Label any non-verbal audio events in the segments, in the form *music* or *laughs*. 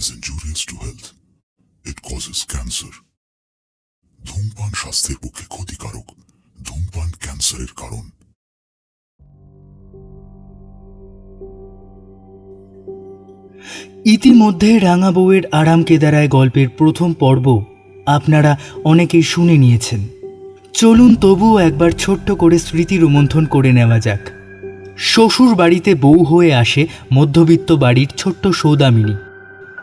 Is injurious to health. It causes cancer. ধূমপান স্বাস্থ্যের পক্ষে ক্ষতিকারক। ধূমপান ক্যান্সারের কারণ। ইতিমধ্যে রাঙা বউয়ের আরাম কেদারায় গল্পের প্রথম পর্ব আপনারা অনেকেই শুনে নিয়েছেন। চলুন তবুও একবার ছোট্ট করে স্মৃতি রোমন্থন করে নেওয়া যাক। শ্বশুর বাড়িতে বউ হয়ে আসে মধ্যবিত্ত বাড়ির ছোট্ট সৌদামিনী।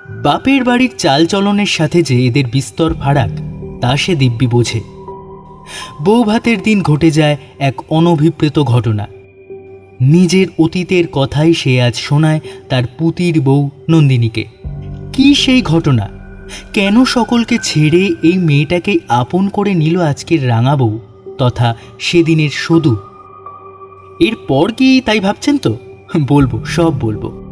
বাপের বাড়ির চালচলনের সাথে যে এদের বিস্তর ফারাক, তা সে দিব্যি বোঝে। বউ ভাতের দিন ঘটে যায় এক অনভিপ্রেত ঘটনা। নিজের অতীতের কথাই সে আজ শোনায় তার পুতির বউ নন্দিনীকে। কি সেই ঘটনা? কেন সকলকে ছেড়ে এই মেয়েটাকে আপন করে নিল আজকের রাঙা বউ, তথা সেদিনের সদু? এরপর কি তাই ভাবছেন তো? বলব, সব বলব।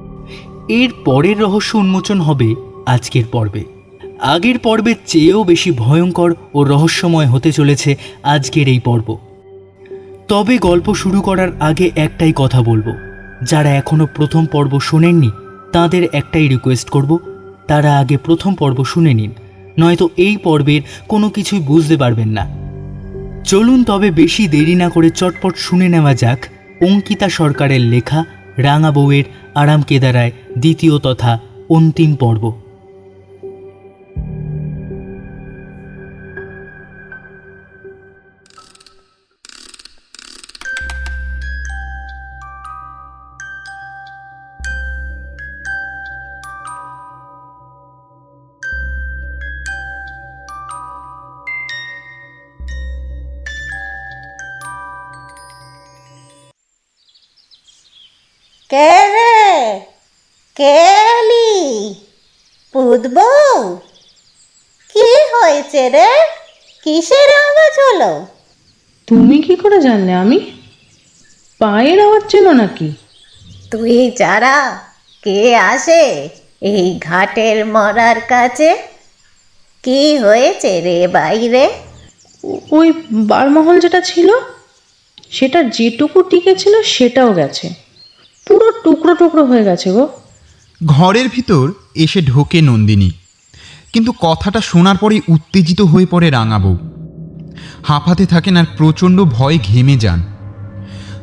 এর পরের রহস্য উন্মোচন হবে আজকের পর্বে। আগের পর্বের চেয়েও বেশি ভয়ঙ্কর ও রহস্যময় হতে চলেছে আজকের এই পর্ব। তবে গল্প শুরু করার আগে একটাই কথা বলব। যারা এখনও প্রথম পর্ব শোনেননি, তাদের একটাই রিকোয়েস্ট করব, তারা আগে প্রথম পর্ব শুনে নিন, নয়তো এই পর্বের কোনো কিছুই বুঝতে পারবেন না। চলুন তবে বেশি দেরি না করে চটপট শুনে নেওয়া যাক অঙ্কিতা সরকারের লেখা রাঙা বউয়ের আরাম কেদারায় দ্বিতীয় তথা অন্তিম পর্ব। কে রে? কে এলি পুতব কি হয়েছে রে? কিসের আওয়াজ হলো? তুমি কি করে জানলে আমি? পায়ের আওয়াজ ছিল নাকি? তুই যারা কে আসে এই ঘাটের মরার কাছে? কি হয়েছে রে বাইরে? ওই বারমহল যেটা ছিল সেটা যেটুকু টিকে ছিল সেটাও গেছে। পুরো টুকরো টুকরো হয়ে গেছে গো। ঘরের ভিতর এসে ঢোকে নন্দিনী। কিন্তু কথাটা শোনার পরেই উত্তেজিত হয়ে পড়ে রাঙাবউ হাঁপাতে থাকেন আর প্রচণ্ড ভয়ে ঘেমে যান।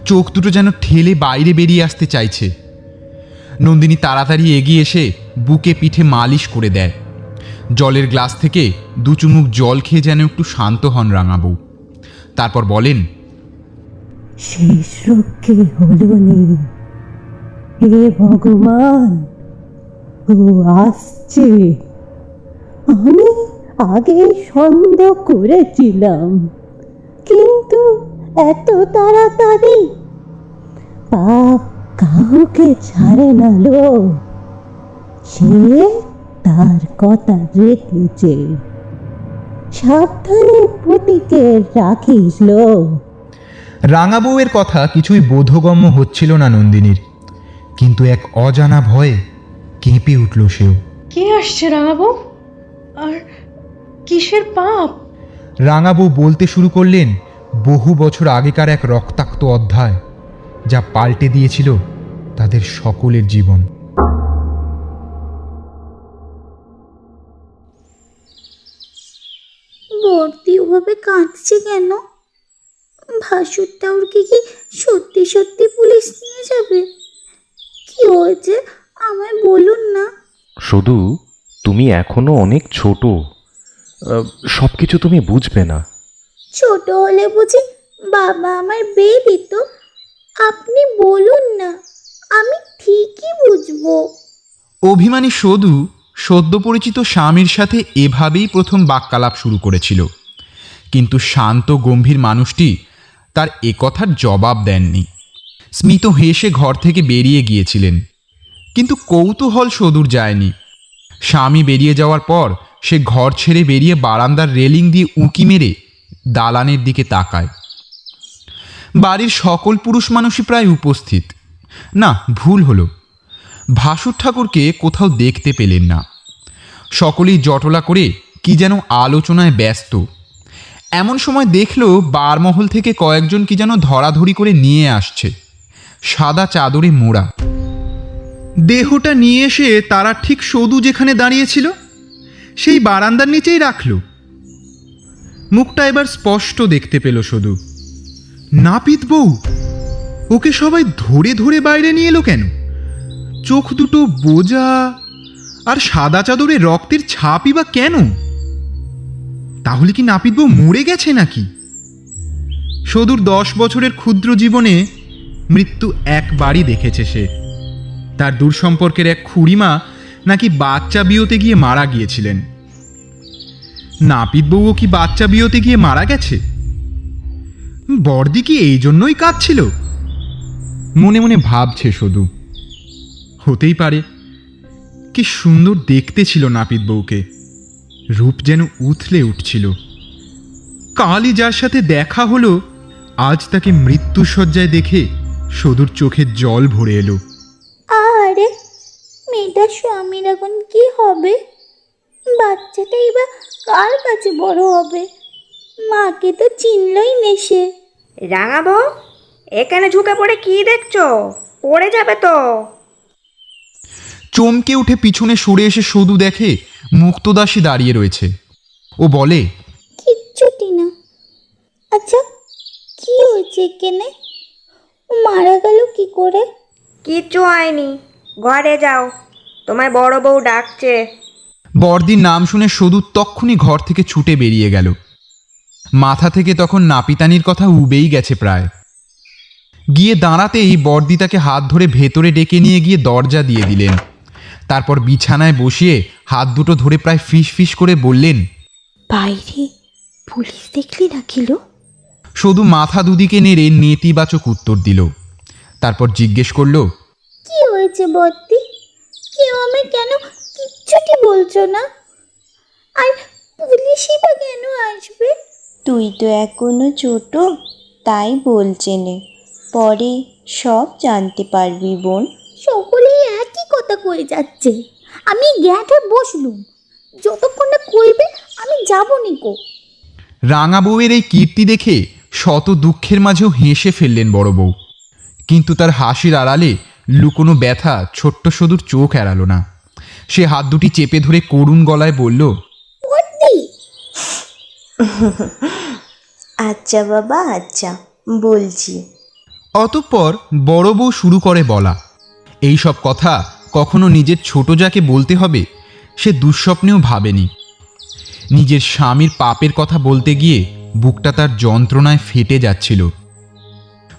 চোখ দুটো যেন ঠেলে বাইরে বেরিয়ে আসতে চাইছে। নন্দিনী তাড়াতাড়ি এগিয়ে এসে বুকে পিঠে মালিশ করে দেয়। জলের গ্লাস থেকে দু চুমুক জল খেয়ে যেন একটু শান্ত হন রাঙাবউ তারপর বলেন শেষ রক্ষে হলো নি। হে ভগবান, ও আসছে। আমি আগে সন্দেহ করেছিলাম, কিন্তু এত তাড়াতাড়ি পাপ কাউকে ছাড়ে না লো। সে তার কথা রেখেছে। সাবধানে পুতিকে রাখিস লো। রাঙা বউয়ের কথা কিছুই বোধগম্য হচ্ছিল না নন্দিনীর। কিন্তু এক অজানা ভয়ে কেঁপে উঠল সেও। কে আসছে রাঙাবো? আর কিসের পাপ? রাঙাবু বলতে শুরু করলেন বহু বছর আগেকার এক রক্তাক্ত অধ্যায় যা পাল্টে দিয়েছিল তাদের সকলের জীবন। বর্দি ওভাবে কাঁদছে কেন? ভাসুর টাউরকে কি সত্যি সত্যি পুলিশ নিয়ে যাবে? কি হয়েছে? আমায় বলুন না। শুধু তুমি এখনও অনেক ছোট। সব কিছু তুমি বুঝবে না। ছোট হলে বুঝি বাবা আমার বেবি তো। আপনি বলুন না আমি ঠিকই বুঝব। অভিমানী সদু সদ্য পরিচিত স্বামীর সাথে এভাবেই প্রথম বাক্যালাপ শুরু করেছিল। কিন্তু শান্ত গম্ভীর মানুষটি তার একথার জবাব দেননি। স্মিত হেসে ঘর থেকে বেরিয়ে গিয়েছিলেন। কিন্তু কৌতূহল সদূর যায়নি। স্বামী বেরিয়ে যাওয়ার পর সে ঘর ছেড়ে বেরিয়ে বারান্দার রেলিং দিয়ে উঁকি মেরে দালানের দিকে তাকায়। বাড়ির সকল পুরুষ মানুষই প্রায় উপস্থিত। না, ভুল হলো। ভাসুর ঠাকুরকে কোথাও দেখতে পেলেন না। সকলেই জটলা করে কি যেন আলোচনায় ব্যস্ত। এমন সময় দেখল বারমহল থেকে কয়েকজন কি যেন ধরাধরি করে নিয়ে আসছে। সাদা চাদরে মোড়া। দেহটা নিয়ে এসে তারা ঠিক সদু যেখানে দাঁড়িয়েছিল, সেই বারান্দার নিচেই রাখল। মুখটা এবার স্পষ্ট দেখতে পেল সদু। নাপিত বউ, ওকে সবাই ধরে ধরে বাইরে নিয়ে এলো কেন? চোখ দুটো বোঝা আর সাদা চাদরে রক্তের ছাপই বা কেন? তাহলে কি নাপিত বউ মরে গেছে নাকি? সদুর দশ বছরের ক্ষুদ্র জীবনে মৃত্যু একবারই দেখেছে সে। তার দূর সম্পর্কের এক খুড়িমা নাকি বাচ্চা বিয়েতে গিয়ে মারা গিয়েছিলেন। নাপিত বউও কি বাচ্চা বিয়েতে গিয়ে মারা গেছে? বর্দি কি এই জন্যই কাঁদছিল? মনে মনে ভাবছে শুধু। হতেই পারে, কি সুন্দর দেখতে ছিল নাপিত বউকে। রূপ যেন উথলে উঠছিল। কালই যার সাথে দেখা হলো, আজ তাকে মৃত্যুসজ্জায় দেখে সদূর চোখে জল ভরে এলো। আরে মেয়েটার স্বামীর এখন কি হবে? বাচ্চাটা বা কার কাছে বড় হবে? মাকে তো চিনলই নেশে রাঙাবো এখানে ঝুঁকে পড়ে কি দেখছ? পড়ে যাবে তো। চমকে উঠে পিছনে সরে এসে সদু দেখে মুক্তদাসী দাঁড়িয়ে রয়েছে। ও বলে কিচ্ছুটি না। আচ্ছা কি হয়েছে এখানে? ও মারা গেল কি করে? কিচ্ছু হয়নি। ঘরে যাও। তোমায় বড় বউ ডাকছে। বর্দির নাম শুনে সদু তক্ষুনি ঘর থেকে ছুটে বেরিয়ে গেল। মাথা থেকে তখন নাপিতানির কথা উবেই গেছে প্রায়। গিয়ে দাঁড়াতেই বর্দি তাকে হাত ধরে ভেতরে ডেকে নিয়ে গিয়ে দরজা দিয়ে দিলেন। তারপর বিছানায় বসিয়ে হাত দুটো ধরে প্রায় ফিস ফিস করে বললেন বাইরে পুলিশ দেখলি না কিলো সদু মাথা দুদিকে নেড়ে নেতিবাচক উত্তর দিল। তারপর জিজ্ঞেস করল কি হয়েছে বত্তি কেউ আমায় কেন কিচ্ছুটি বলছো না? আর পুলিশই বা কেন আসবে? তুই তো এখনও ছোট তাই বলছে নে। পরে সব জানতে পারবি বোন। সকলেই একই কথা কয়ে যাচ্ছে। আমি হয়ে বসলুম। যতক্ষণ না কইবে আমি যাব নিকো রাঙা বউয়ের এই কীর্তি দেখে শত দুঃখের মাঝেও হেসে ফেললেন বড় বউ। কিন্তু তার হাসির আড়ালে লুকোনো ব্যথা ছোট্ট সদুর চোখ এড়ালো না। সে হাত দুটি চেপে ধরে করুণ গলায় বলল আচ্ছা বাবা আচ্ছা বলছি। অতঃপর বড় বউ শুরু করে বলা এই সব কথা কখনো নিজের ছোট যাকে বলতে হবে সে দুঃস্বপ্নেও ভাবেনি। নিজের স্বামীর পাপের কথা বলতে গিয়ে বুকটা তার যন্ত্রণায় ফেটে যাচ্ছিল।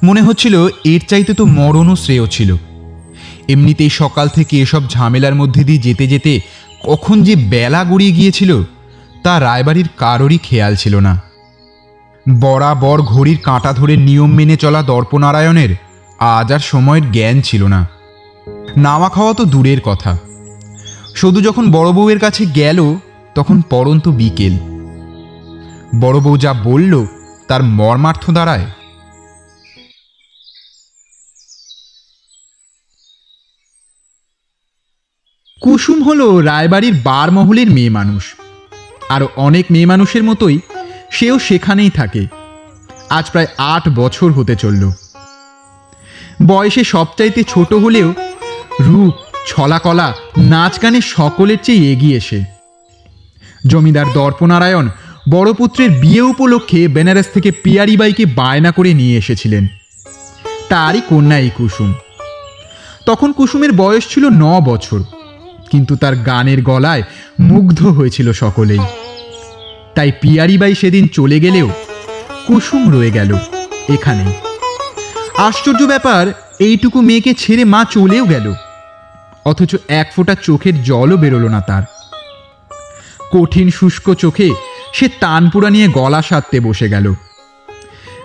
মনে হচ্ছিল এর চাইতে তো মরণও শ্রেয় ছিল। এমনিতেই সকাল থেকে এসব ঝামেলার মধ্যে দিয়ে যেতে যেতে কখন যে বেলা গড়িয়ে গিয়েছিল, তা রায়বাড়ির কারোরই খেয়াল ছিল না। বরাবর ঘড়ির কাঁটা ধরে নিয়ম মেনে চলা দর্পনারায়ণের আজ আর সময়ের জ্ঞান ছিল না। নামা খাওয়া তো দূরের কথা। শুধু যখন বড় বউয়ের কাছে গেল, তখন পরন্ত বিকেল। বড় বউ যা বলল, তার মর্মার্থ দাঁড়ায়। কুসুম হলো রায়বাড়ির বারমহলের মেয়ে মানুষ। আরও অনেক মেয়ে মানুষের মতোই সেও সেখানেই থাকে। আজ প্রায় আট বছর হতে চলল। বয়সে সবচাইতে ছোট হলেও রূপ, ছলাকলা, নাচ গানে সকলের চেয়ে এগিয়ে সে জমিদার দর্পনারায়ণ বড় পুত্রের বিয়ে উপলক্ষে বেনারস থেকে পিয়ারিবাইকে বায়না করে নিয়ে এসেছিলেন। তারই কন্যা এই কুসুম। তখন কুসুমের বয়স ছিল ন বছর, কিন্তু তার গানের গলায় মুগ্ধ হয়েছিল সকলেই। তাই পিয়ারিবাই সেদিন চলে গেলেও কুসুম রয়ে গেল এখানে আশ্চর্য ব্যাপার, এইটুকু মেয়েকে ছেড়ে মা চলেও গেল। অথচ এক ফোঁটা চোখের জলও বেরোলো না তার। কঠিন শুষ্ক চোখে সে তানপুরা নিয়ে গলা সারতে বসে গেল।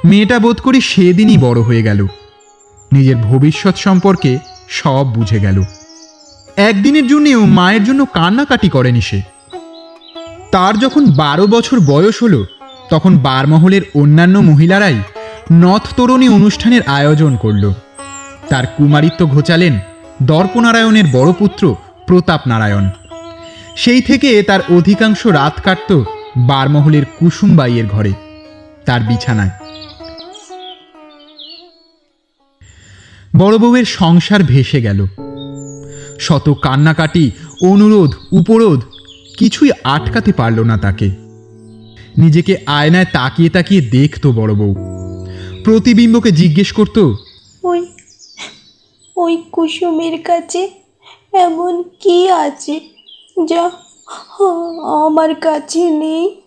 মেয়েটা বোধ করি সেদিনই বড় হয়ে গেল। নিজের ভবিষ্যৎ সম্পর্কে সব বুঝে গেল। একদিনের জন্যেও মায়ের জন্য কান্নাকাটি করেনি সে। তার যখন বারো বছর বয়স হলো, তখন বারমহলের অন্যান্য মহিলারাই নথ তরণী অনুষ্ঠানের আয়োজন করল। তার কুমারিত্ব ঘোচালেন দর্পনারায়ণের বড় পুত্র প্রতাপ নারায়ণ সেই থেকে তার অধিকাংশ রাত কাটত বারমহলের কুসুমবাইয়ের ঘরে, তার বিছানায়। বড় বউয়ের সংসার ভেসে গেল। শত কান্নাকাটি, অনুরোধ, উপরোধ কিছুই আটকাতে পারল না তাকে। নিজেকে আয়নায় তাকিয়ে তাকিয়ে দেখতো বড় বউ। প্রতিবিম্বকে জিজ্ঞেস করতো, ওই ওই কুসুমের কাছে এমন কি আছে যা আমার কাছে নেই।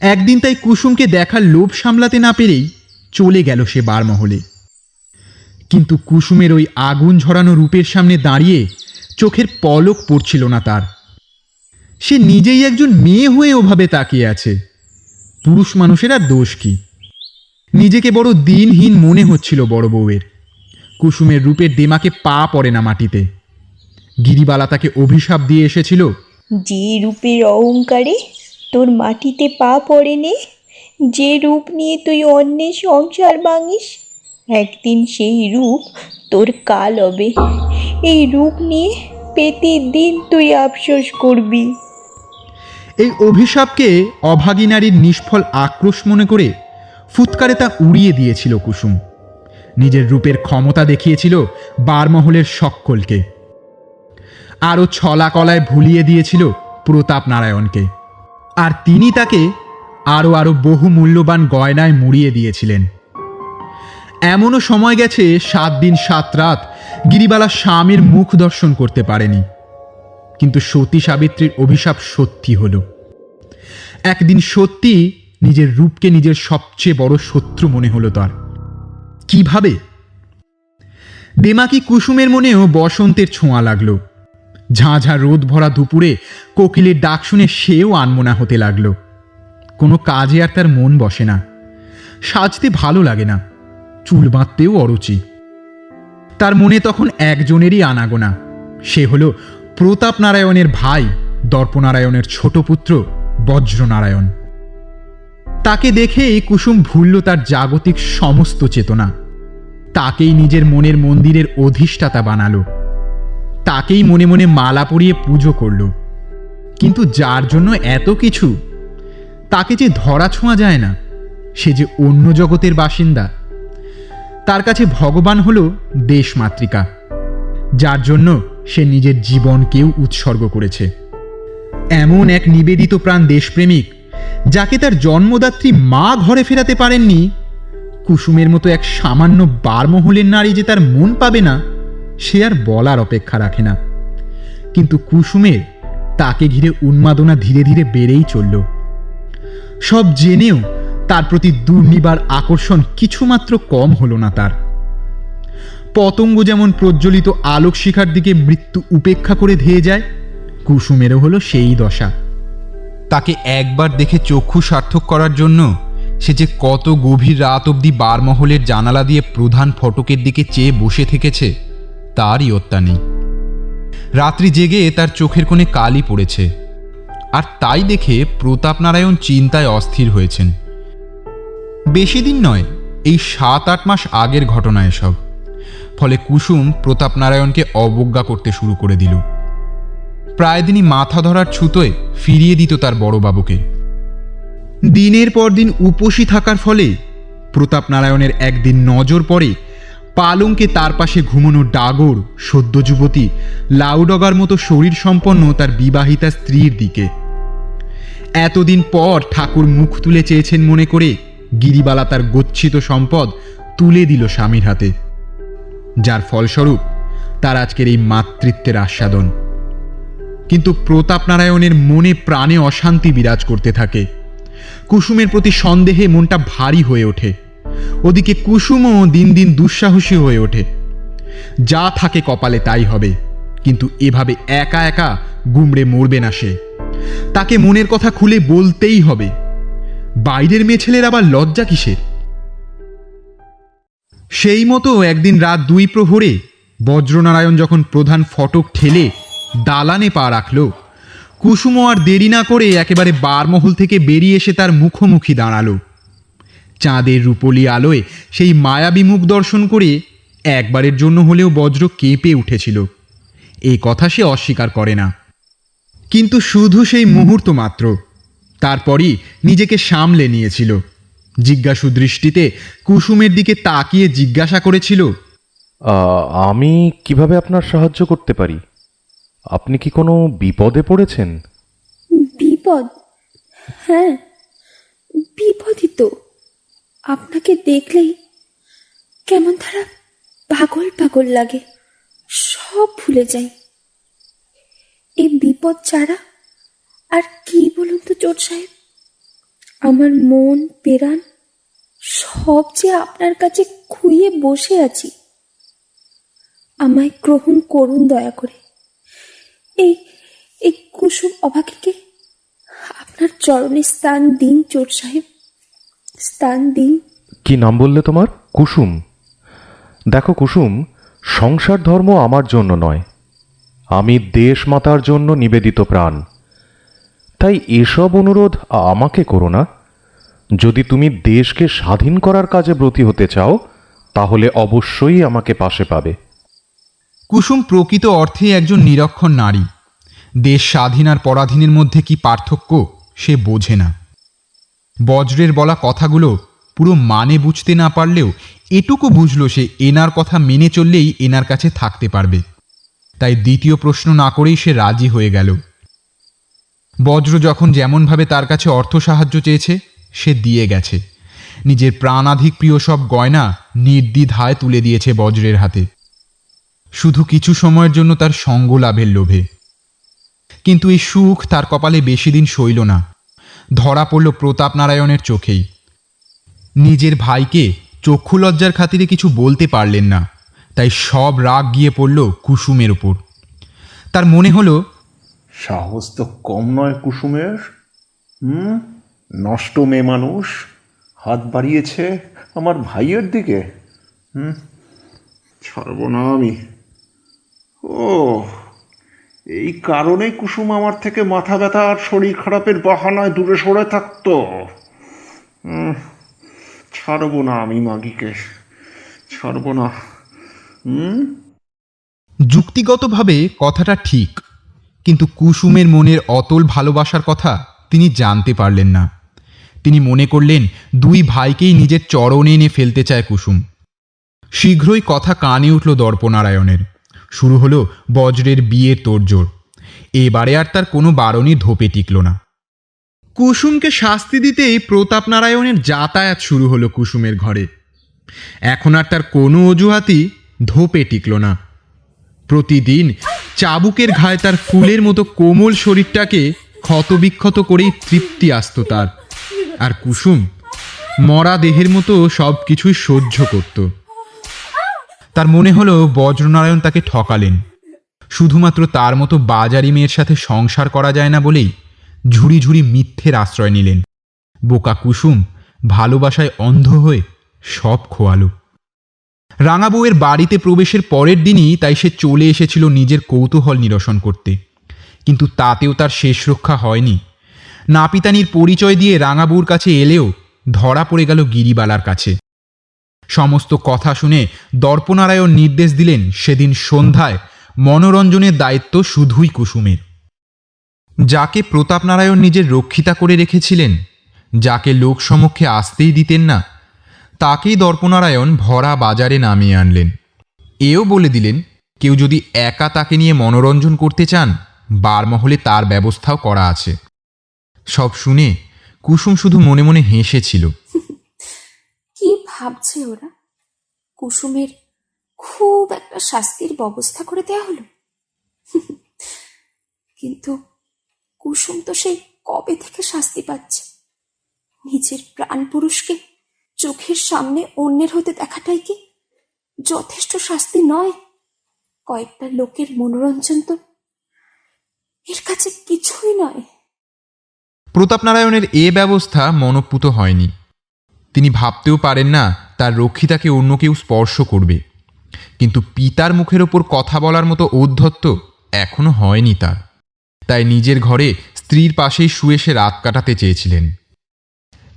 একদিন তাই কুসুমকে দেখার লোভ সামলাতে না পেরেই চলে গেল সে বারমহলে। কিন্তু কুসুমের ওই আগুন ঝরানো রূপের সামনে দাঁড়িয়ে চোখের পলক পড়ছিল না তার। সে নিজেই একজন মেয়ে হয়ে ওভাবে তাকিয়ে আছে। পুরুষ মানুষের আর দোষ কি? নিজেকে বড় দিনহীন মনে হচ্ছিল বড় বউয়ের। কুসুমের রূপের দেমাকে পা পড়ে না মাটিতে। গিরিবালা তাকে অভিশাপ দিয়ে এসেছিল যে রূপের অহংকারে তোর মাটিতে পা পড়ে নে, যে রূপ নিয়ে তুই অন্যের সংসার ভাঙিস, একদিন সেই রূপ তোর কাল হবে। এই রূপ নিয়ে প্রতিদিন তুই আফসোস করবি। এই অভিশাপকে অভাগী নারীর নিষ্ফল আক্রোশ মনে করে ফুৎকারে তা উড়িয়ে দিয়েছিল কুসুম। নিজের রূপের ক্ষমতা দেখিয়েছিল বারমহলের সকলকে। আরও ছলা কলায় ভুলিয়ে দিয়েছিল প্রতাপ নারায়ণকে। আর তিনি তাকে আরও আরও বহু মূল্যবান গয়নায় মুড়িয়ে দিয়েছিলেন। এমনও সময় গেছে সাত দিন সাত রাত গিরিবালা স্বামীর মুখ দর্শন করতে পারেনি। কিন্তু সতী সাবিত্রীর অভিশাপ সত্যি হল। একদিন সত্যি নিজের রূপকে নিজের সবচেয়ে বড় শত্রু মনে হলো তার। কীভাবে? দেমাকি কুসুমের মনেও বসন্তের ছোঁয়া লাগল। ঝাঁঝা রোদ ভরা দুপুরে কোকিলের ডাক শুনে সেও আনমনা হতে লাগল। কোনো কাজে আর তার মন বসে না। সাজতে ভালো লাগে না। চুল বাঁধতেও অরুচি। তার মনে তখন একজনেরই আনাগোনা। সে হলো প্রতাপ নারায়ণের ভাই, দর্পনারায়ণের ছোট পুত্র বজ্রনারায়ণ। তাকে দেখেই কুসুম ভুলল তার জাগতিক সমস্ত চেতনা। তাকেই নিজের মনের মন্দিরের অধিষ্ঠাতা বানালো। তাকেই মনে মনে মালা পরিয়ে পুজো করল। কিন্তু যার জন্য এত কিছু? তাকে যে ধরা ছোঁয়া যায় না, সে যে অন্য জগতের বাসিন্দা। তার কাছে ভগবান হল দেশমাতৃকা, যার জন্য সে নিজের জীবনকেও উৎসর্গ করেছে। এমন এক নিবেদিত প্রাণ দেশপ্রেমিক, যাকে তার জন্মদাত্রী মা ঘরে ফেরাতে পারেননি, কুসুমের মতো এক সামান্য বারমহলের নারী যে তার মন পাবে না সে আর বলার অপেক্ষা রাখে না। কিন্তু কুসুমের তাকে ঘিরে উন্মাদনা ধীরে ধীরে বেড়েই চলল। সব জেনেও তার প্রতি দুর্নিবার আকর্ষণ কিছুমাত্র কম হলো না তার। পতঙ্গ যেমন প্রজ্বলিত আলোক শিখার দিকে মৃত্যু উপেক্ষা করে ধেয়ে যায়, কুসুমেরও হলো সেই দশা। তাকে একবার দেখে চক্ষু সার্থক করার জন্য সে যে কত গভীর রাত অবধি বারমহলের জানালা দিয়ে প্রধান ফটকের দিকে চেয়ে বসে থেকেছে তারই অত্যা নেই রাত্রি জেগে তার চোখের কোণে কালি পড়েছে। আর তাই দেখে প্রতাপ নারায়ণ চিন্তায় অস্থির হয়েছেন। বেশি দিন নয়, এই সাত আট মাস আগের ঘটনা এসব। ফলে কুসুম প্রতাপ নারায়ণকে অবজ্ঞা করতে শুরু করে দিল। প্রায় দিনই মাথা ধরার ছুতোয় ফিরিয়ে দিত তার বড়বাবুকে দিনের পর দিন উপসী থাকার ফলে প্রতাপ নারায়ণের একদিন নজর পড়ে পালঙ্কে তার পাশে ঘুমোনো ডাগর, সদ্য যুবতী, লাউডগার মতো শরীর সম্পন্ন তার বিবাহিতা স্ত্রীর দিকে। এতদিন পর ঠাকুর মুখ তুলে চেয়েছেন মনে করে গিরিবালা তার গচ্ছিত সম্পদ তুলে দিল স্বামীর হাতে। যার ফলস্বরূপ তার আজকের এই মাতৃত্বের আস্বাদন। কিন্তু প্রতাপ নারায়ণের মনে প্রাণে অশান্তি বিরাজ করতে থাকে। কুসুমের প্রতি সন্দেহে মনটা ভারী হয়ে ওঠে। ওদিকে কুসুমও দিন দিন দুঃসাহসী হয়ে ওঠে। যা থাকে কপালে তাই হবে, কিন্তু এভাবে একা একা গুমড়ে মরবে না সে। তাকে মনের কথা খুলে বলতেই হবে, বাইরের মেয়ে ছেলের আবার লজ্জা কিসের? সেই মতো একদিন রাত দুই প্রহরে বজ্রনারায়ণ যখন প্রধান ফটক ঠেলে দালানে পা রাখল কুসুম আর দেরি না করে একেবারে বারমহল থেকে বেরিয়ে এসে তার মুখোমুখি দাঁড়াল। চাঁদের রূপলি আলোয় সেই মায়াবী মুখ দর্শন করে একবারের জন্য হলেও বজ্র কেঁপে উঠেছিল। এই কথা সে অস্বীকার করে না। কিন্তু শুধু সেই মুহূর্ত মাত্র। তারপরই নিজেকে সামলে নিয়েছিল। জিজ্ঞাসু দৃষ্টিতে কুসুমের দিকে তাকিয়ে জিজ্ঞাসা করেছিল আমি কীভাবে আপনার সাহায্য করতে পারি? আপনি কি কোনো বিপদে পড়েছেন? বিপদ? হ্যাঁ বিপদই তো। আপনাকে দেখলেই কেমন তারা পাগল পাগল লাগে, সব ভুলে যাই এই বিপদ ছাড়া আর কি বলুন তো চোর সাহেব? আমার মন পেরান সব যে আপনার কাছে খুইয়ে বসে আছি, আমায় গ্রহণ করুন দয়া করে। এই এই কুসুম অভাগীকে আপনার চরণে স্থান দিন চোর সাহেব। স্থান দিন কি নাম বললে তোমার? কুসুম। দেখো কুসুম সংসার ধর্ম আমার জন্য নয়। আমি দেশ মাতার জন্য নিবেদিত প্রাণ। তাই এসব অনুরোধ আমাকে করো না। যদি তুমি দেশকে স্বাধীন করার কাজে ব্রতী হতে চাও তাহলে অবশ্যই আমাকে পাশে পাবে। কুসুম প্রকৃত অর্থে একজন নিরক্ষর নারী। দেশ স্বাধীন আর পরাধীনের মধ্যে কি পার্থক্য সে বোঝে না। বজ্রের বলা কথাগুলো পুরো মানে বুঝতে না পারলেও এটুকু বুঝলো সে এনার কথা মেনে চললেই এনার কাছে থাকতে পারবে। তাই দ্বিতীয় প্রশ্ন না করেই সে রাজি হয়ে গেল। বজ্র যখন যেমনভাবে তার কাছে অর্থ সাহায্য চেয়েছে, সে দিয়ে গেছে। নিজের প্রাণাধিক প্রিয় সব গয়না নির্দ্বিধায় তুলে দিয়েছে বজ্রের হাতে। শুধু কিছু সময়ের জন্য তার সঙ্গ লাভের লোভে। কিন্তু এই সুখ তার কপালে বেশি দিন সইল না। ধরা পড়ল প্রতাপ নারায়ণের চোখেই। নিজের ভাইকে চক্ষু লজ্জার খাতিরে কিছু বলতে পারলেন না, তাই সব রাগ গিয়ে পড়ল কুসুমের ওপর তার মনে হলো, সাহস তো কম নয় কুসুমের। হুম? নষ্ট মেয়ে মানুষ, হাত বাড়িয়েছে আমার ভাইয়ের দিকে। হুম? ছাড়বো না আমি। ও এই কারণেই কুসুম আমার থেকে মাথা ব্যথা আর শরীর খারাপের বাহানায় দূরে সরে থাকতো। ছাড়বো না আমি মাগিকে, ছাড়বো না। হুম যুক্তিগতভাবে কথাটা ঠিক, কিন্তু কুসুমের মনের অতল ভালোবাসার কথা তিনি জানতে পারলেন না। তিনি মনে করলেন, দুই ভাইকেই নিজের চরণে এনে ফেলতে চায় কুসুম। শীঘ্রই কথা কানে উঠল দর্পনারায়ণের শুরু হলো বজ্রের বিয়ের তোড়জোড়। এবারে আর তার কোনো বারণই ধোপে টিকল না। কুসুমকে শাস্তি দিতেই প্রতাপ নারায়ণের যাতায়াত শুরু হলো কুসুমের ঘরে। এখন আর তার কোনো অজুহাতই ধোপে টিকল না। প্রতিদিন চাবুকের ঘায়ে তার ফুলের মতো কোমল শরীরটাকে ক্ষতবিক্ষত করেই তৃপ্তি আসত তার। আর কুসুম মরা দেহের মতো সব কিছুই সহ্য করত। তার মনে হলো বজ্রনারায়ণ তাকে ঠকালেন। শুধুমাত্র তার মতো বাজারি মেয়ের সাথে সংসার করা যায় না বলেই ঝুড়ি ঝুড়ি মিথ্যের আশ্রয় নিলেন। বোকা কুসুম ভালোবাসায় অন্ধ হয়ে সব খোয়ালো। রাঙা বউয়ের বাড়িতে প্রবেশের পরের দিনই তাই সে চলে এসেছিল নিজের কৌতূহল নিরসন করতে। কিন্তু তাতেও তার শেষ রক্ষা হয়নি। নাপিতানির পরিচয় দিয়ে রাঙা বউর কাছে এলেও ধরা পড়ে গেল গিরিবালার কাছে। সমস্ত কথা শুনে দর্পনারায়ণ নির্দেশ দিলেন সেদিন সন্ধ্যায় মনোরঞ্জনের দায়িত্ব শুধুই কুসুমের। যাকে প্রতাপ নারায়ণ নিজের রক্ষিতা করে রেখেছিলেন, যাকে লোক সমক্ষে আসতেই দিতেন না, তাকেই দর্পনারায়ণ ভরা বাজারে নামিয়ে আনলেন। এও বলে দিলেন, কেউ যদি একা তাকে নিয়ে মনোরঞ্জন করতে চান, বারমহলে তার ব্যবস্থাও করা আছে। সব শুনে কুসুম শুধু মনে মনে হেসেছিল। কি ভাবছে ওরা? কুসুমের খুব একটা শাস্তির ব্যবস্থা করে দেয়া হলো। কিন্তু কুসুম তো সেই কবে থেকে শাস্তি পাচ্ছে? নিজের প্রাণ পুরুষকে চোখের সামনে অন্যের হতে দেখাটাই কি যথেষ্ট শাস্তি নয়? কয়েকটা লোকের মনোরঞ্জন তো এর কাছে কিছুই নয়। প্রতাপ নারায়ণের এ ব্যবস্থা মনপুত হয়নি। তিনি ভাবতেও পারেন না তার রক্ষিতাকে অন্য কেউ স্পর্শ করবে। কিন্তু পিতার মুখের ওপর কথা বলার মতো ঔদ্ধত্য এখনও হয়নি তার। তাই নিজের ঘরে স্ত্রীর পাশেই শুয়ে সে রাত কাটাতে চেয়েছিলেন।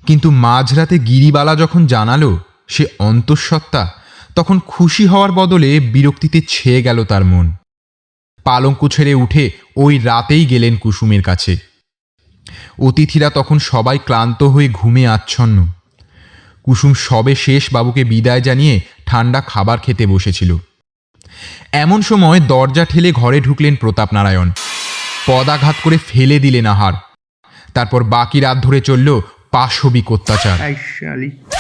কিন্তু মাঝরাতে গিরিবালা যখন জানালো সে অন্তঃসত্ত্বা, তখন খুশি হওয়ার বদলে বিরক্তিতে ছেয়ে গেল তার মন। পালঙ্ক ছেড়ে উঠে ওই রাতেই গেলেন কুসুমের কাছে। অতিথিরা তখন সবাই ক্লান্ত হয়ে ঘুমে আচ্ছন্ন। কুসুম সবে শেষ বাবুকে বিদায় জানিয়ে ঠান্ডা খাবার খেতে বসেছিল। এমন সময় দরজা ঠেলে ঘরে ঢুকলেন প্রতাপ নারায়ণ। পদাঘাত করে ফেলে দিলেন আহার। তারপর বাকি রাত ধরে চলল পাশবিক অত্যাচার।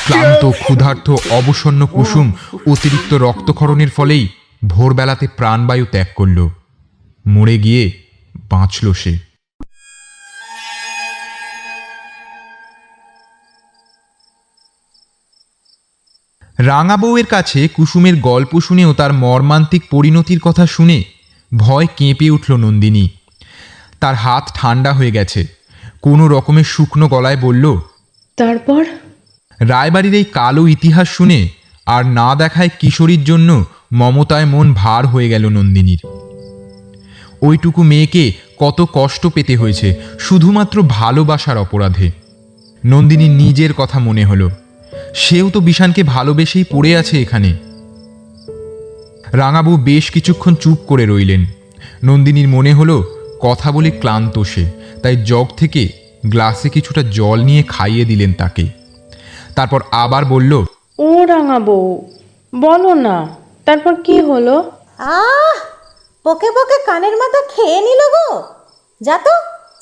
ক্লান্ত ক্ষুধার্ত অবসন্ন কুসুম অতিরিক্ত রক্তক্ষরণের ফলেই ভোরবেলাতে প্রাণবায়ু ত্যাগ করল। মরে গিয়ে বাঁচল সে। রাঙা বউয়ের কাছে কুসুমের গল্প শুনেও তার মর্মান্তিক পরিণতির কথা শুনে ভয় কেঁপে উঠল নন্দিনী। তার হাত ঠান্ডা হয়ে গেছে। কোনো রকমের শুকনো গলায় বলল তারপর? রায়বাড়ির এই কালো ইতিহাস শুনে আর না দেখায় কিশোরীর জন্য মমতায় মন ভার হয়ে গেল নন্দিনীর। ওইটুকু মেয়েকে কত কষ্ট পেতে হয়েছে শুধুমাত্র ভালোবাসার অপরাধে। নন্দিনীর নিজের কথা মনে হলো। সেও তো বিশানকে ভালোবেসেই পড়ে আছে এখানে। রাঙাবু বেশ কিছুক্ষণ চুপ করে রইলেন। নন্দিনীর মনে হলো কথা বলে ক্লান্ত সে তাই জগ থেকে গ্লাসে কিছুটা জল নিয়ে খাইয়ে দিলেন তাকে। তারপর আবার বলল ও রাঙাবো বলো না তারপর কি হলো? আহ বকে বকে কানের মাথা খেয়ে নিল গো। যা তো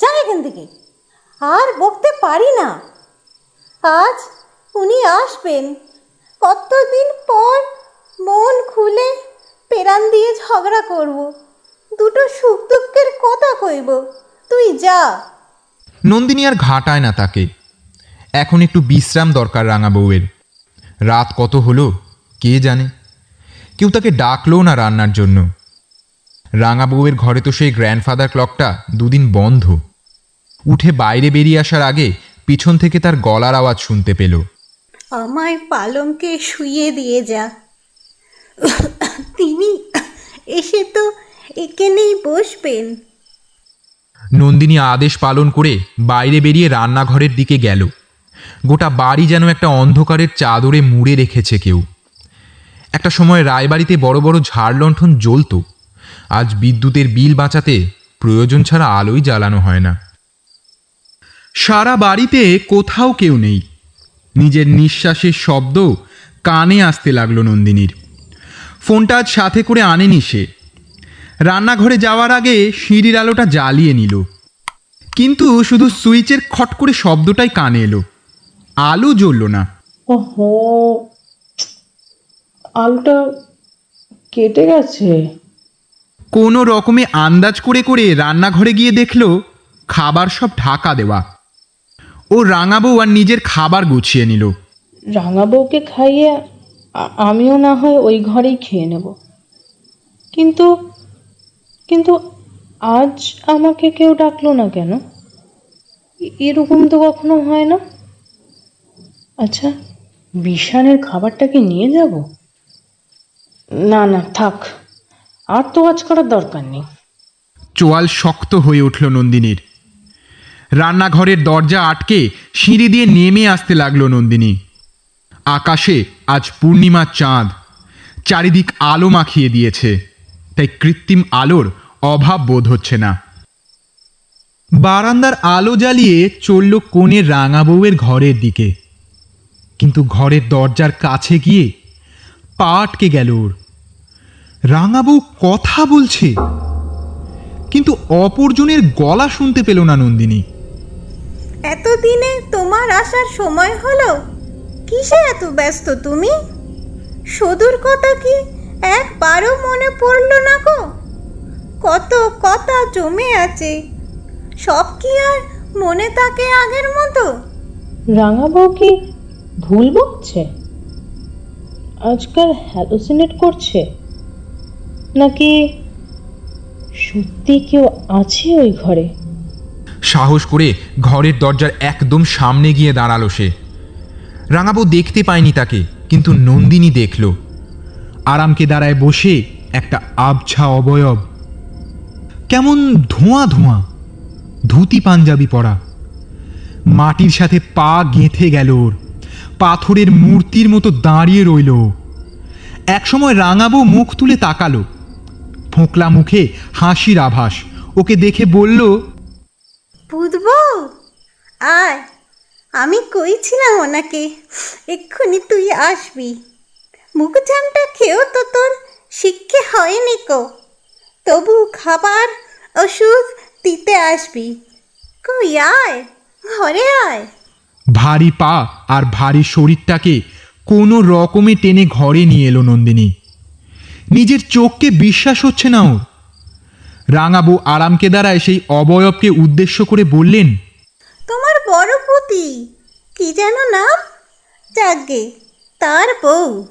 যা এখান থেকে। আর বকতে পারি না। আজ উনি আসবেন। কতদিন পর মন খুলে পেরান দিয়ে ঝগড়া করব। দুটো সুখ দুঃখের কথা কইব। তুই যা। নন্দিনী আর ঘাটায় না তাকে। এখন একটু বিশ্রাম দরকার রাঙা বউয়ের। রাত কত হলো, কে জানে? কেউ তাকে ডাকলো না রান্নার জন্য। রাঙা বউয়ের ঘরে তো সেই গ্র্যান্ডফাদার ক্লকটা দুদিন বন্ধ। উঠে বাইরে বেরিয়ে আসার আগে পিছন থেকে তার গলার আওয়াজ শুনতে পেল। আমায় পালঙ্কে শুইয়ে দিয়ে যা। তিনি এসে তো এখানেই বসবেন। নন্দিনী আদেশ পালন করে বাইরে বেরিয়ে রান্নাঘরের দিকে গেল। গোটা বাড়ি যেন একটা অন্ধকারের চাদরে মুড়ে রেখেছে কেউ। একটা সময় রায়বাড়িতে বড় বড় ঝাড় লণ্ঠন জ্বলত। আজ বিদ্যুতের বিল বাঁচাতে প্রয়োজন ছাড়া আলোই জ্বালানো হয় না। সারা বাড়িতে কোথাও কেউ নেই। নিজের নিঃশ্বাসের শব্দ কানে আসতে লাগল নন্দিনীর। ফোনটা আজ সাথে করে আনেনি সে। রান্নাঘরে যাওয়ার আগে সিঁড়ির আলোটা জ্বালিয়ে নিল। কিন্তু শুধু সুইচের খট করে শব্দটাই কানে এলো। আলো জ্বলল না। ওহো আলুটা কেটে গেছে। কোনো রকমে আন্দাজ করে করে রান্নাঘরে গিয়ে দেখল খাবার সব ঢাকা দেওয়া। ও রাঙাবো আর নিজের খাবার গুছিয়ে নিল। রাঙা বউকে খাইয়ে আ- আমিও না হয় ওই ঘরেই খেয়ে নেব। কিন্তু কিন্তু আজ আমাকে কেউ ডাকলো না কেন? এ- এরকম তো কখনো হয় না। আচ্ছা বিশানের খাবারটা কি নিয়ে যাব? না না থাক। আর তো আজ করার দরকার নেই। চোয়াল শক্ত হয়ে উঠল নন্দিনীর। রান্নাঘরের দরজা আটকে সিঁড়ি দিয়ে নেমে আসতে লাগল নন্দিনী। আকাশে আজ পূর্ণিমার চাঁদ। চারিদিক আলো মাখিয়ে দিয়েছে। তাই কৃত্রিম আলোর অভাব বোধ হচ্ছে না। বারান্দার আলো জ্বালিয়ে চলল কোণে রাঙা বউয়ের ঘরের দিকে। কিন্তু ঘরের দরজার কাছে গিয়ে পা আটকে গেল ওর। রাঙা বউ কথা বলছে। কিন্তু অপরজনের গলা শুনতে পেল না নন্দিনী। এতদিনে তোমার আসার সময় হলো? কিসে এত ব্যস্ত তুমি? সদুর কথা কি একবারও মনে পড়ল না গো? কত কথা জমে আছে। সব কি আর মনে থাকে আগের মতো? রাঙা বউ কি ভুল বকছে? আজকাল হ্যালোসিনেট করছে? নাকি সত্যি কেউ আছে ওই ঘরে? সাহস করে ঘরের দরজার একদম সামনে গিয়ে দাঁড়াল সে। রাঙাবু দেখতে পায়নি তাকে, কিন্তু নন্দিনী দেখল। আরামকে দাঁড়ায় বসে একটা আবছা অবয়ব। কেমন ধোঁয়া ধোঁয়া, ধুতি পাঞ্জাবি পরা। মাটির সাথে পা গেঁথে গেল ওর, পাথরের মূর্তির মতো দাঁড়িয়ে রইল। একসময় রাঙাবু মুখ তুলে তাকালো। ফোঁকলা মুখে হাসির আভাস, ওকে দেখে বলল বুঝব আয়, আমি কইছিলাম ওনাকে, এক্ষুনি তুই আসবি। মুখ চামটা খেয়েও তো তোর শিক্ষে হয়নি কো। তবু খাবার, ওষুধ দিতে আসবি। কই আয়, ঘরে আয়। ভারী পা আর ভারী শরীরটাকে কোনো রকমে টেনে ঘরে নিয়ে এলো নন্দিনী। নিজের চোখকে বিশ্বাস হচ্ছে না ওর। রাঙাবু আরামকে দ্বারায় সেই অবয়বকে উদ্দেশ্য করে বললেন তোমার বড় পুতি কি যেন নাম? যাগে তার বউ।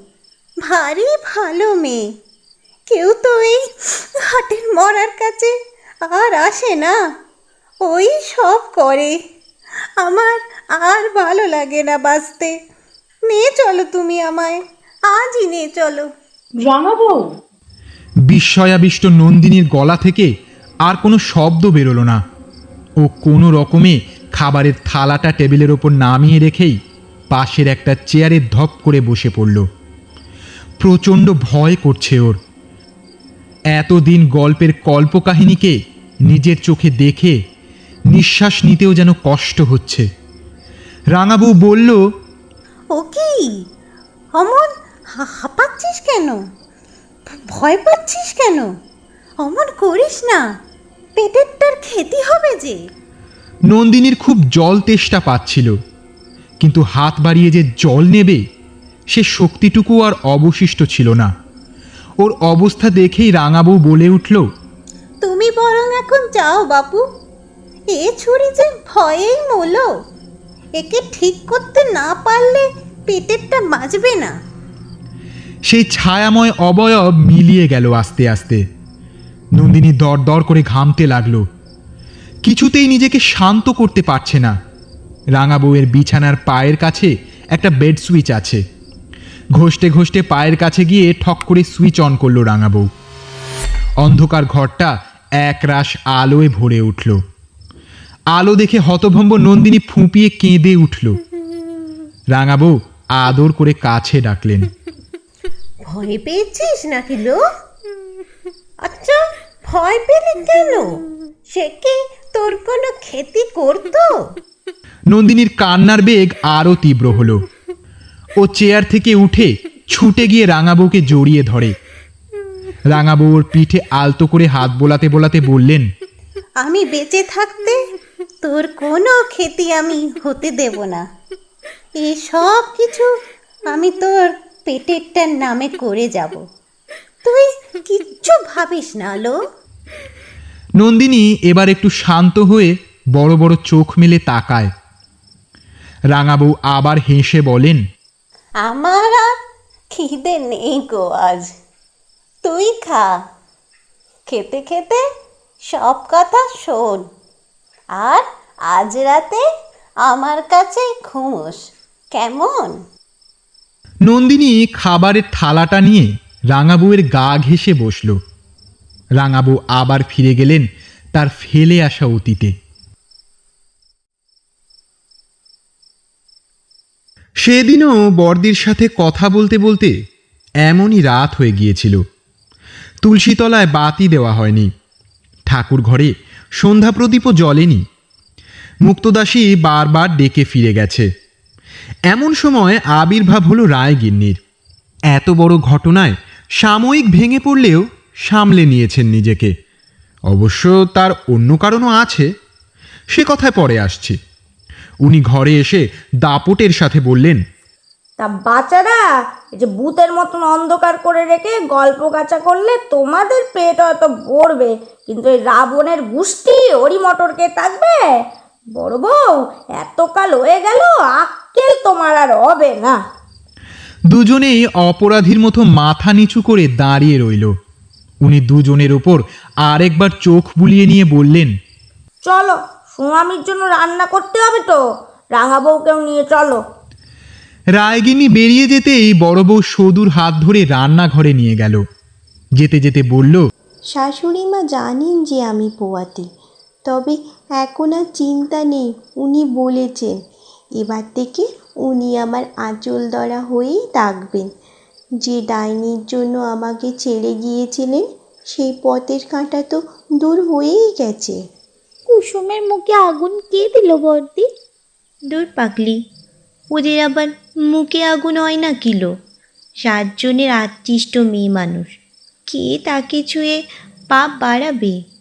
ভারী ভালো মেয়ে। কেউ তো এই ঘাটের মরার কাছে আর আসে না। ওই সব করে। আমার আর ভালো লাগে না বাঁচতে। নিয়ে চলো তুমি আমায় আজই নিয়ে চলো। রাঙাবো বিস্ময়াবিষ্ট নন্দিনীর গলা থেকে আর কোনো শব্দ বেরোলো না। ও কোনো রকমে খাবারের থালাটা টেবিলের ওপর নামিয়ে রেখেই পাশের একটা চেয়ারে ধপ করে বসে পড়ল। প্রচণ্ড ভয় করছে ওর। এতদিন গল্পের কল্পকাহিনীকে নিজের চোখে দেখে নিঃশ্বাস নিতেও যেন কষ্ট হচ্ছে। রাঙাবু বলল, ও কি? অমন হাঁপাচ্ছিস কেন? ভয় পাচ্ছিস কেন? অমন করিস না। পেটেরটার ক্ষতি হবে যে। নন্দিনীর খুব জল তেষ্টা পাচ্ছিল। কিন্তু হাত বাড়িয়ে যে জল নেবে সে শক্তিটুকু আর অবশিষ্ট ছিল না। ওর অবস্থা দেখেই রাঙাবু বলে উঠল তুমি বরং এখন যাও বাপু। এ ছুরি যে ভয়েই মলো। একে ঠিক করতে না পারলে পেটেরটা বাঁচবে না। সেই ছায়াময় অবয়ব মিলিয়ে গেল আস্তে আস্তে। নন্দিনী দর দর করে ঘামতে লাগল। কিছুতেই নিজেকে শান্ত করতে পারছে না। রাঙা বউয়ের বিছানার পায়ের কাছে একটা বেড সুইচ আছে। ঘষতে ঘষতে পায়ের কাছে গিয়ে ঠক করে সুইচ অন করল রাঙা বউ। অন্ধকার ঘরটা একরাশ আলোয় ভরে উঠল। আলো দেখে হতভম্ব নন্দিনী ফুঁপিয়ে কেঁদে উঠল। রাঙা বউ আদর করে কাছে ডাকলেন। ভয় পেয়েছিস নাকি লো? আচ্ছা ভয় পেলে কেন? সে কি তোর কোনো ক্ষতি করতো? নন্দিনীর কান্নার বেগ আরও তীব্র হলো। ও চেয়ার থেকে উঠে ছুটে গিয়ে রাঙাবউকে জড়িয়ে ধরে। রাঙাবউ ওর পিঠে আলতো করে হাত বোলাতে বোলাতে বললেন আমি বেঁচে থাকতে তোর কোনো ক্ষতি আমি হতে দেব না। এই সব কিছু আমি তোর পেটেরটার নামে করে যাব। তুই কিচ্ছু ভাবিস না লো নন্দিনী এবার একটু শান্ত হয়ে বড় বড় চোখ মেলে তাকায়। রাঙাবউ আবার হেসে বলেন আমার আর খিদে নেই গো আজ। তুই খা। খেতে খেতে সব কথা শোন। আর আজ রাতে আমার কাছে ঘুমোস। কেমন? নন্দিনী খাবারের থালাটা নিয়ে রাঙাবউয়ের গা ঘেঁষে বসল। রাঙাবু আবার ফিরে গেলেন তার ফেলে আসা অতীতে। সেদিনও বর্দির সাথে কথা বলতে বলতে এমনই রাত হয়ে গিয়েছিল। তুলসীতলায় বাতি দেওয়া হয়নি। ঠাকুর ঘরে সন্ধ্যা প্রদীপও জ্বলেনি। মুক্তদাসী বারবার ডেকে ফিরে গেছে। এমন সময় আবির্ভাব হলো রায়গিন্নির। এত বড় ঘটনায় সাময়িক ভেঙে পড়লেও সামলে নিয়েছেন নিজেকে। অবশ্য তার অন্য কারণও আছে, সে কথায় পরে আসছি। উনি ঘরে এসে দাপটের সাথে বললেন, তা বাচ্চারা, এই যে ভূতের মতন অন্ধকার করে রেখে গল্প গাছা করলে তোমাদের পেট হয়তো ভরবে, কিন্তু এই রাবণের গুষ্টি ওরি মটরকে থাকবে? বড় বউ এতকাল হয়ে গেল আক্কেল তোমার আর হবে না। দুজনেই অপরাধীর মতো মাথা নিচু করে দাঁড়িয়ে রইল। উনি দুজনের ওপর আরেকবার চোখ বুলিয়ে নিয়ে বললেন চলো সুমামির জন্য রান্না করতে হবে তো রাঙা বউকেও নিয়ে চলো। রায়গিনী বেরিয়ে যেতেই বড় বউ সদুর হাত ধরে রান্নাঘরে নিয়ে গেল। যেতে যেতে বলল শাশুড়ি মা জানেন যে আমি পোয়াতি তবে এখন আর চিন্তা নেই উনি বলেছেন এবার থেকে উনি আমার আঁচল ধরা হয়েই থাকবেন। যে ডাইনির জন্য আমাকে ছেড়ে গিয়েছিলেন সেই পথের কাঁটা তো দূর হয়েই গেছে। কুসুমের মুখে আগুন কে দিল বর্দি? দূর পাগলি ওদের আবার মুখে আগুন হয় না কিলো? সাতজনের আত্মিষ্ট মেয়ে মানুষ কে তাকে ছুঁয়ে পাপ বাড়াবে?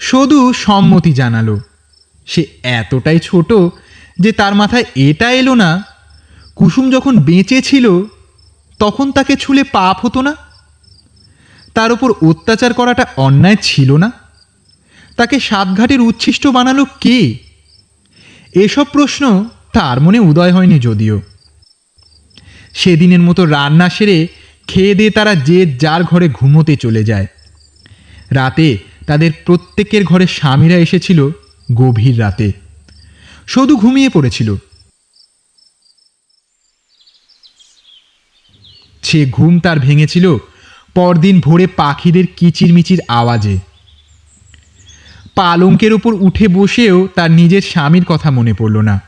শুধু সম্মতি জানালো। সে এতটাই ছোট যে তার মাথায় এটা এলো না। কুসুম যখন বেঁচে ছিল, তখন তাকে ছুলে পাপ হতো না। তার উপর অত্যাচার করাটা অন্যায় ছিল না। তাকে সাতঘাটের উচ্ছিষ্ট বানালো কে? এসব প্রশ্ন তার মনে উদয় হয়নি যদিও। সেদিনের মতো রান্না সেরে খেয়ে দিয়ে তারা যে যার ঘরে ঘুমোতে চলে যায়। রাতে তাদের প্রত্যেকের ঘরে স্বামীরা এসেছিল গভীর রাতে। শুধু ঘুমিয়ে পড়েছিল। সে ঘুম তার ভেঙেছিল পরদিন ভোরে পাখিদের কিচিরমিচির আওয়াজে। পালঙ্কের ওপর উঠে বসেও তার নিজের স্বামীর কথা মনে পড়ল না।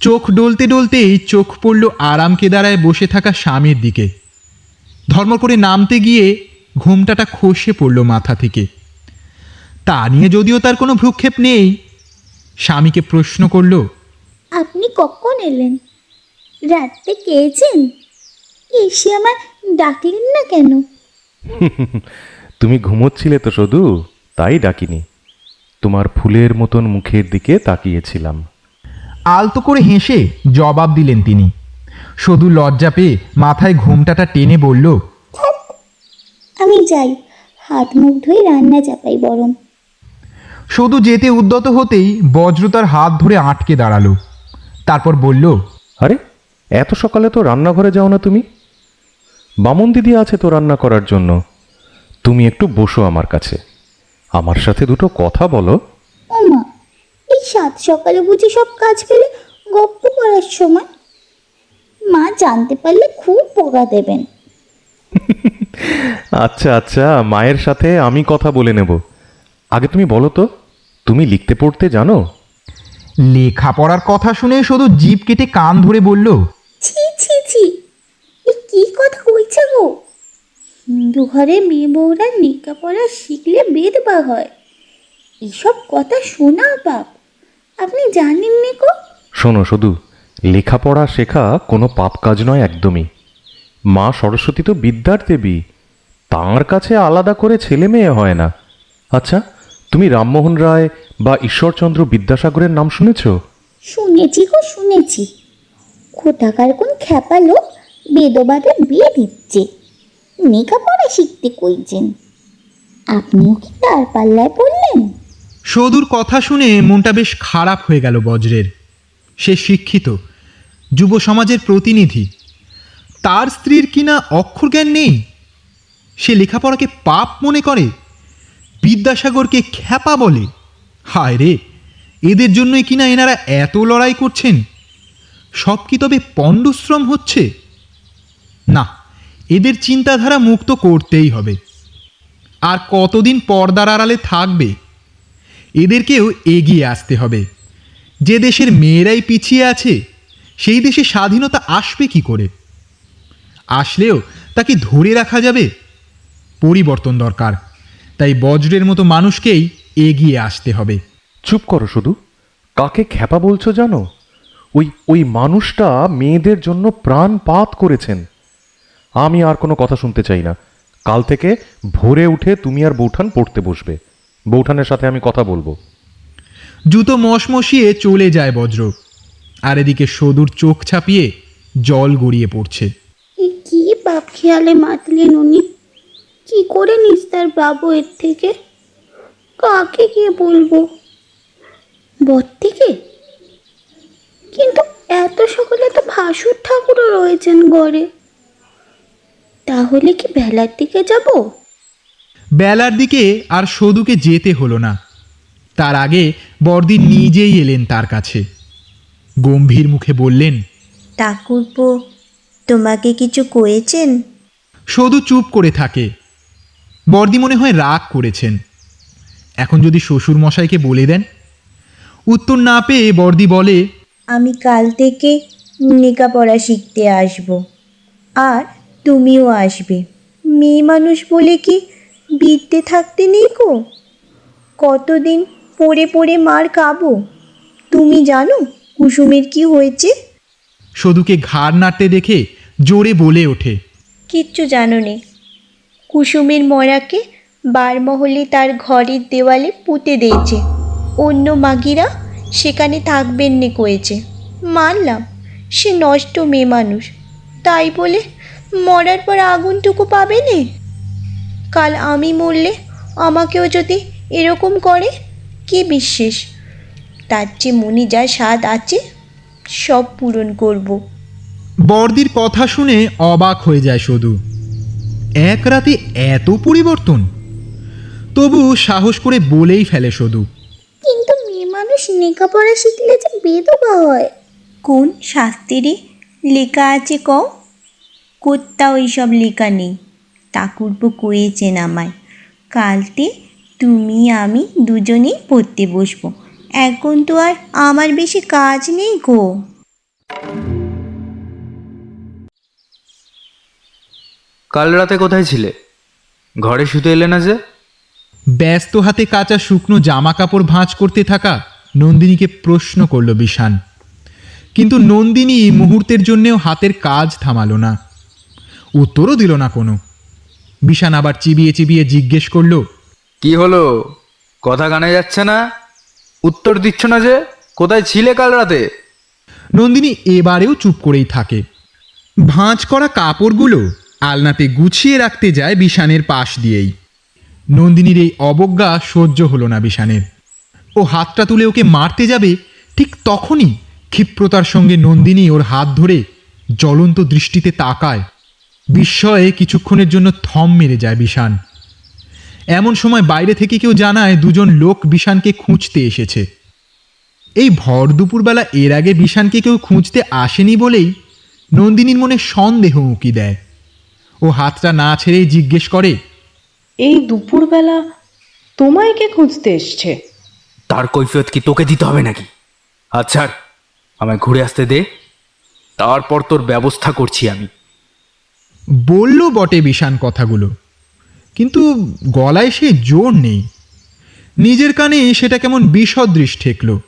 চোখ ডলতে ডলতেই চোখ পড়ল আরাম কেদারায় বসে থাকা স্বামীর দিকে। ধর্ম করে নামতে গিয়ে ঘুমটাটা খসে পড়ল মাথা থেকে। তা নিয়ে যদিও তার কোনো ভ্রুক্ষেপ নেই। স্বামীকে প্রশ্ন করল আপনি কখন এলেন? রাত্রে খেয়েছেন এসে আমার ডাকলেন না কেন? *laughs* তুমি ঘুমোচ্ছিলে তো শুধু তাই ডাকিনি। তোমার ফুলের মতন মুখের দিকে তাকিয়েছিলাম। আলতো করে হেসে জবাব দিলেন তিনি। শুধু লজ্জা পেয়ে মাথায় ঘুমটাটা টেনে বলল আমি যাই। হাত মুখ ধুয়ে রান্না চাপাই বরং। শুধু যেতে উদ্যত হতেই বজ্র তার হাত ধরে আটকে দাঁড়াল। তারপর বলল আরে এত সকালে তো রান্নাঘরে যাও না তুমি। বামন দিদি আছে তো রান্না করার জন্য। তুমি একটু বসো আমার কাছে। আমার সাথে দুটো কথা বলো। এই সাত সকালে বুঝি সব কাজ ফেলে গপ্প করার সময়। মা জানতে পারলে খুব পোকা দেবেন। *laughs* আচ্ছা আচ্ছা মায়ের সাথে আমি কথা বলে নেব। আগে তুমি বলো তো তুমি লিখতে পড়তে জানো? লেখাপড়ার কথা শুনে শুধু জিভ কেটে কান ধরে বলল ছি ছি ছি এ কি কথা কইছে গো? হিন্দু ঘরে মেয়ে বউরা লেখাপড়া শিখলে বেদ বা হয়। এসব কথা শোনা পাপ আপনি জানেন নে গো? শোনো শুধু লেখাপড়া শেখা কোনো পাপ কাজ নয় একদমই। মা সরস্বতী তো বিদ্যার দেবী তাঁর কাছে আলাদা করে ছেলে মেয়ে হয় না। আচ্ছা তুমি রামমোহন রায় বা ঈশ্বরচন্দ্র বিদ্যাসাগরের নাম শুনেছ? শুনেছি গো শুনেছি। কোথাকার কোন খ্যাপা লোক বেদবাদে বিয়ে দিচ্ছে। লেখাপড়া শিখতে কইছেন। আপনিও কি তার পাল্লায় পড়লেন? সদুর কথা শুনে মনটা বেশ খারাপ হয়ে গেল বজ্রের। সে শিক্ষিত যুব সমাজের প্রতিনিধি। তার স্ত্রীর কিনা অক্ষর জ্ঞান নেই? সে লেখাপড়াকে পাপ মনে করে। বিদ্যাসাগরকে খ্যাপা বলে। হায় রে, এদের জন্যই কিনা এনারা এত লড়াই করছেন? সব কি তবে পণ্ডশ্রম হচ্ছে? না, এদের চিন্তাধারা মুক্ত করতেই হবে। আর কতদিন পর্দার আড়ালে থাকবে? এদেরকেও এগিয়ে আসতে হবে। যে দেশের মেয়েরাই পিছিয়ে আছে, সেই দেশে স্বাধীনতা আসবে কি করে? আসলেও তাকে ধরে রাখা যাবে? পরিবর্তন দরকার। তাই বজ্রের মতো মানুষকেই এগিয়ে আসতে হবে। চুপ করো শুধু। কাকে খ্যাপা বলছো জানো? ওই ওই মানুষটা মেয়েদের জন্য প্রাণপাত করেছেন। আমি আর কোনো কথা শুনতে চাই না। কাল থেকে ভোরে উঠে তুমি আর বৌঠান পড়তে বসবে। বৌঠানের সাথে আমি কথা বলব। জুতো মশমশিয়ে চলে যায় বজ্র। আর এদিকে সদুর চোখ ছাপিয়ে জল গড়িয়ে পড়ছে। কি বাপ খেয়ালে মাতলেন উনি? কি করে নিস্তার পাবো এর থেকে? কাকে গিয়ে বলব? বর থেকে কিন্তু এত সকালে তো ভাসুর ঠাকুরও রয়েছেন ঘরে। তাহলে কি বেলার দিকে যাব? বেলার দিকে আর সদুকে যেতে হলো না। তার আগে বর্দি নিজেই এলেন তার কাছে। গম্ভীর মুখে বললেন ঠাকুরপো তোমাকে কিছু কয়েছেন? সদু চুপ করে থাকে। বর্দি মনে হয় রাগ করেছেন। এখন যদি শ্বশুর মশাইকে বলে দেন? উত্তর না পেয়ে বর্দি বলে আমি কাল থেকে লেখাপড়া শিখতে আসব। আর তুমিও আসবে। মেয়ে মানুষ বলে কি বিদ্যে থাকতে নেই গো? কতদিন পড়ে পড়ে মার খাব? তুমি জানো কুসুমের কি হয়েছে? সদুকে ঘাড় নাড়তে দেখে জোরে বলে ওঠে। কিচ্ছু জানো নে কুসুমের মরাকে বারমহলে তার ঘরের দেওয়ালে পুঁতে দিয়েছে। অন্য মাগিরা সেখানে থাকবেন নে কয়েছে। মানলাম, সে নষ্ট মেয়ে মানুষ। তাই বলে মরার পর আগুনটুকু পাবে নে? কাল আমি মরলে আমাকেও যদি এরকম করে, কি বিশ্বাস তার চেয়ে মনে যা স্বাদ আছে, সব পূরণ করব। বর্দির কথা শুনে অবাক হয়ে যায় সদু। এক রাতে এত পরিবর্তন। তবু সাহস করে বলেই ফেলে সদু। কিন্তু মেয়ে মানুষ লেখাপড়া শিখলে যে বেদবা হয়। কোন শাস্ত্রে? লেখা আছে ক কোথাও এইসব লেখা নেই। ঠাকুরপ কয়েছেন আমায় কালতে তুমি আমি দুজনেই পড়তে বসবো। এখন তো আর আমার বেশি কাজ নেই গো। কাল রাতে কোথায় ছিলে? ঘরে শুতে এলে না যে? ব্যস্ত হাতে কাঁচা শুকনো জামা কাপড় ভাঁজ করতে থাকা নন্দিনীকে প্রশ্ন করল বিষান কিন্তু নন্দিনী মুহূর্তের জন্যেও হাতের কাজ থামালো না। উত্তরও দিল না কোনো। বিষান আবার চিবিয়ে চিবিয়ে জিজ্ঞেস করল কি হলো? কথা কানে যাচ্ছে না? উত্তর দিচ্ছ না যে? কোথায় ছিলে কাল রাতে? নন্দিনী এবারেও চুপ করেই থাকে। ভাঁজ করা কাপড়গুলো আলনাতে গুছিয়ে রাখতে যায় বিষানের পাশ দিয়েই। নন্দিনীর এই অবজ্ঞা সহ্য হলো না বিষানের ও হাতটা তুলে ওকে মারতে যাবে, ঠিক তখনই ক্ষিপ্রতার সঙ্গে নন্দিনী ওর হাত ধরে জ্বলন্ত দৃষ্টিতে তাকায়। বিস্ময়ে কিছুক্ষণের জন্য থম মেরে যায় বিষান এমন সময় বাইরে থেকে কেউ জানায় দুজন লোক বিষানকে খুঁজতে এসেছে। এই ভর দুপুরবেলা এর আগে বিষানকে কেউ খুঁজতে আসেনি বলেই নন্দিনীর মনে সন্দেহ উঁকি দেয়। ও হাতটা না ছেড়েই জিজ্ঞেস করে এই দুপুরবেলা তোমায় কে খুঁজতে এসছে? তার কৈফিয়ত কি তোকে দিতে হবে নাকি? আচ্ছা আমায় ঘুরে আসতে দে তারপর তোর ব্যবস্থা করছি আমি। বলল বটে বিষান কথাগুলো কিন্তু গলায় সে জোর নেই। নিজের কানে সেটা কেমন বিসদৃশ ঠেকল।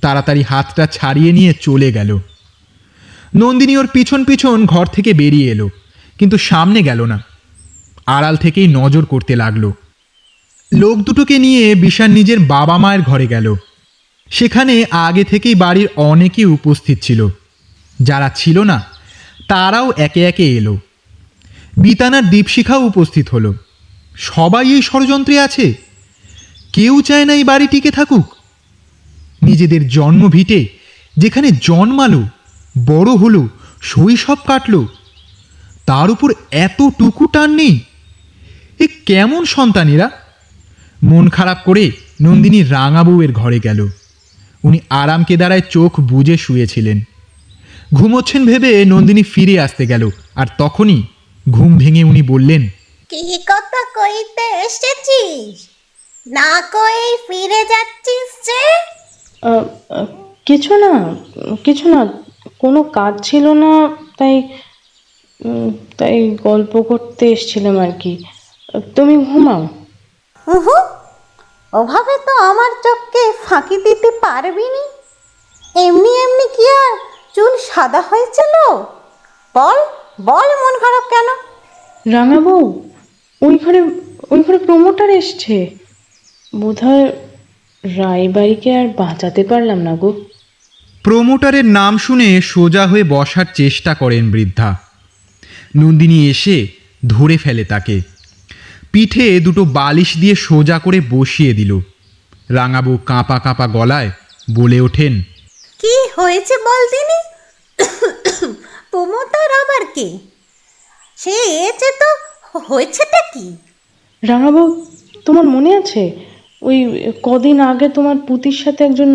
তাড়াতাড়ি হাতটা ছাড়িয়ে নিয়ে চলে গেল। নন্দিনী ওর পিছন পিছন ঘর থেকে বেরিয়ে এলো। কিন্তু সামনে গেল না। আড়াল থেকেই নজর করতে লাগল। লোক দুটোকে নিয়ে বিশাল নিজের বাবা মায়ের ঘরে গেল। সেখানে আগে থেকেই বাড়ির অনেকেই উপস্থিত ছিল। যারা ছিল না, তারাও একে একে এলো। বিতানার দীপশিখাও উপস্থিত হলো। সবাই এই ষড়যন্ত্রে আছে? কেউ চায় না এই বাড়ি টিকে থাকুক। নিজেদের জন্মভিটে যেখানে জন্মালো, বড় হলো, শৈশব কাটলো তার উপর এতটুকু টান নেই? এ কেমন সন্তানেরা? মন খারাপ করে নন্দিনী রাঙা বউয়ের ঘরে গেল। উনি আরাম কেদারায় চোখ বুজে শুয়েছিলেন। ঘুমোচ্ছেন ভেবে নন্দিনী ফিরে আসতে গেল আর তখনই ঘুম ভেঙে উনি বললেন কি কথা কইতে এসেছিস? না কই ফিরে যাচ্ছিস যে? কিছু না কিছু না কোনো কাজ ছিল না তাই তাই গল্প করতে এসছিলাম আর কি। তুমি ঘুমাও। উহু ওভাবে তো আমার চোখকে ফাঁকি দিতে পারবি নি। এমনি এমনি কি আর চুল সাদা হয়েছিল? বল বল মন খারাপ কেন? রাঙা বউ ওই ঘরে ওই ঘরে প্রমোটার এসছে। বোধহয় রায়বাড়িকে আর বাঁচাতে পারলাম না গো। প্রমোটারের নাম শুনে সোজা হয়ে বসার চেষ্টা করেন বৃদ্ধা। নন্দিনী এসে ধরে ফেলে তাকে। পিঠে দুটো বালিশ দিয়ে সোজা করে বসিয়ে দিল। রাঙাবু কাঁপা কাঁপা গলায় বলে ওঠেন কি হয়েছে বল দিনি প্রমোটার আবার কি? সে এসে তো হয়েছেটা কি? রাঙাবু তোমার মনে আছে? ওই কদিন আগে তোমার পুতির সাথে একজন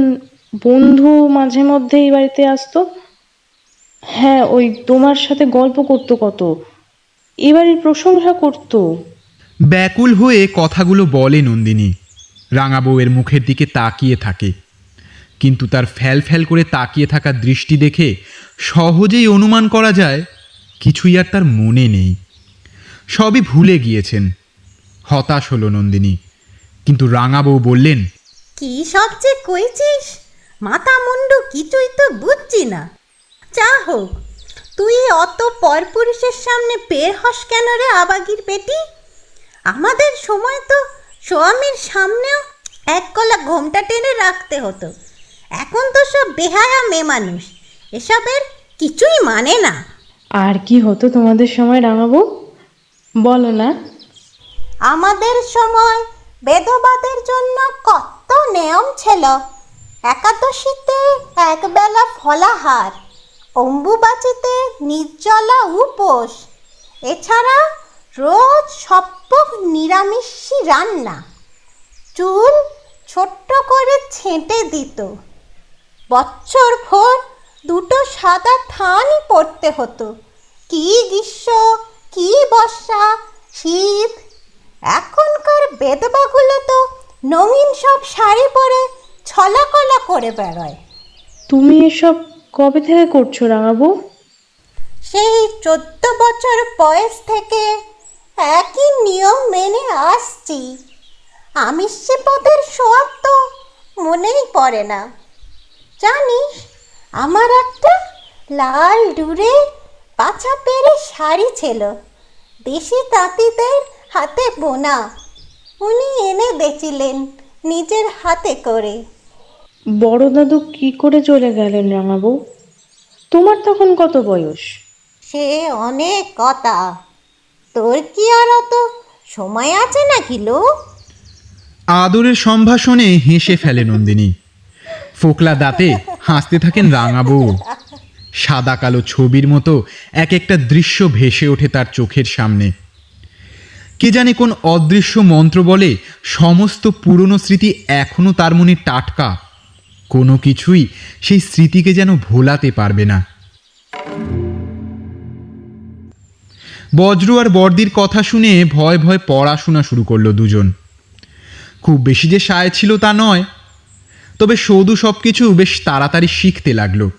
বন্ধু মাঝে মধ্যে এই বাড়িতে আসতো? হ্যাঁ ওই তোমার সাথে গল্প করতো কত। এ বাড়ির প্রশংসা করতো। ব্যাকুল হয়ে কথাগুলো বলে নন্দিনী। রাঙা বউয়ের মুখের দিকে তাকিয়ে থাকে। কিন্তু তার ফ্যাল ফ্যাল করে তাকিয়ে থাকা দৃষ্টি দেখে সহজেই অনুমান করা যায় কিছুই আর তার মনে নেই। সবই ভুলে গিয়েছেন। হতাশ হলো নন্দিনী। কিন্তু রাঙা বউ বললেন কি সব যে কইছিস? মাথা মুন্ডু কিছুই তো বুঝছি না। যা হোক তুই অত পরপুরুষের সামনে বের হস কেন রে আবাগির বেটি? আমাদের সময় তো স্বামীর সামনেও এক কলা ঘোমটা টেনে রাখতে হতো। এখন তো সব বেহায়া মেয়ে মানুষ এসবের কিছুই মানে না। আর কি হতো তোমাদের সময় রাঙাবো? বলো না। আমাদের সময় বেদবাদের জন্য কত নিয়ম ছিল। একাদশীতে একবেলা ফলাহার অম্বুবাচিতে নির্জলা উপোস। এছাড়া রোজ সপ্পক নিরামিষি রান্না। চুল ছোট্ট করে ছেঁটে দিত। বছর ভোর দুটো সাদা থানই পড়তে হতো। কি গ্রীষ্ম, কি বর্ষা, শীত। এখনকার বেদবাগুলো তো নঙিন সব শাড়ি পরে ছলাকলা করে বেড়ায়। তুমি এসব কবে থেকে করছ রাঙাবো? সেই চোদ্দ বছর বয়স থেকে একই নিয়ম মেনে আসছি। আমিষে পদের সোয়াদ তো মনেই পড়ে না। জানিস, আমার একটা লাল ডুরে পাছা পেরে শাড়ি ছিল। দেশি তাঁতিদের হাতে বোনা। উনি এনে বেচিলেন নিজের হাতে করে। বড় দাদু কি করে চলে গেলেন রাঙাবো? তোমার তখন কত বয়স? সে অনেক কথা। তোর কি আর অত সময় আছে নাকি লো আদরের সম্ভাষণে হেসে ফেলে নন্দিনী। ফোকলা দাঁতে হাসতে থাকেন রাঙাবো। সাদা কালো ছবির মতো এক একটা দৃশ্য ভেসে ওঠে তার চোখের সামনে। কে জানে কোন অদৃশ্য মন্ত্র বলে সমস্ত পুরনো স্মৃতি এখনও তার মনে টাটকা। কোনো কিছুই সেই স্মৃতিকে যেন ভোলাতে পারবে না। বজ্র আর বর্দির কথা শুনে ভয় ভয় পড়াশোনা শুরু করল দুজন। খুব বেশি যে সায় ছিল তা নয়, তবে সৌদু সব কিছু বেশ তাড়াতাড়ি শিখতে লাগল।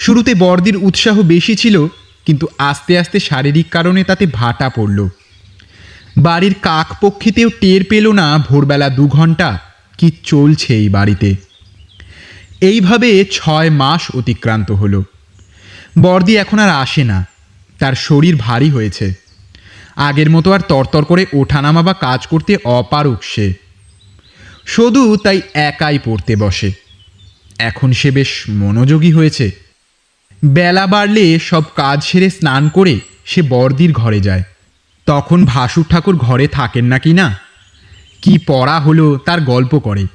শুরুতে বর্দির উৎসাহ বেশি ছিল, কিন্তু আস্তে আস্তে শারীরিক কারণে তাতে ভাটা পড়ল। বাড়ির কাকপক্ষীতেও টের পেল না, ভোরবেলা দু ঘণ্টা কি চলছে এই বাড়িতে। এইভাবে ছয় মাস অতিক্রান্ত হলো। বর্দি এখন আর আসে না। তার শরীর ভারী হয়েছে। আগের মতো আর তরতর করে ওঠানামা বা কাজ করতে অপারক সে। শুধু তাই একাই পড়তে বসে। এখন সে বেশ মনোযোগী হয়েছে। বেলা বাড়লে সব কাজ সেরে স্নান করে সে বর্দির ঘরে যায়। তখন ভাসুর ঠাকুর ঘরে থাকেন নাকি না? কি পড়া হলো তার গল্প করে।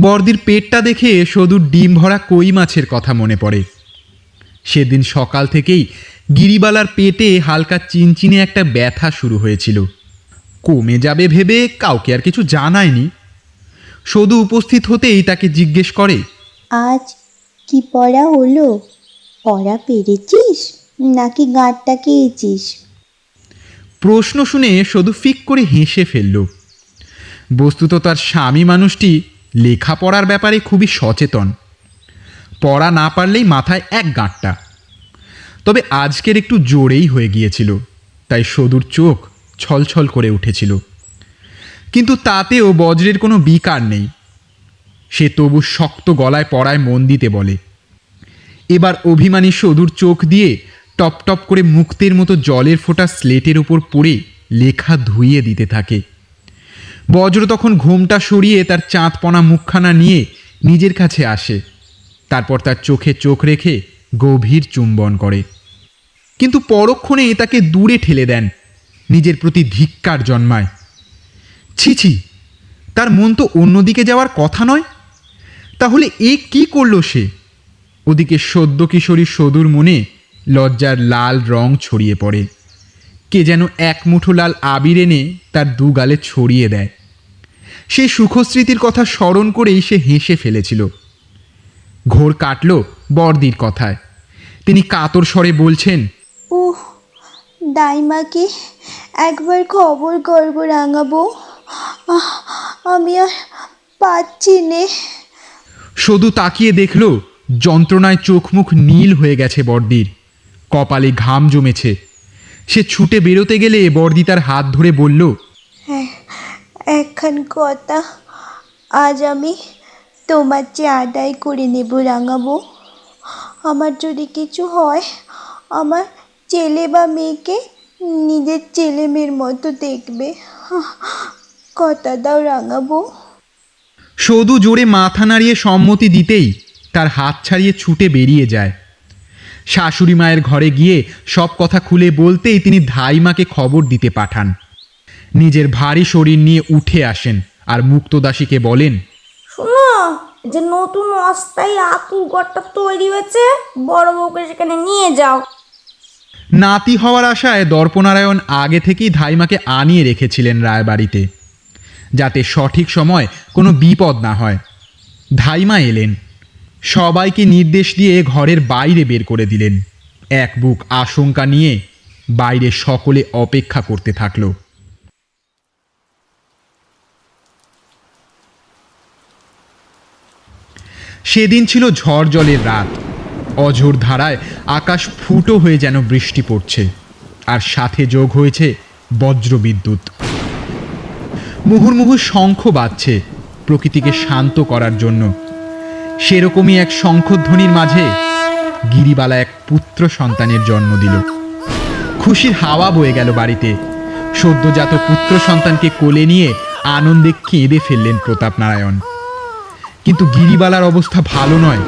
বর্দির পেটটা দেখে সদূর ডিম ভরা কই মাছের কথা মনে পড়ে। সেদিন সকাল থেকেই গিরিবালার পেটে হালকা চিনচিনে একটা ব্যথা শুরু হয়েছিল। কমে যাবে ভেবে কাউকে আর কিছু জানায়নি। সদু উপস্থিত হতেই তাকে জিজ্ঞেস করে আজ কি পড়া হলো? পড়া পেরেছিস? নাকি গাঁটটা খেয়েছিস? প্রশ্ন শুনে সদু ফিক করে হেসে ফেলল। বস্তুত তার স্বামী মানুষটি লেখাপড়ার ব্যাপারে খুবই সচেতন। পড়া না পারলেই মাথায় এক গাঁটটা। তবে আজকের একটু জোরেই হয়ে গিয়েছিল, তাই সদুর চোখ ছলছল করে উঠেছিল। কিন্তু তাতেও বজ্রের কোনো বিকার নেই। সে তবু শক্ত গলায় পড়ায় মন দিতে বলে। এবার অভিমানী সদুর চোখ দিয়ে টপ টপ করে মুক্তের মতো জলের ফোঁটা স্লেটের ওপর পড়ে লেখা ধুইয়ে দিতে থাকে। বজ্র তখন ঘুমটা সরিয়ে তার চাঁদপনা মুখখানা নিয়ে নিজের কাছে আসে। তারপর তার চোখে চোখ রেখে গভীর চুম্বন করে। কিন্তু পরক্ষণে তাকে দূরে ঠেলে দেন, নিজের প্রতি ধিক্কার জন্মায়। ছি ছি, তার মন তো অন্যদিকে যাওয়ার কথা নয়। তাহলে এ কি করল সে? ওদিকে সদ্য কিশোরী সদূর মনে লজ্জার লাল রং ছড়িয়ে পড়ে। কে যেন এক মুঠো লাল আবির এনে তার দু গালে ছড়িয়ে দেয়। সেই সুখস্মৃতির কথা স্মরণ করেই সে হেসে ফেলেছিল। ঘোর কাটল বর্দির কথায়। তিনি কাতর স্বরে বলছেন উহ দাইমাকে একবার খবর করব রাঙাবো আমি আর পাচ্ছি নে। শুধু তাকিয়ে দেখল যন্ত্রণায় চোখ মুখ নীল হয়ে গেছে বর্দির। কপালে ঘাম জমেছে। সে ছুটে বেরোতে গেলে বর্দি তার হাত ধরে বলল একখান কথা। আজ আমি তোমার চেয়ে আদায় করে নেব রাঙাবো। আমার যদি কিছু হয়, আমার ছেলে বা মেয়েকে নিজের ছেলে মেয়ের মতো দেখবে। কথা দাও রাঙাবো। সদু জোরে মাথা নাড়িয়ে সম্মতি দিতেই তার হাত ছাড়িয়ে ছুটে বেরিয়ে যায়। শাশুড়ি মায়ের ঘরে গিয়ে সব কথা খুলে বলতেই তিনি ধাইমাকে খবর দিতে পাঠান। নিজের ভারী শরীর নিয়ে উঠে আসেন আর মুক্তদাসীকে বলেন শোনো যে নতুন অস্থায়ী আতুর ঘরটা তৈরি হয়েছে বড় বউকে সেখানে নিয়ে যাও। নাতি হওয়ার আশায় দর্পনারায়ণ আগে থেকেই ধাইমাকে আনিয়ে রেখেছিলেন রায়বাড়িতে যাতে সঠিক সময় কোনো বিপদ না হয়। ধাইমা এলেন সবাইকে নির্দেশ দিয়ে ঘরের বাইরে বের করে দিলেন। এক বুক আশঙ্কা নিয়ে বাইরে সকলে অপেক্ষা করতে থাকল। সেদিন ছিল ঝড় জলের রাত। অঝোর ধারায় আকাশ ফুটো হয়ে যেন বৃষ্টি পড়ছে, আর সাথে যোগ হয়েছে বজ্রবিদ্যুৎ। মুহুর্মুহু শঙ্খ বাজছে প্রকৃতিকে শান্ত করার জন্য। সেরকমই এক শঙ্খধ্বনির মাঝে গিরিবালা এক পুত্র সন্তানের জন্ম দিল। খুশির হাওয়া বয়ে গেল বাড়িতে। সদ্যজাত পুত্র সন্তানকে কোলে নিয়ে আনন্দে কেঁদে ফেললেন প্রতাপ নারায়ণ কিন্তু গিরিবালার অবস্থা ভালো নয়।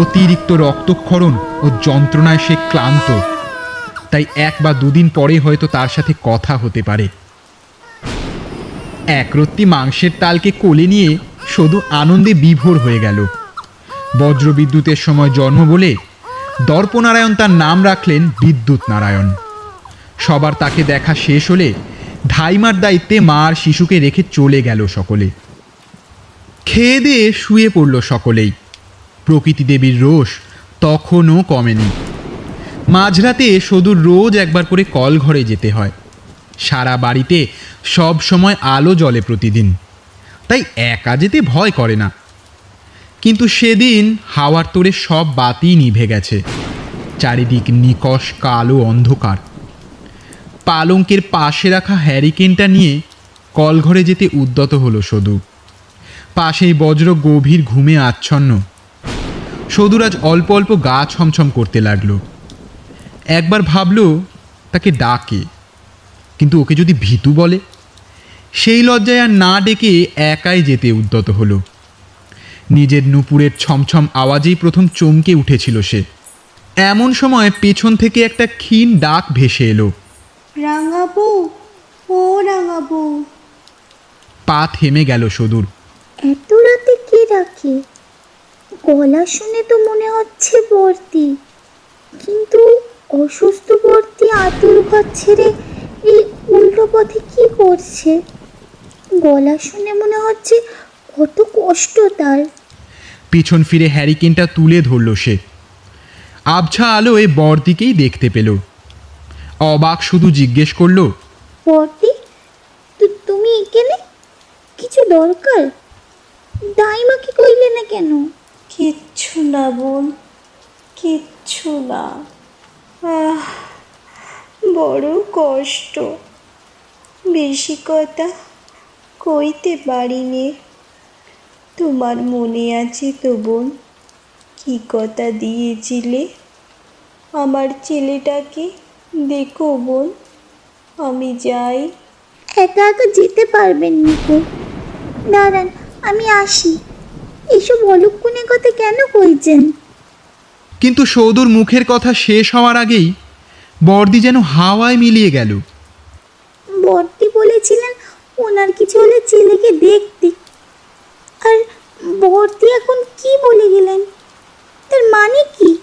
অতিরিক্ত রক্তক্ষরণ ও যন্ত্রণায় সে ক্লান্ত। তাই এক বা দুদিন পরে হয়তো তার সাথে কথা হতে পারে। একরত্তি মাংসের তালকে কোলে নিয়ে শুধু আনন্দে বিভোর হয়ে গেল। বজ্রবিদ্যুতের সময় জন্ম বলে দর্পনারায়ণ তার নাম রাখলেন বিদ্যুৎ নারায়ণ সবার তাকে দেখা শেষ হলে ধাইমার দায়িত্বে মা আর শিশুকে রেখে চলে গেল সকলে। খেয়ে দিয়ে শুয়ে পড়ল সকলেই। প্রকৃতি দেবীর রোষ তখনও কমেনি। মাঝরাতে সদুর রোজ একবার করে কল ঘরে যেতে হয়। সারা বাড়িতে সব সময় আলো জ্বলে প্রতিদিন। তাই একা যেতে ভয় করে না। কিন্তু সেদিন হাওয়ার তোড়ে সব বাতি নিভে গেছে। চারিদিক নিকশ কালো অন্ধকার। পালঙ্কের পাশে রাখা হ্যারিকেনটা নিয়ে কলঘরে যেতে উদ্যত হলো সদু পাশেই বজ্র গভীর ঘুমে আচ্ছন্ন। সদুরাজ অল্প অল্প গা ছমছম করতে লাগল। একবার ভাবল তাকে ডাকে। কিন্তু ওকে যদি ভীতু বলে সেই লজ্জায় আর না ডেকে একাই যেতে উদ্যত হলো। নিজের নুপুরের ছমছম আওয়াজেই প্রথম চমকে উঠেছিল সে। এমন সময় পেছন থেকে একটা ক্ষীণ ডাক ভেসে এলো। রাঙাবো ও রাঙাবো। পা থেমে গেল সদূর। এত রাতে কে ডাকে? গলা শুনে তো মনে হচ্ছে বর্তি কিন্তু অসুস্থ বর্তি আতুর ঘর ছেড়ে এই উল্টো পথে কি করছে? গলা শুনে মনে হচ্ছে কত কষ্ট তার। পিছন ফিরে হ্যারিকেনটা তুলে ধরল সে। আবছা আলোয় বরদিকেই দেখতে পেল। অবাক শুধু জিজ্ঞেস করল বর্তি তুমি এখানে? কিছু দরকার? দাইমাকে কইলে না কেন? কিচ্ছু না বোন কিচ্ছু না। আহ বড় কষ্ট। বেশি কথা কইতে পারিনি। তোমার মনে আছে তো বোন কি কথা দিয়েছিলে? আমার ছেলেটাকে দেখো বোন আমি যাই। একা একা যেতে পারবেন নিকো দাঁড়ান আমি আসি। এসব অলক্ষণে কথা কেন কইছেন? কিন্তু সৌদুর মুখের কথা শেষ হওয়ার আগেই বর্দি যেন হাওয়ায় মিলিয়ে গেল। বর্তি বলেছিলেন ওনার কিছু হলে ছেলেকে দেখতে। আর বর্দি এখন কি বলে গেলেন? তার মানে কি?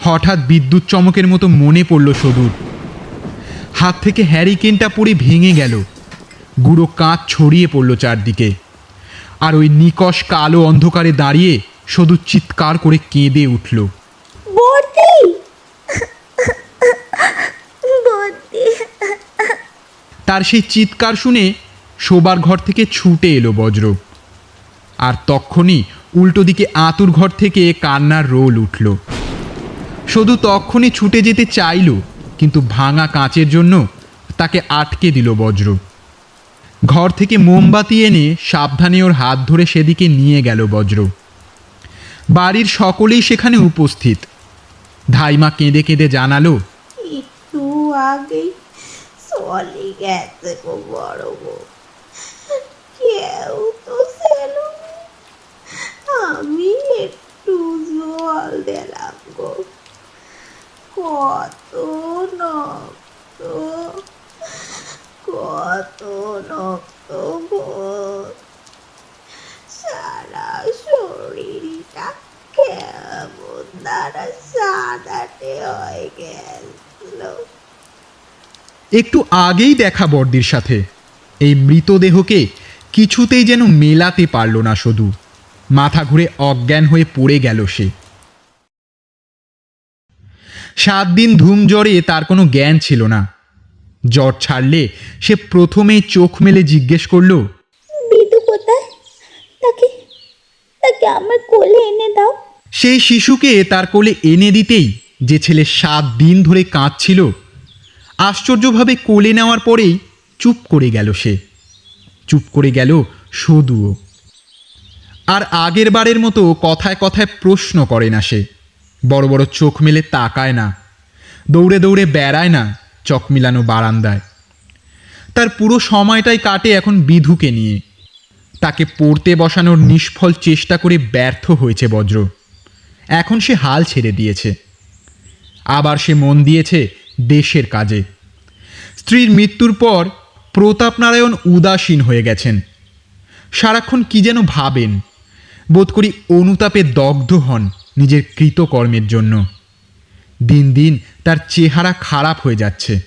হঠাৎ বিদ্যুৎ চমকের মতো মনে পড়ল সদুর। হাত থেকে হ্যারিকেনটা পড়ে ভেঙে গেল। গুঁড়ো কাঁচ ছড়িয়ে পড়ল চারদিকে। আর ওই নিকশ কালো অন্ধকারে দাঁড়িয়ে শুধু চিৎকার করে কেঁদে উঠল। তার সেই চিৎকার শুনে শোবার ঘর থেকে ছুটে এলো বজ্র। আর তক্ষণই উল্টো দিকে আতুর ঘর থেকে কান্নার রোল উঠল। শুধু তক্ষণই ছুটে যেতে চাইল কিন্তু ভাঙা কাঁচের জন্য তাকে আটকে দিল বজ্র। ঘর থেকে মোমবাতি এনে সাবধানে ওর হাত ধরে সেদিকে নিয়ে গেল বজ্র। বাড়ির সকলেই সেখানে উপস্থিত। ধাইমা কেঁদে কেঁদে জানালো, একটু আগেই চলে গেছে গো বড় বউ। কেউ তো ছিল আমি একটু জল দিলাম গো। কত নক্ত কত নক্ত গো সারা শরীরটা কেমন দ্বারা সাদাটে হয়ে গেল। একটু আগেই দেখা বর্দির সাথে। এই মৃতদেহকে কিছুতেই যেন মেলাতে পারল না শুধু মাথা ঘুরে অজ্ঞান হয়ে পড়ে গেল সে। সাত দিন ধুম জ্বরে তার কোনো জ্ঞান ছিল না। জ্বর ছাড়লে সে প্রথমেই চোখ মেলে জিজ্ঞেস করল বিদু কোথায়? তাকে তাকে আমার কোলে এনে দাও। সেই শিশুকে তার কোলে এনে দিতেই যে ছেলে সাত দিন ধরে কাঁদছিল আশ্চর্যভাবে কোলে নেওয়ার পরেই চুপ করে গেল সে। চুপ করে গেল সদুও। আর আগের বারের মতো কথায় কথায় প্রশ্ন করে না সে। বড় বড় চোখ মেলে তাকায় না। দৌড়ে দৌড়ে বেড়ায় না। চক মিলানো বারান্দায়। তার পুরো সময়টাই কাটে এখন বিধুকে নিয়ে। তাকে পড়তে বসানোর নিষ্ফল চেষ্টা করে ব্যর্থ হয়েছে বজ্র। এখন সে হাল ছেড়ে দিয়েছে। আবার সে মন দিয়েছে দেশের কাজে। স্ত্রীর মৃত্যুর পর প্রতাপ নারায়ণ উদাসীন হয়ে গেছেন। সারাক্ষণ কি যেন ভাবেন, বোধ করি অনুতাপে দগ্ধ হন নিজের কৃতকর্মের জন্য। দিন দিন তার চেহারা খারাপ হয়ে যাচ্ছে।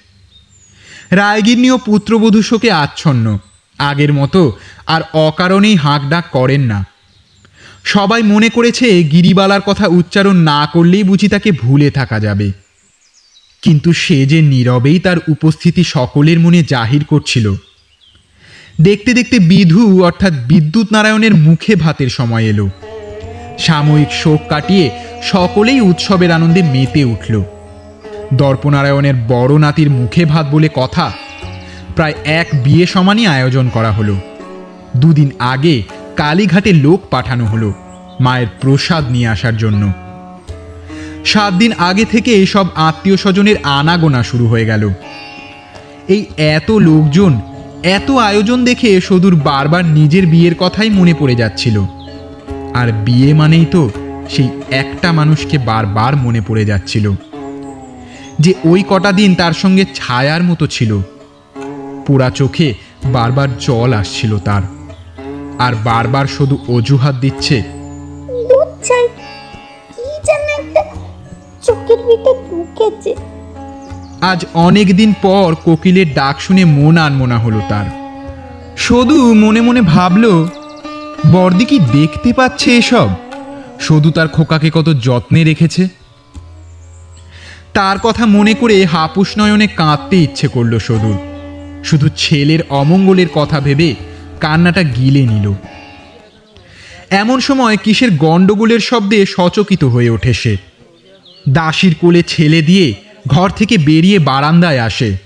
রায়গিন্নি ও পুত্রবধূ শোকে আচ্ছন্ন। আগের মতো আর অকারণেই হাঁক ডাক করেন না। সবাই মনে করেছে গিরিবালার কথা উচ্চারণ না করলেই বুঝি তাকে ভুলে থাকা যাবে। কিন্তু সে যে নীরবেই তার উপস্থিতি সকলের মনে জাহির করছিল। দেখতে দেখতে বিধু অর্থাৎ বিদ্যুৎ নারায়ণের মুখে ভাতের সময় এলো। সাময়িক শোক কাটিয়ে সকলেই উৎসবের আনন্দে মেতে উঠল। দর্পনারায়ণের বড় নাতির মুখে ভাত বলে কথা প্রায় এক বিয়ে সমানই আয়োজন করা হলো। দুদিন আগে কালীঘাটে লোক পাঠানো হলো মায়ের প্রসাদ নিয়ে আসার জন্য। সাত দিন আগে থেকে সব আত্মীয় স্বজনের আনাগোনা শুরু হয়ে গেল। এই এত লোকজন, এত আয়োজন দেখে সদূর বারবার নিজের বিয়ের কথাই মনে পড়ে যাচ্ছিল। আর বিয়ে মানেই তো সেই একটা মানুষকে বারবার মনে পড়ে যাচ্ছিল। যে ওই কটা দিন তার সঙ্গে ছায়ার মতো ছিল। পোড়া চোখে বারবার জল আসছিল তার। আর বারবার শুধু অজুহাত দিচ্ছে আজ অনেক দিন পর কোকিলের ডাক শুনে মন আনমনা হলো তার। শুধু মনে মনে ভাবল বর্দি কি দেখতে পাচ্ছে এসব? সদু তার খোকাকে কত যত্নে রেখেছে। তার কথা মনে করে হাপুস নয়নে কাঁদতে ইচ্ছে করল সদুর শুধু ছেলের অমঙ্গলের কথা ভেবে কান্নাটা গিলে নিল। এমন সময় কিসের গণ্ডগোলের শব্দে সচকিত হয়ে ওঠে সে। দাসীর কোলে ছেলে দিয়ে ঘর থেকে বেরিয়ে বারান্দায় আসে।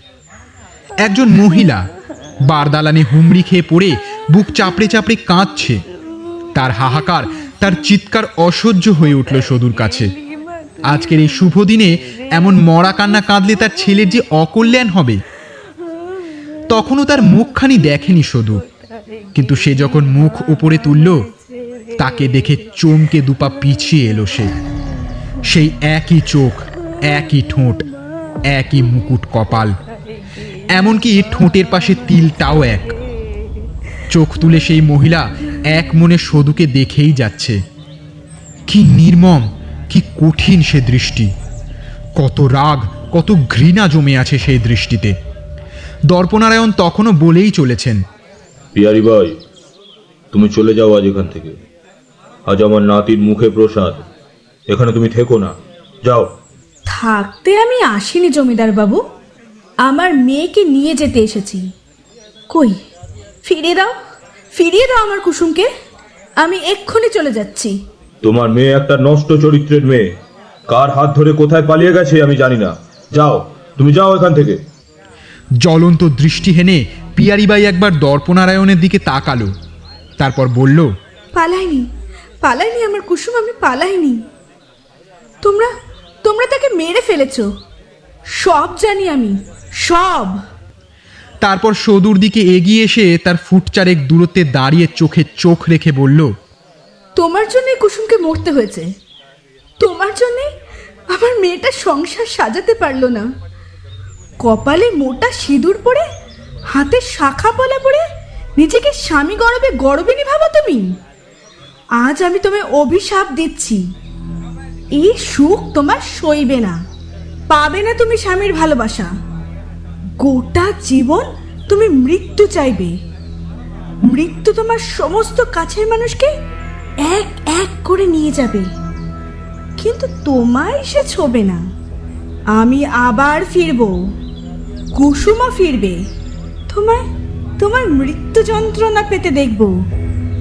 একজন মহিলা, বারদালানে হুমড়ি খেয়ে পড়ে বুক চাপড়ে চাপড়ে কাঁদছে। তার হাহাকার, তার চিৎকার অসহ্য হয়ে উঠল সদুর কাছে। আজকের এই শুভ দিনে এমন মরা কান্না কাঁদলে তার ছেলের যে অকল্যাণ হবে, তখনও তার মুখখানি দেখেনি সদু। কিন্তু সে যখন মুখ উপরে তুলল, তাকে দেখে চমকে দুপা পিছিয়ে এলো সে। সেই একই চোখ, একই ঠোঁট, একই মুকুট কপাল, এমনকি ঠোঁটের পাশে তিলটাও এক। চোখ তুলে সেই মহিলা এক মনে সদুকে দেখেই যাচ্ছে। কি নির্মম কি কঠিন সে দৃষ্টি। কত রাগ কত ঘৃণা জমে আছে সেই দৃষ্টিতে। দর্পনারায়ণ তখনও বলেই চলেছেন পিয়ারি ভাই তুমি চলে যাও আজ এখান থেকে। আজ আমার নাতির মুখে প্রসাদ। এখানে তুমি থেকো না। যাও। থাকতে আমি আসিনি জমিদার বাবু। আমার মেয়েকে নিয়ে যেতে এসেছি। কই ফিরে দাও। ফিরিয়ে দাও আমার কুসুমকে। আমি এক্ষুনি চলে যাচ্ছি। তোমার মেয়ে একটা নষ্ট চরিত্রের মেয়ে। কার হাত ধরে কোথায় পালিয়ে গেছে আমি জানি না। যাও তুমি যাও এখান থেকে। জ্বলন্ত দৃষ্টি হেনে পিয়ারিবাই একবার দর্পনারায়ণের দিকে তাকালো। তারপর বলল পালাইনি পালাইনি আমার কুসুম আমি পালাইনি। তোমরা তোমরা তাকে মেরে ফেলেছ। সব জানি আমি সব। তারপর সদুর দিকে এগিয়ে এসে তার ফুট চারেক দূরত্বে দাঁড়িয়ে চোখে চোখ রেখে বলল, তোমার জন্য কুসুমকে মরতে হয়েছে। তোমার জন্য আমার মেয়েটা সংসার সাজাতে পারল না। কপালে মোটা সিঁদুর পরে, হাতে শাখা পলা পরে নিজেকে স্বামী গরবে গরবিনী ভাবো তুমি? আজ আমি তোমায় অভিশাপ দিচ্ছি। এই সুখ তোমার সইবে না। পাবে না তুমি স্বামীর ভালোবাসা। গোটা জীবন তুমি মৃত্যু চাইবে। মৃত্যু তোমার সমস্ত কাছের মানুষকে এক এক করে নিয়ে যাবে। কিন্তু তোমায় সে ছোবে না। আমি আবার ফিরব। কুসুমও ফিরবে। তোমায়, তোমার মৃত্যু যন্ত্রণা পেতে দেখব।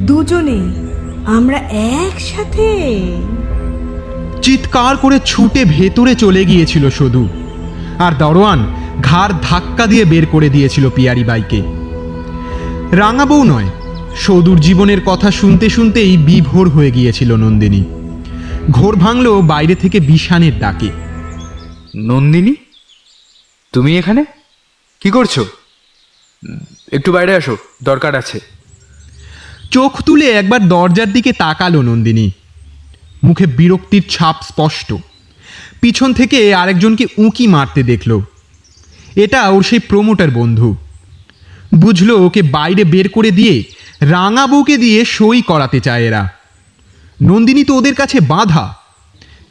দুজনে, আমরা একসাথে। চিৎকার করে ছুটে ভেতরে চলে গিয়েছিল শুধু আর দরোয়ান ঘাড় ধাক্কা দিয়ে বের করে দিয়েছিল পিয়ারি বাইকে। রাঙা বউ নয় সদুর জীবনের কথা শুনতে শুনতেই বিভোর হয়ে গিয়েছিল নন্দিনী। ঘোর ভাঙল বাইরে থেকে বিষানের ডাকে। নন্দিনী? তুমি এখানে? কি করছ? একটু বাইরে আসো দরকার আছে। চোখ তুলে একবার দরজার দিকে তাকালো নন্দিনী। মুখে বিরক্তির ছাপ স্পষ্ট। পিছন থেকে আরেকজনকে উঁকি মারতে দেখল। এটা ওর সেই প্রমোটার বন্ধু। বুঝলো ওকে বাইরে বের করে দিয়ে রাঙা বউকে দিয়ে সই করাতে চায় এরা। নন্দিনী তো ওদের কাছে বাধা।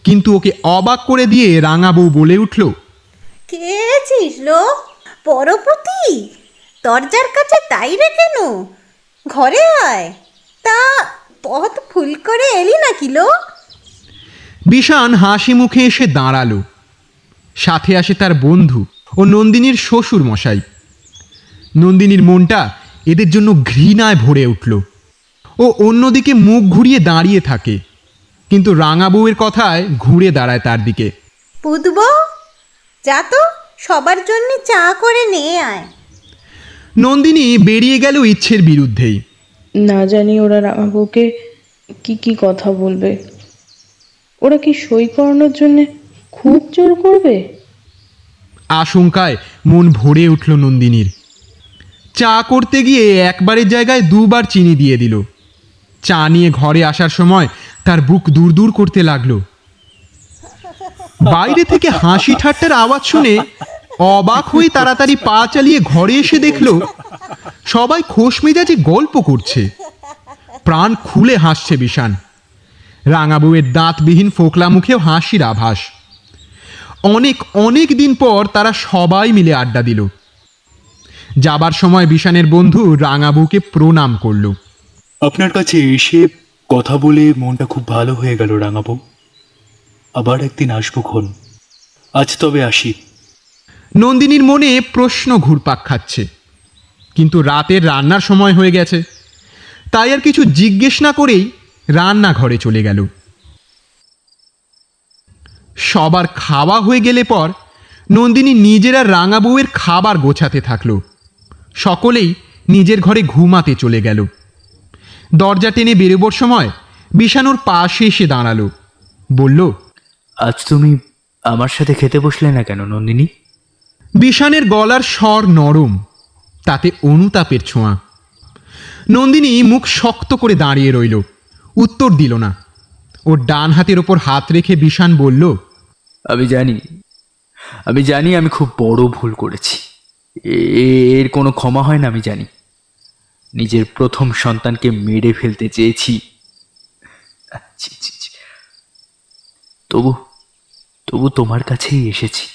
কিন্তু ওকে অবাক করে দিয়ে রাঙা বউ বলে উঠল কে ছিস লো? পরপতি? দরজার কাছে তাই রে কেন? ঘরে আয়। তা পথ ফুল করে এলি নাকি লো? বিষান হাসি মুখে এসে দাঁড়াল। সাথে আসে তার বন্ধু ও নন্দিনীর শ্বশুর মশাই নন্দিনীর মনটা এদের জন্য ঘৃণায় ভরে উঠল। ও অন্যদিকে মুখ ঘুরিয়ে দাঁড়িয়ে থাকে কিন্তু রাঙা বউয়ের কথায় ঘুরে দাঁড়ায় তার দিকে। পুতব যা তো সবার জন্য চা করে নিয়ে আয়। নন্দিনী বেরিয়ে গেল ইচ্ছের বিরুদ্ধেই। না জানি ওরা রামাবুকে কি কি কথা বলবে। ওরা কি সই করানোর জন্য খুব জোর করবে? আশঙ্কায় মন ভরে উঠল নন্দিনীর। চা করতে গিয়ে একবারের জায়গায় দুবার চিনি দিয়ে দিল। চা নিয়ে ঘরে আসার সময় তার বুক দূর দূর করতে লাগল। বাইরে থেকে হাসি ঠাট্টার আওয়াজ শুনে অবাক হয়ে তাড়াতাড়ি পা চালিয়ে ঘরে এসে দেখল, সবাই খোশ মেজাজে গল্প করছে। প্রাণ খুলে হাসছে বিষান রাঙাবুয়ের দাঁতবিহীন ফোকলা মুখেও হাসির আভাস। অনেক অনেক দিন পর তারা সবাই মিলে আড্ডা দিল। যাবার সময় বিশানের বন্ধু রাঙাবুকে প্রণাম করল। আপনার কাছে এসে কথা বলে মনটা খুব ভালো হয়ে গেল রাঙাবু। আবার একদিন আসব খন আজ তবে আসি। নন্দিনীর মনে প্রশ্ন ঘুরপাক খাচ্ছে। কিন্তু রাতের রান্নার সময় হয়ে গেছে। তাই আর কিছু জিজ্ঞেস না করেই রান্নাঘরে চলে গেল। সবার খাওয়া হয়ে গেলে পর নন্দিনী নিজেরা রাঙা বউয়ের খাবার গোছাতে থাকল। সকলেই নিজের ঘরে ঘুমাতে চলে গেল। দরজা টেনে বেরোবার সময় বিষানুর পাশে এসে দাঁড়াল। বলল আজ তুমি আমার সাথে খেতে বসলে না কেন নন্দিনী? বিষানের গলার স্বর নরম তাতে অনুতাপের ছোঁয়া। নন্দিনী মুখ শক্ত করে দাঁড়িয়ে রইল উত্তর দিল না। ওর ডান হাতের ওপর হাত রেখে বিষান বলল আমি জানি আমি জানি আমি খুব বড় ভুল করেছি। এর কোনো ক্ষমা হয় না, আমি জানি। নিজের প্রথম সন্তানকে মেরে ফেলতে চেয়েছি। তবু তবু তোমার কাছেই এসেছি।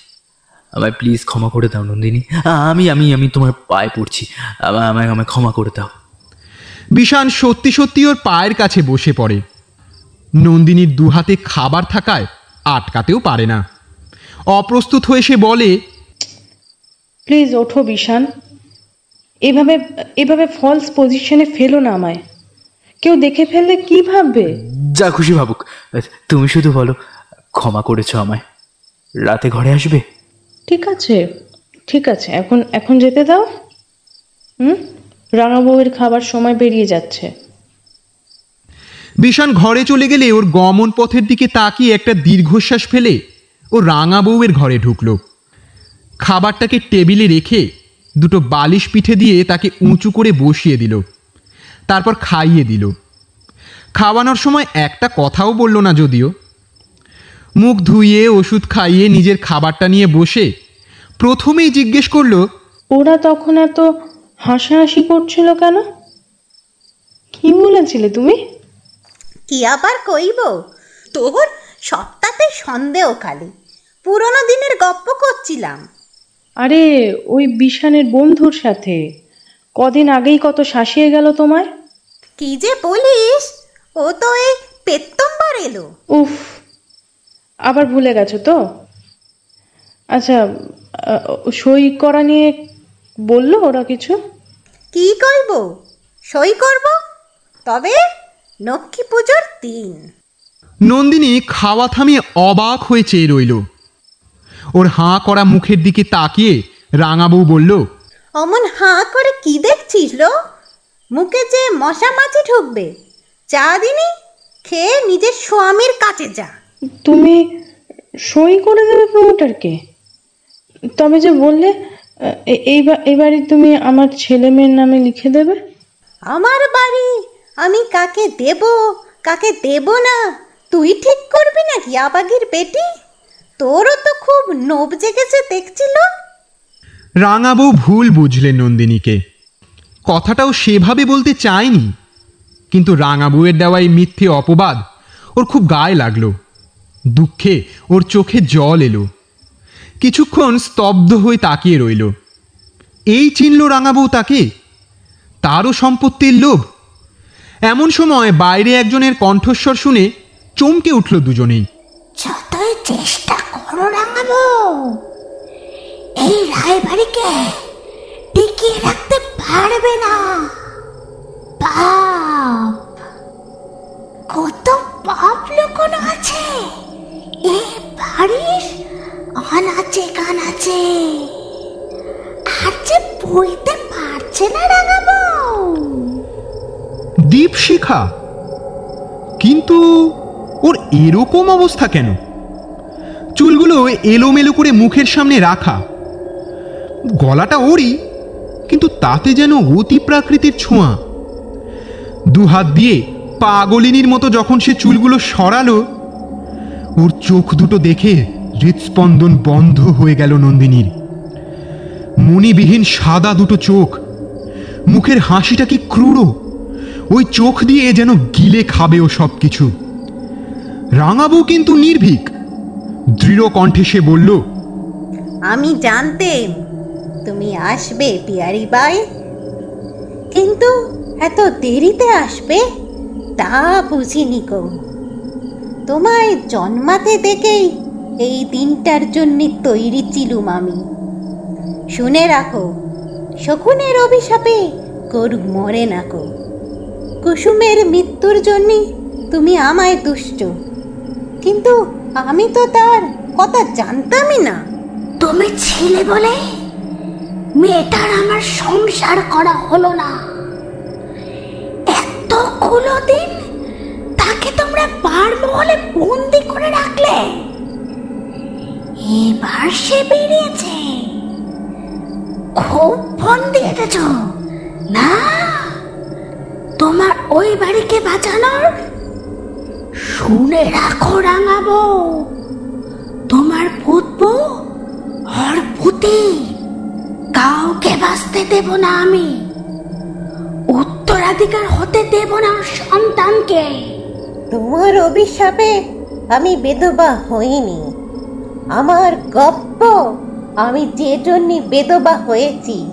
আমায় প্লিজ ক্ষমা করে দাও, নন্দিনী। আমি আমি আমি তোমার পায়ে পড়ছি। আমায় আমায় আমায় ক্ষমা করে দাও। বিষান সত্যি সত্যি ওর পায়ের কাছে বসে পড়ে। নন্দিনীর দুহাতে খাবার থাকায় আটকাতেও পারে না। অপ্রস্তুত হয়ে সে বলে প্লিজ ওঠো বিশান এভাবে এভাবে ফলস পজিশনে ফেলো না আমায়। কেউ দেখে ফেললে কি ভাববে? যা খুশি ভাবুক। তুমি শুধু বলো ক্ষমা করেছ আমায়। রাতে ঘরে আসবে? ঠিক আছে ঠিক আছে। এখন এখন যেতে দাও। হুম? রাঙা বউয়ের খাবার সময় বেরিয়ে যাচ্ছে। বিষান ঘরে চলে গেলে ওর গমন পথের দিকে তাকিয়ে একটা দীর্ঘশ্বাস ফেলে ও রাঙা বউয়ের ঘরে ঢুকলো। খাবারটাকে টেবিলে রেখে দুটো বালিশ পিঠে দিয়ে তাকে উঁচু করে বসিয়ে দিল। তারপর খাইয়ে দিল। খাওয়ানোর সময় একটা কথাও বলল না যদিও। মুখ ধুইয়ে ওষুধ খাইয়ে নিজের খাবারটা নিয়ে বসে প্রথমেই জিজ্ঞেস করল, ওরা তখন এত হাসাহাসি করছিল কেন? কি বলেছিলে তুমি? কি আবার কইব? তোর সপ্তাহে সন্দেহ খালি। পুরনো দিনের গপ্প করছিলাম। আরে ওই বিশানের বন্ধুর সাথে। কদিন আগেই কত শাসিয়ে গেল তোমায়? কি যে বলিস? ও তো এই পেত্তম্বার এলো। উফ আবার ভুলে গেছো তো? আচ্ছা আহ, সই করা নিয়ে বলল ওরা কিছু? কি কইব সই করব? তবে লক্ষ্মী পুজোর দিন। নন্দিনী খাওয়া থামিয়ে অবাক হয়ে চেয়ে রইল। ওর হাঁ করা মুখের দিকে তাকিয়ে রাঙাবু বলল অমন হাঁ করে কি দেখছিস লো? মুখে যে মশা মাছি ঢুকবে চা দিনি খেয়ে নিজের স্বামীর কাছে যা। তুমি সই করে দেবে প্রমোটারকে? তবে যে বললে আহ, এ- এইবার এবারে তুমি আমার ছেলে মেয়ের নামে লিখে দেবে? আমার বাড়ি আমি কাকে দেব? কাকে দেব না? তুই ঠিক করবি নাকি, আবাগির বেটি তোরও তো খুব নোব জেগেছে, দেখছিল? রাঙাবউ ভুল বুঝলেন নন্দিনীকে। কথাটাও সেভাবে বলতে চায়নি। কিন্তু রাঙাবউয়ের দেওয়া এই মিথ্যে অপবাদ ওর খুব গায়ে লাগল। দুঃখে ওর চোখে জল এলো। কিছুক্ষণ স্তব্ধ হয়ে তাকিয়ে রইল। এই চিনল রাঙাবউ তাকে? তারও সম্পত্তির লোভ? এমন সময় বাইরে একজনের কণ্ঠস্বর শুনে চমকে উঠল দুজনেই। যতই চেষ্টা করো রাঙাবো, এই রায়বাড়িকে টিকিয়ে রাখতে পারবে না। পাপ, কত পাপ লুকোনো আছে। এ বাড়ির অনাচে কানাচে। আর যে বইতে পারছে না রাঙাবো। দীপশিখা কিন্তু ওর এরকম অবস্থা কেন? চুলগুলো এলোমেলো করে মুখের সামনে রাখা। গলাটা ওরই, কিন্তু তাতে যেন অতি প্রাকৃতির ছোঁয়া। দু হাত দিয়ে পাগলিনীর মতো যখন সে চুলগুলো সরালো, ওর চোখ দুটো দেখে হৃৎস্পন্দন বন্ধ হয়ে গেল নন্দিনীর। মণিবিহীন সাদা দুটো চোখ, মুখের হাসিটা কি ক্রূর? ওই চোখ দিয়ে যেন গিলে খাবে ও সব কিছু রাঙাবু কিন্তু নির্ভীক। দৃঢ় কণ্ঠে সে বলল, আমি জানতেম তুমি আসবে পিয়ারি বাই। কিন্তু এত দেরিতে আসবে? তা বুঝিনি কো তোমায় জন্মাতে দেখেই এই দিনটার জন্য তৈরি ছিলুম আমি। শুনে রাখো, শকুনের অভিশাপে গরু মরে না কো কুসুমের মৃত্যুর জন্যে তুমি আমায় দুষ্ট। কিন্তু আমি তো তার কথা জানতামই না। তুমি ছিলে বলে মেয়েটার আমার সংসার করা হলো না। এতগুলো দিন তাকে তোমরা বার মহলে বন্দি করে রাখলে। এবার সে বেরিয়েছে। খুব ফোন দিয়েছ না? তোমার ওই বাড়িকে বাঁচানোর? শুনে রাখো রাঙাবো তোমার পুতবো আর পুতি, কাউকে বাঁচতে দেব না আমি। উত্তরাধিকার হতে দেব না সন্তানকে। তোমার অভিশাপে আমি বেদবা হইনি। আমার গপ্প আমি যে জন্য বেদবা হয়েছি।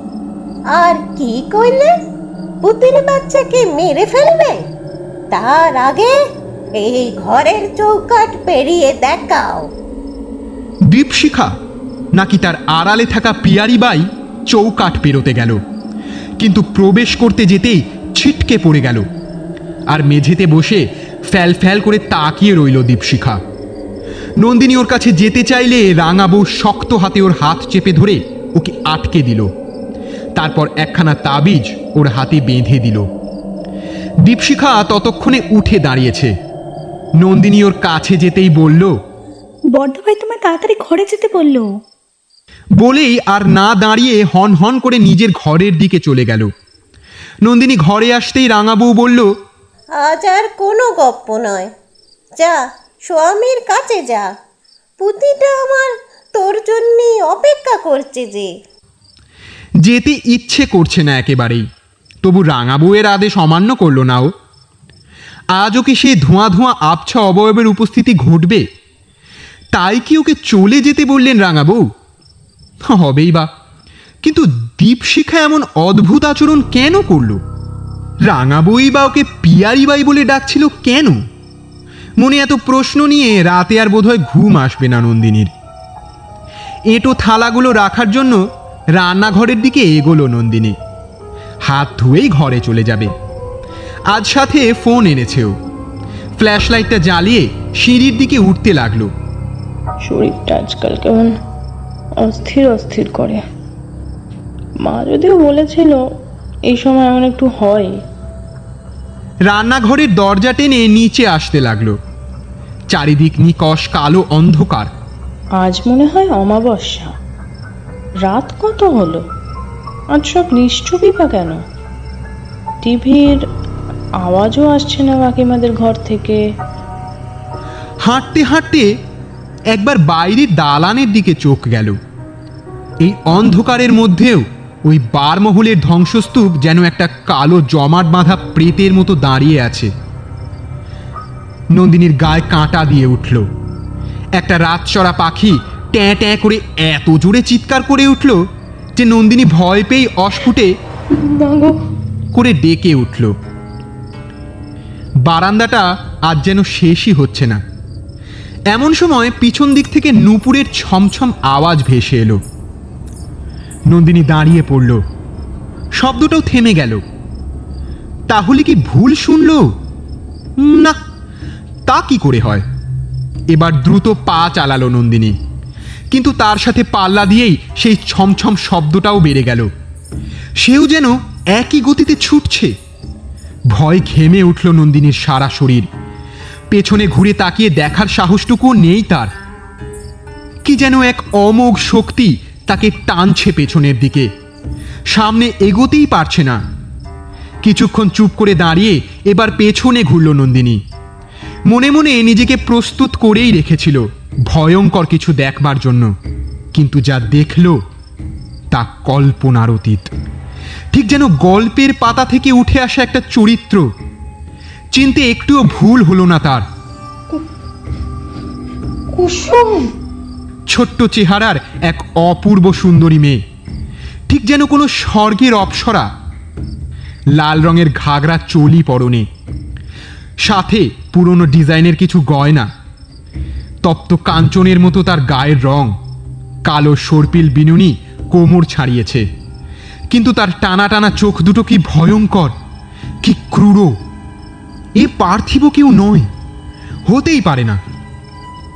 আর কি কইলে? পুতির বাচ্চাকে মেরে ফেলবে? তার আগে এই ঘরের চৌকাট পেরিয়ে দেখাও। দীপশিখা, নাকি তার আড়ালে থাকা পিয়ারি বাই চৌকাঠ পেরোতে গেল। কিন্তু প্রবেশ করতে যেতেই ছিটকে পড়ে গেল। আর মেঝেতে বসে ফ্যাল ফ্যাল করে তাকিয়ে রইল দীপশিখা। নন্দিনী ওর কাছে যেতে চাইলে রাঙাবউ শক্ত হাতে ওর হাত চেপে ধরে ওকে আটকে দিল। তারপর একখানা তাবিজ ওর হাতে বেঁধে দিল। দীপশিখা ততক্ষণে উঠে দাঁড়িয়েছে। নন্দিনী ওর কাছে যেতেই বলল বর্ধভাই তোমায় তাড়াতাড়ি ঘরে যেতে বলল। বলেই আর না দাঁড়িয়ে হন হন করে নিজের ঘরের দিকে চলে গেল। নন্দিনী ঘরে আসতেই রাঙাবউ বলল আজ আর কোনো গপ্প নয়। যা স্বামীর কাছে যা। পুতিটা আমার তোর জন্যই অপেক্ষা করছে যে যেতে ইচ্ছে করছে না একেবারেই। তবু রাঙাবউয়ের আদেশ অমান্য করল না ও। আজও কি সেই ধোঁয়া ধোঁয়া আবছা অবয়বের উপস্থিতি ঘটবে? তাই কি ওকে চলে যেতে বললেন রাঙাবউ হবেই বা। কিন্তু দীপশিখা এমন অদ্ভুত আচরণ কেন করল? রাঙাবই বা ওকে পিয়ারিবাই বলে ডাকছিল কেন? মনে এত প্রশ্ন নিয়ে রাতে আর বোধহয় ঘুম আসবে না নন্দিনীর। এঁটো থালাগুলো রাখার জন্য রান্নাঘরের দিকে এগোলো নন্দিনী। হাত ধুয়েই ঘরে চলে যাবে। আজ সাথে ফোন এনেছেও ফ্ল্যাশ লাইটটা জ্বালিয়ে সিঁড়ির দিকে উঠতে লাগল। শরীরটা আজকাল কেমন অস্থির অস্থির করে। মা যদিও বলেছিল এই সময় এমন একটু হয়। রান্নাঘরের দরজা টেনে নিচে আসতে লাগল। চারিদিক নিকশ কালো অন্ধকার। আজ মনে হয় অমাবস্যা। রাত কত হলো? আজ সব নিশ্চুপই বা কেন? টিভির আওয়াজও আসছে না কাকিমাদের ঘর থেকে। হাঁটতে হাঁটতে একবার বাইরের দালানের দিকে চোখ গেল। এই অন্ধকারের মধ্যেও ওই বারমহলের ধ্বংসস্তূপ যেন একটা কালো জমাট বাঁধা প্রেতের মতো দাঁড়িয়ে আছে। নন্দিনীর গায়ে কাঁটা দিয়ে উঠল। একটা রাতচড়া পাখি ট্যাঁ ট্যাঁ করে এত জোরে চিৎকার করে উঠল যে নন্দিনী ভয় পেয়ে অস্ফুটে করে ডেকে উঠল। বারান্দাটা আজ যেন শেষই হচ্ছে না। এমন সময় পিছন দিক থেকে নুপুরের ছমছম আওয়াজ ভেসে এলো। নন্দিনী দাঁড়িয়ে পড়ল। শব্দটাও থেমে গেল। তাহলে কি ভুল শুনল? না তা কি করে হয়? এবার দ্রুত পা চালালো নন্দিনী। কিন্তু তার সাথে পাল্লা দিয়েই সেই ছমছম শব্দটাও বেড়ে গেল। সেও যেন একই গতিতে ছুটছে। ভয় ঘেমে উঠল নন্দিনীর সারা শরীর। পেছনে ঘুরে তাকিয়ে দেখার সাহসটুকুও নেই তার। কি যেন এক অমোঘ শক্তি তাকে টানছে পেছনের দিকে। সামনে এগোতেই পারছে না। কিছুক্ষণ চুপ করে দাঁড়িয়ে এবার পেছনে ঘুরল নন্দিনী। মনে মনে নিজেকে প্রস্তুত করেই রেখেছিল। ভয়ঙ্কর কিছু দেখবার জন্য কিন্তু যা দেখল তা কল্পনার অতীত। ঠিক যেন গল্পের পাতা থেকে উঠে আসা একটা চরিত্র চিনতে একটুও ভুল হলো না তার। কুসুম! ছোট্ট চেহারার এক অপূর্ব সুন্দরী মেয়ে ঠিক যেন কোনো স্বর্গের অপ্সরা লাল রঙের ঘাগরা চলি পরনে। সাথে পুরনো ডিজাইনের কিছু গয়না তপ্ত কাঞ্চনের মতো তার গায়ের রং। কালো সর্পিল বিনুনি কোমর ছাড়িয়েছে। কিন্তু তার টানা টানা চোখ দুটো কি ভয়ঙ্কর, কি ক্রূর এ পার্থিব কেউ নয়, হতেই পারে না।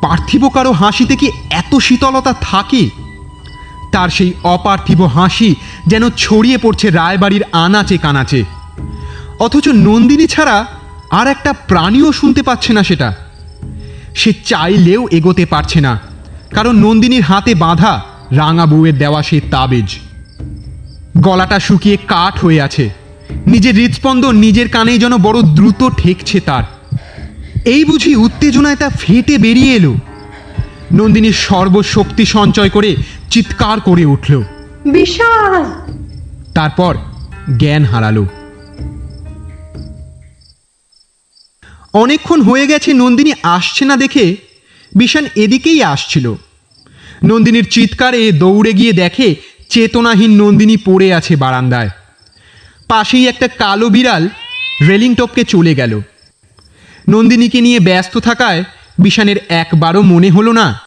পার্থিব কারও হাসিতে কি এত শীতলতা থাকে? তার সেই অপার্থিব হাসি যেন ছড়িয়ে পড়ছে রায়বাড়ির আনাচে কানাচে। অথচ নন্দিনী ছাড়া আর একটা প্রাণীও শুনতে পাচ্ছে না সেটা। সে চাইলেও এগোতে পারছে না কারণ নন্দিনীর হাতে বাঁধা রাঙা বউয়ের দেওয়া সেই তাবেজ। গলাটা শুকিয়ে কাঠ হয়ে আছে নিজের হৃদস্পন্দন নিজের কানেই যেন বড় দ্রুত ঠেকছে তার। এই বুঝি উত্তেজনায় তা ফেটে বেরিয়ে এলো। নন্দিনীর সর্বশক্তি সঞ্চয় করে চিৎকার করে উঠল। বিশাল! তারপর জ্ঞান হারালো। অনেকক্ষণ হয়ে গেছে নন্দিনী আসছে না দেখে বিশান এদিকেই আসছিল। নন্দিনীর চিৎকারে দৌড়ে গিয়ে দেখে চেতনাহীন নন্দিনী পড়ে আছে বারান্দায়। পাশেই একটা কালো বিড়াল রেলিং টপকে চলে গেল। নন্দিনীকে নিয়ে ব্যস্ত থাকায় বিশানের একবারও মনে হলো না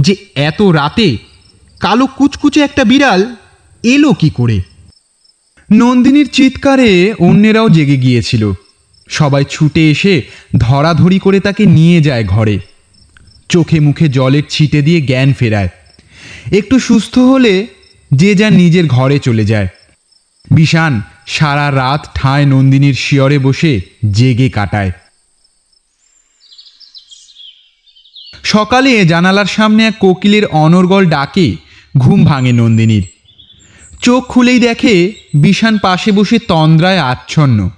যে এত রাতে কালো কুচকুচে একটা বিড়াল এলো কি করে। নন্দিনীর চিৎকারে অন্যেরাও জেগে গিয়েছিল। সবাই ছুটে এসে ধরাধরি করে তাকে নিয়ে যায় ঘরে। চোখে মুখে জলের ছিটে দিয়ে জ্ঞান ফেরায়। একটু সুস্থ হলে যে যা নিজের ঘরে চলে যায়। বিশান সারা রাত ঠায় নন্দিনীর শিয়রে বসে জেগে কাটায়। সকালে জানালার সামনে এক কোকিলের অনর্গল ডাকে ঘুম ভাঙে নন্দিনীর। চোখ খুলেই দেখে বিষান পাশে বসে তন্দ্রায় আচ্ছন্ন।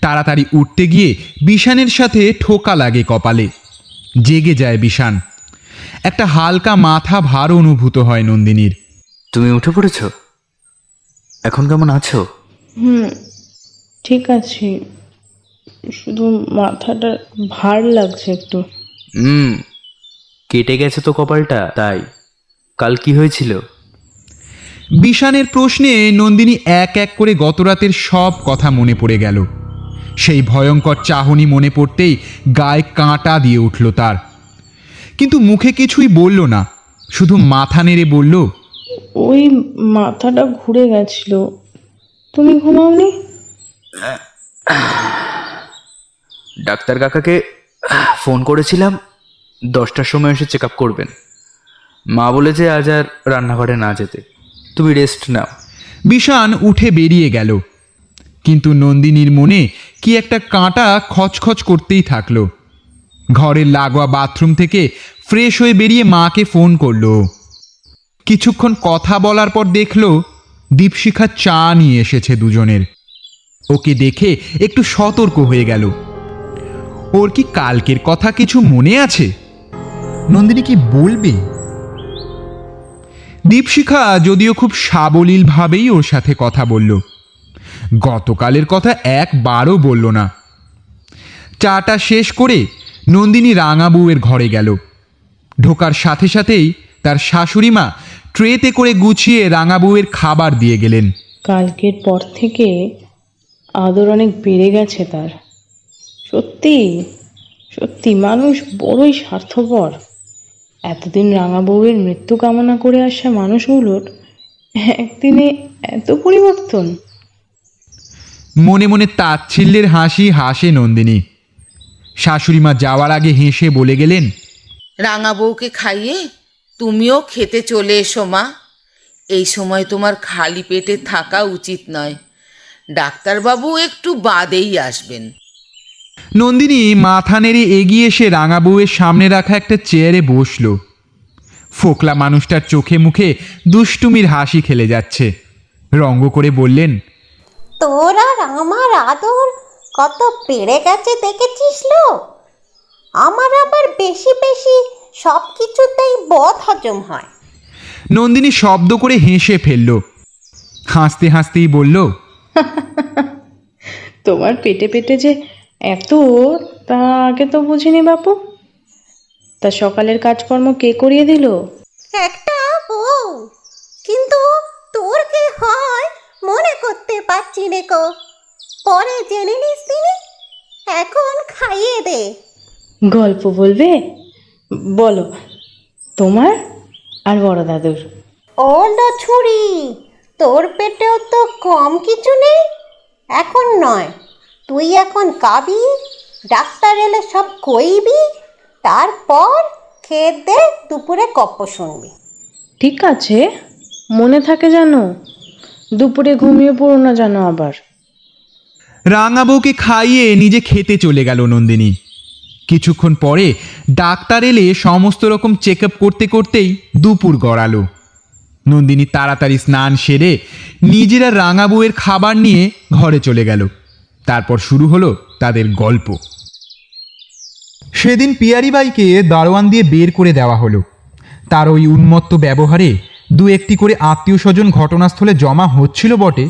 তাড়াতাড়ি উঠতে গিয়ে বিষানের সাথে ঠোকা লাগে কপালে। জেগে যায় বিষান একটা হালকা মাথা ভার অনুভূত হয় নন্দিনীর। তুমি উঠে পড়েছ? এখন কেমন আছো? হুম ঠিক আছে। শুধু মাথাটা ভার লাগছে একটু। হুম কেটে গেছে তো কপালটা তাই। কাল কি হয়েছিল? বিষানের প্রশ্নে নন্দিনী এক এক করে গতরাতের সব কথা মনে পড়ে গেল। সেই ভয়ঙ্কর চাহনি মনে পড়তেই গায়ে কাঁটা দিয়ে উঠল তার। কিন্তু মুখে কিছুই বলল না শুধু মাথা নেড়ে বলল ওই মাথাটা ঘুরে গেছিল তুমি ঘুমাওনি? ডাক্তার কাকাকে ফোন করেছিলাম দশটার সময় এসে চেক আপ করবেন। মা বলেছে আজ আর রান্নাঘরে না যেতে। তুমি রেস্ট নাও। বিষান উঠে বেরিয়ে গেল। কিন্তু নন্দিনীর মনে কি একটা কাঁটা খচখচ করতেই থাকল। ঘরের লাগোয়া বাথরুম থেকে ফ্রেশ হয়ে বেরিয়ে মাকে ফোন করল। কিছুক্ষণ কথা বলার পর দেখল দীপশিখা চা নিয়ে এসেছে দুজনের। ওকে দেখে একটু সতর্ক হয়ে গেল। ওর কি কালকের কথা কিছু মনে আছে? নন্দিনী কি বলবে? দীপশিখা যদিও খুব সাবলীলভাবেই ওর সাথে কথা বলল। গতকালের কথা একবারও বলল না। চাটা শেষ করে নন্দিনী রাঙা বউয়ের ঘরে গেল। ঢোকার সাথে সাথেই তার শাশুড়ি মা ট্রেতে করে গুছিয়ে রাঙা বউয়ের খাবার দিয়ে গেলেন। কালকের পর থেকে আদর অনেক বেড়ে গেছে তার। সত্যি সত্যি মানুষ বড়ই স্বার্থপর। এতদিন রাঙা বউয়ের মৃত্যু কামনা করে আসা মানুষগুলোর একদিনে এত পরিবর্তন। মনে মনে তাচ্ছিল্যের হাসি হাসে নন্দিনী। শাশুড়ি মা যাওয়ার আগে হেসে বলে গেলেন রাঙা বউকে খাইয়ে তুমিও খেতে চলে এসো মা। এই সময় তোমার খালি পেটে থাকা উচিত নয়। ডাক্তারবাবু একটু বাদেই আসবেন। নন্দিনী মাথা নেড়ে এগিয়ে এসে রাঙা বউয়ের সামনে রাখা একটা চেয়ারে বসল। ফোকলা মানুষটার চোখে মুখে দুষ্টুমির হাসি খেলে যাচ্ছে। রঙ্গ করে বললেন তোর আর আমার আদর? কত বেড়ে গেছে দেখেছিস লো? আমার আবার বেশি বেশি সব কিছুতেই বদ হজম হয়। নন্দিনী শব্দ করে হেসে ফেলল। হাসতে হাসতেই বলল *laughs* তোমার পেটে পেটে যে এত তা আগে তো বুঝিনি বাপু। তা সকালের কাজকর্ম কে করিয়ে দিল? একটা বউ। কিন্তু তোর কে হয়? মনে করতে পারছি নে কো পরে জেনে নিস তিনি এখন খাইয়ে দে। গল্প বলবে? বলো তোমার আর বড় দাদুর। ও ছুরি তোর পেটেও তো কম কিছু নেই? এখন নয় তুই এখন কাবি ডাক্তার এলে সব কইবি তারপর খেয়ে দে দুপুরে গপ্প শুনবি। ঠিক আছে মনে থাকে জানো দুপুরে ঘুমিয়ে পড়ো না জানো আবার। রাঙা বউকে খাইয়ে নিজে খেতে চলে গেল নন্দিনী। কিছুক্ষণ পরে ডাক্তার এলে সমস্ত রকম চেক করতে করতেই দুপুর গড়ালো। নন্দিনী তাড়াতাড়ি স্নান সেরে নিজেরা রাঙা বউয়ের খাবার নিয়ে ঘরে চলে গেল। তারপর শুরু হলো তাদের গল্প। সেদিন পিয়ারি বাইকে দারোয়ান দিয়ে বের করে দেওয়া হলো। তার ওই উন্মত্ত ব্যবহারে দু একটি করে আত্মীয় স্বজন ঘটনাস্থলে জমা হচ্ছিল বটে,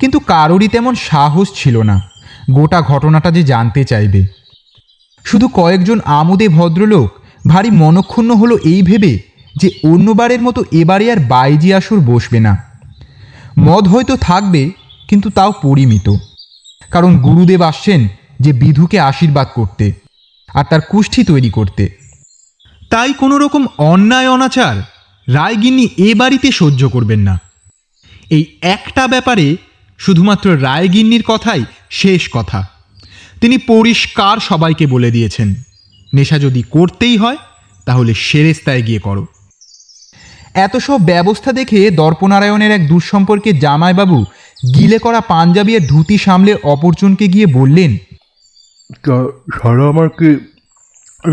কিন্তু কারোরই তেমন সাহস ছিল না। গোটা ঘটনাটা যে জানতে চাইবে। শুধু কয়েকজন আমোদে ভদ্রলোক ভারী মনক্ষুণ্ণ হলো এই ভেবে যে অন্যবারের মতো এবারে আর বাইজি আসর বসবে না। মদ হয়তো থাকবে, কিন্তু তাও পরিমিত। কারণ গুরুদেব আসছেন যে বিধুকে আশীর্বাদ করতে আর তার কুষ্ঠি তৈরি করতে। তাই কোনো রকম অন্যায় অনাচার রায়গিন্নি এ বাড়িতে সহ্য করবেন না। এই একটা ব্যাপারে শুধুমাত্র রায়গিন্নির কথাই শেষ কথা। তিনি পরিষ্কার সবাইকে বলে দিয়েছেন, নেশা যদি করতেই হয়, তাহলে সেরেস্তায় গিয়ে করো। এত সব ব্যবস্থা দেখে দর্পনারায়ণের এক দুঃসম্পর্কে জামাইবাবু গিলে করা পাঞ্জাবি আর ধুতি সামলে অপরজনকে গিয়ে বললেন সারা আমার কি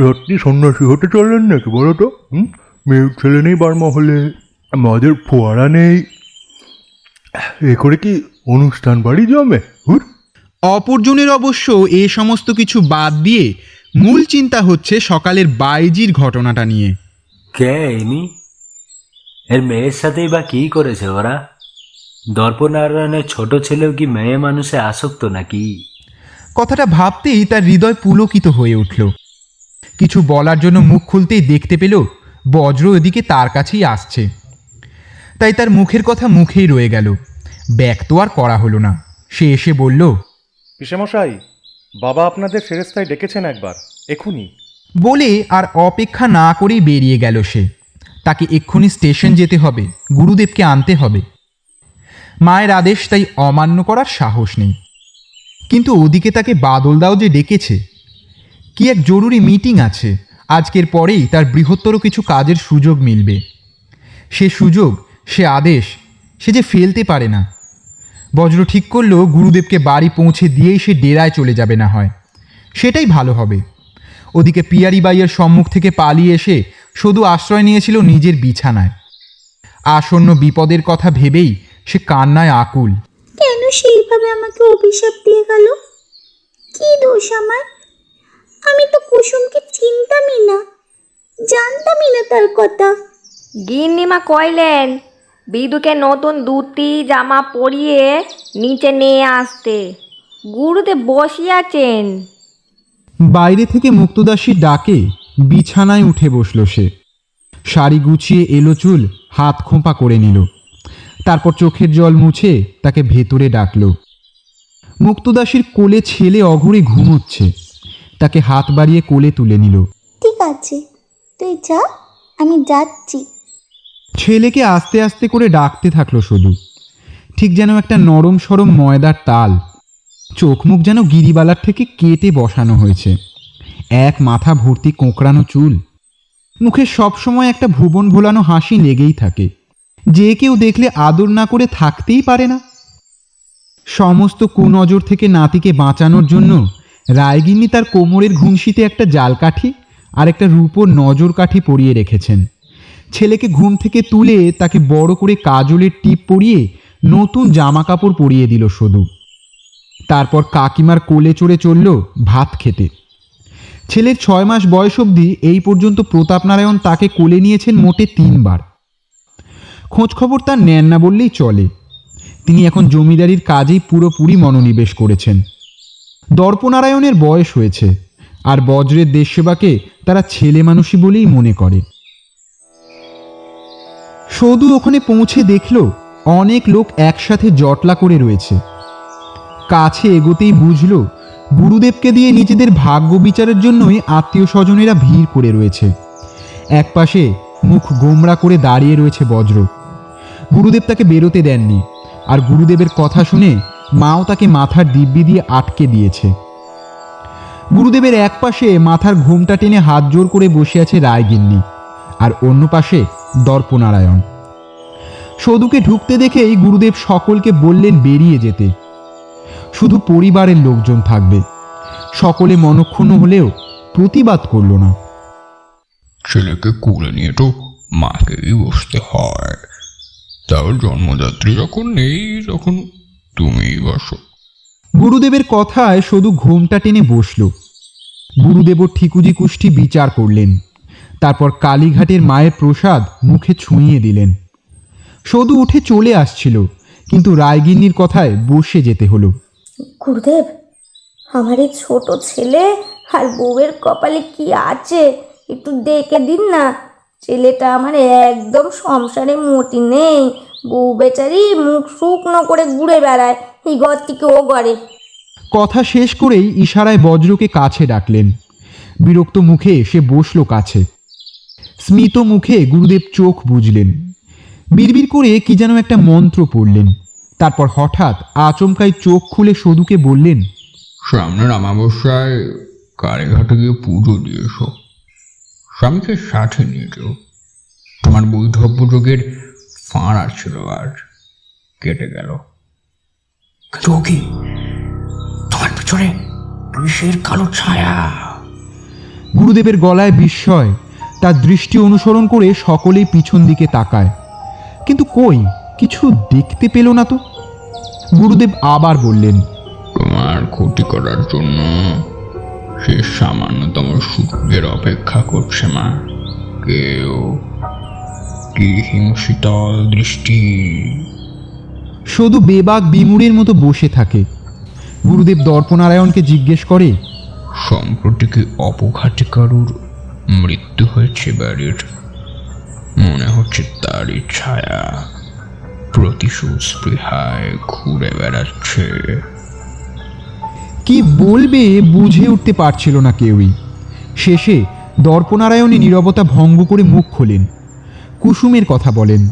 সত্যি সন্ন্যাসী হতে চললেন নাকি বলো তো? হুম? মেয়ের ছেলে নেই বারমহলে মদের ফোয়ারা নেই। এ করে কি অনুষ্ঠান বাড়ি জমে? হুর অপরজনের অবশ্য এ সমস্ত কিছু বাদ দিয়ে মূল চিন্তা হচ্ছে সকালের বাইজির ঘটনাটা নিয়ে। কে ইনি? এর মেয়ের সাথেই বা কি করেছে ওরা? দর্পনারায়ণের ছোট ছেলেও কি মেয়ে মানুষে আসক্ত নাকি? কথাটা ভাবতেই তার হৃদয় পুলকিত হয়ে উঠল। কিছু বলার জন্য মুখ খুলতেই দেখতে পেল বজ্র এদিকে তার কাছেই আসছে। তাই তার মুখের কথা মুখেই রয়ে গেল। ব্যক্ত আর করা হলো না। সে এসে বলল পিসেমশাই বাবা আপনাদের ফেরেস্তায় ডেকেছেন একবার। এখুনি। বলে আর অপেক্ষা না করেই বেরিয়ে গেল সে। তাকে এক্ষুনি স্টেশন যেতে হবে গুরুদেবকে আনতে হবে। মায়ের আদেশ তাই অমান্য করার সাহস নেই। কিন্তু ওদিকে তাকে বাদলদাও যে ডেকেছে কি এক জরুরি মিটিং আছে। আজকের পরেই তার বৃহত্তর কিছু কাজের সুযোগ মিলবে। সে সুযোগ, সে আদেশ, সে যে ফেলতে পারে না। বজ্র ঠিক করল গুরুদেবকে বাড়ি পৌঁছে দিয়েই সে ডেরায় চলে যাবে না হয়। সেটাই ভালো হবে। ওদিকে পিয়ারি বাইয়ের সম্মুখ থেকে পালিয়ে এসে শুধু আশ্রয় নিয়েছিল নিজের বিছানায়। আসন্ন বিপদের কথা ভেবেই সে কান্নায় আকুল। কেন সেইভাবে আমাকে অভিশাপ দিয়ে গেল? কি দোষ আমার? আমি তো কুসুমকে চিনতামই না জানতামই না তার কথা। গিন্নিমা কইলেন বিদুকে নতুন দুটি জামা পরিয়ে নিচে নিয়ে আসতে। গুরুদেব বসিয়ে আছেন বাইরে থেকে মুক্তদাসীর ডাকে বিছানায় উঠে বসল সে। শাড়ি গুছিয়ে এলো চুল হাত খোঁপা করে নিল। তারপর চোখের জল মুছে তাকে ভেতরে ডাকল। মুক্তদাসীর কোলে ছেলে অঘরে ঘুমোচ্ছে। তাকে হাত বাড়িয়ে কোলে তুলে নিল। ঠিক আছে তুই যা আমি যাচ্ছি। ছেলেকে আস্তে আস্তে করে ডাকতে থাকল শুধু ঠিক যেন একটা নরম সরম ময়দার তাল। চোখ মুখ যেন গিরিবালার থেকে কেটে বসানো হয়েছে। এক মাথা ভর্তি কোঁকড়ানো চুল। মুখে সবসময় একটা ভুবন ভোলানো হাসি লেগেই থাকে। যে কেউ দেখলে আদর না করে থাকতেই পারে না। সমস্ত কুনজর থেকে নাতিকে বাঁচানোর জন্য রায়গিন্নি তার কোমরের ঘুমশিতে একটা জালকাঠি আর একটা রূপোর নজর কাঠি পরিয়ে রেখেছেন। ছেলেকে ঘুম থেকে তুলে তাকে বড় করে কাজলের টিপ পরিয়ে নতুন জামা কাপড় পরিয়ে দিল শুধু তারপর কাকিমার কোলে চড়ে চলল ভাত খেতে। ছেলের ছয় মাস বয়স অবধি এই পর্যন্ত প্রতাপনারায়ণ তাকে কোলে নিয়েছেন মোটে তিনবার। খোঁজখবর তার নেন না বললেই চলে। তিনি এখন জমিদারির কাজেই পুরোপুরি মনোনিবেশ করেছেন। দর্পনারায়ণের বয়স হয়েছে, আর বজ্রের দেশসেবাকে তারা ছেলে মানুষই বলেই মনে করে। সৌদু ওখানে পৌঁছে দেখল অনেক লোক একসাথে জটলা করে রয়েছে। কাছে এগোতেই বুঝল গুরুদেবকে দিয়ে নিজেদের ভাগ্য বিচারের জন্যই আত্মীয় স্বজনেরা ভিড় করে রয়েছে। একপাশে মুখ গোমরা করে দাঁড়িয়ে রয়েছে বজ্র। গুরুদেব তাকে বেরোতে দেননি, আর গুরুদেবের কথা শুনে মাও তাকে মাথার দিব্যি দিয়ে আটকে দিয়েছে। গুরুদেবের এক পাশে মাথার ঘোমটা টেনে হাত জোর করে বসে আছে রায়গিন্নি, আর অন্য পাশে দর্পনারায়ণ সদুকে ঢুকতে দেখেই গুরুদেব সকলকে বললেন বেরিয়ে যেতে। শুধু পরিবারের লোকজন থাকবে। সকলে মনক্ষুণ্ণ হলেও প্রতিবাদ করল না। ছেলেকে কোলে নিয়ে তো মাকেই বসতে হয়। তাও জন্মদাত্রী যখন নেই, তখন তুমিই বসো। গুরুদেবের কথায় শুধু ঘোমটা টেনে বসল। গুরুদেবও ঠিকুজি কুষ্টি বিচার করলেন। তারপর কালীঘাটের মায়ের প্রসাদ মুখে ছুঁইয়ে দিলেন। সদু উঠে চলে আসছিল কিন্তু রায়গিন্নির কথায় বসে যেতে হলো। গুরুদেব আমার এই ছোট ছেলে আর বউয়ের কপালে কি আছে? একটু দেখে দিন না। ছেলেটা আমার একদম সংসারে মোটি নেই। বউ বেচারি মুখ শুকনো করে ঘুরে বেড়ায় এই ঘর থেকে ও ঘরে। কথা শেষ করেই ইশারায় বজ্রকে কাছে ডাকলেন। বিরক্ত মুখে সে বসল কাছে। স্মিত মুখে গুরুদেব চোখ বুঝলেন বিড়বিড় করে কি যেন একটা মন্ত্র পড়লেন। তারপর হঠাৎ আচমকাই চোখ খুলে সদুকে বললেন সামনের অমাবস্যায় কালীঘাটে গিয়ে পুজো দিয়ে এসো। স্বামীকে সাথে নিয়ে যেও। তোমার বৈধব্য যোগের ফাঁড় ছিল আর কেটে গেল। কিন্তু ও কি? তোমার পিছনে বিষের কালো ছায়া। গুরুদেবের গলায় বিস্ময় তার দৃষ্টি অনুসরণ করে সকলেই পিছন দিকে তাকায়। কিন্তু কই? কিছু দেখতে পেল না তো। গুরুদেব আবার বললেন তোমার ক্ষতি করার জন্য সে সামান্যতম সুযোগের অপেক্ষা করছে মা। কেউ কি হিংসিতল দৃষ্টি? শুধু বেবাক বিমুড়ের মতো বসে থাকে। গুরুদেব দর্পনারায়ণকে জিজ্ঞেস করে সম্প্রতি কি অপঘাতে কারুর মৃত্যু হয়েছে বাড়ির? মনে হচ্ছে তারই ছায়া প্রতিশোধ স্পৃহায় ঘুরে বেড়াচ্ছে। কি বলবে বুঝে উঠতে পারছিল না কেউই। শেষে দর্পনারায়ণী নীরবতা ভঙ্গ করে মুখ খোলেন। কুসুমের কথা বলেন।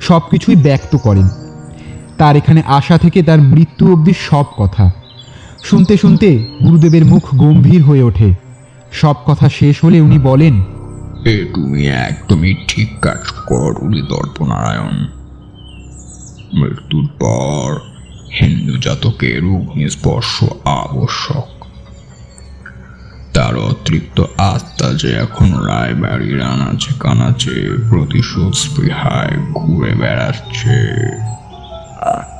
সব কিছুই ব্যক্ত করেন। তার এখানে আসা থেকে তার মৃত্যু অবধি সব কথা। শুনতে শুনতে গুরুদেবের মুখ গম্ভীর হয়ে ওঠে। সব কথা শেষ হলে উনি বলেন, এ তুমি একদমই ঠিক কাজ করুলি দর্পনারায়ণ মৃত্যুর পর হিন্দু জাতকের অগ্নিস্পর্শ আবশ্যক। তার অতৃপ্ত আত্মা যে এখন রায় রায়বাড়ির আনাচে কানাচে প্রতিশোধ স্পৃহায় ঘুরে বেড়াচ্ছে।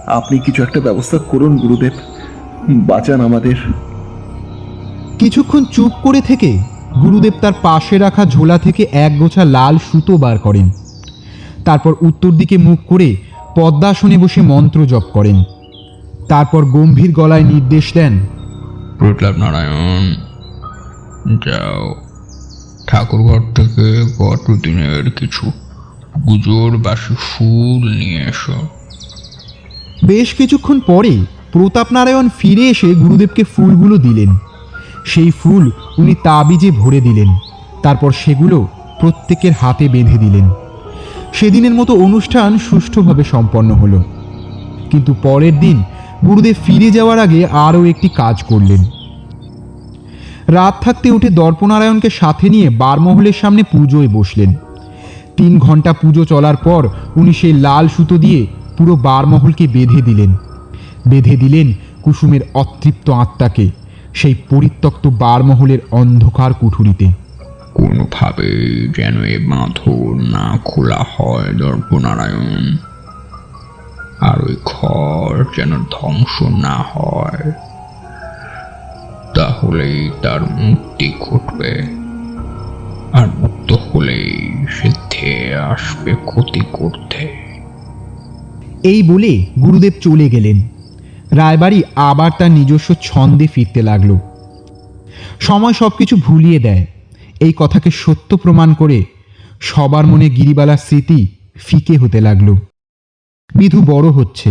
আপনি কিছু একটা ব্যবস্থা করুন গুরুদেব। বাঁচান আমাদের। কিছুক্ষণ চুপ করে থেকে গুরুদেব তার পাশে রাখা ঝোলা থেকে এক গোছা লাল সুতো বার করেন। তারপর উত্তর দিকে মুখ করে পদ্মাসনে বসে মন্ত্র জপ করেন। তারপর গম্ভীর গলায় নির্দেশ দেন প্রতাপ নারায়ণ যাও। ঠাকুরঘর থেকে গত দিনের কিছু গুজোর বাসি ফুল নিয়ে এসো। বেশ কিছুক্ষণ পরে প্রতাপনারায়ণ ফিরে এসে গুরুদেবকে ফুলগুলো দিলেন। সেই ফুল উনি তাবিজে ভরে দিলেন। তারপর সেগুলো প্রত্যেকের হাতে বেঁধে দিলেন। সেদিনের মতো অনুষ্ঠান সুষ্ঠুভাবে সম্পন্ন হলো। কিন্তু পরের দিন গুরুদেব ফিরে যাওয়ার আগে আরও একটি কাজ করলেন। রাত থাকতে উঠে দর্পনারায়ণকে সাথে নিয়ে বারমহলের সামনে পুজোয় বসলেন। তিন ঘণ্টা পুজো চলার পর উনি সেই লাল সুতো দিয়ে পুরো বারমহলকে বেঁধে দিলেন। বেঁধে দিলেন কুসুমের অতৃপ্ত আত্মাকে, সেই পরিত্যক্ত বারমহলের অন্ধকার কুঠুরিতে। কোনোভাবে যেন এ বাঁধন না খোলা হয় দর্পনারায়ণ আর ওই ঘর যেন ধ্বংস না হয়। তাহলেই তার মুক্তি ঘটবে। আর মুক্ত হলেই সে ধেয়ে আসবে ক্ষতি করতে। এই বলে গুরুদেব চলে গেলেন। রায়বাড়ি আবার তার নিজস্ব ছন্দে ফিরতে লাগল। সময় সব কিছু ভুলিয়ে দেয়। এই কথাকে সত্য প্রমাণ করে সবার মনে গিরিবালার স্মৃতি ফিকে হতে লাগল। বিধু বড় হচ্ছে।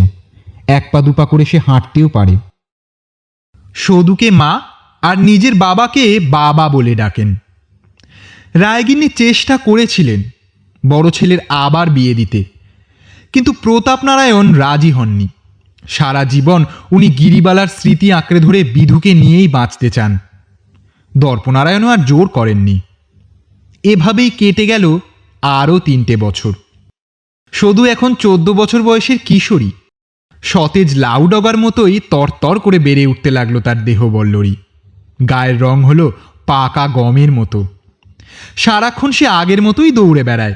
এক পা দুপা করে সে হাঁটতেও পারে। সদুকে মা আর নিজের বাবাকে বাবা বলে ডাকেন। রায়গিন্নি চেষ্টা করেছিলেন বড় ছেলের আবার বিয়ে দিতে। কিন্তু প্রতাপ নারায়ণ রাজি হননি। সারা জীবন উনি গিরিবালার স্মৃতি আঁকড়ে ধরে বিধুকে নিয়েই বাঁচতে চান। দর্পনারায়ণও আর জোর করেননি। এভাবেই কেটে গেল আরও তিনটে বছর। সদু এখন চোদ্দ বছর বয়সের কিশোরী। সতেজ লাউ ডগার মতোই তরতর করে বেড়ে উঠতে লাগল তার দেহবল্লরী। গায়ের রং হলো পাকা গমের মতো। সারাক্ষণ সে আগের মতোই দৌড়ে বেড়ায়।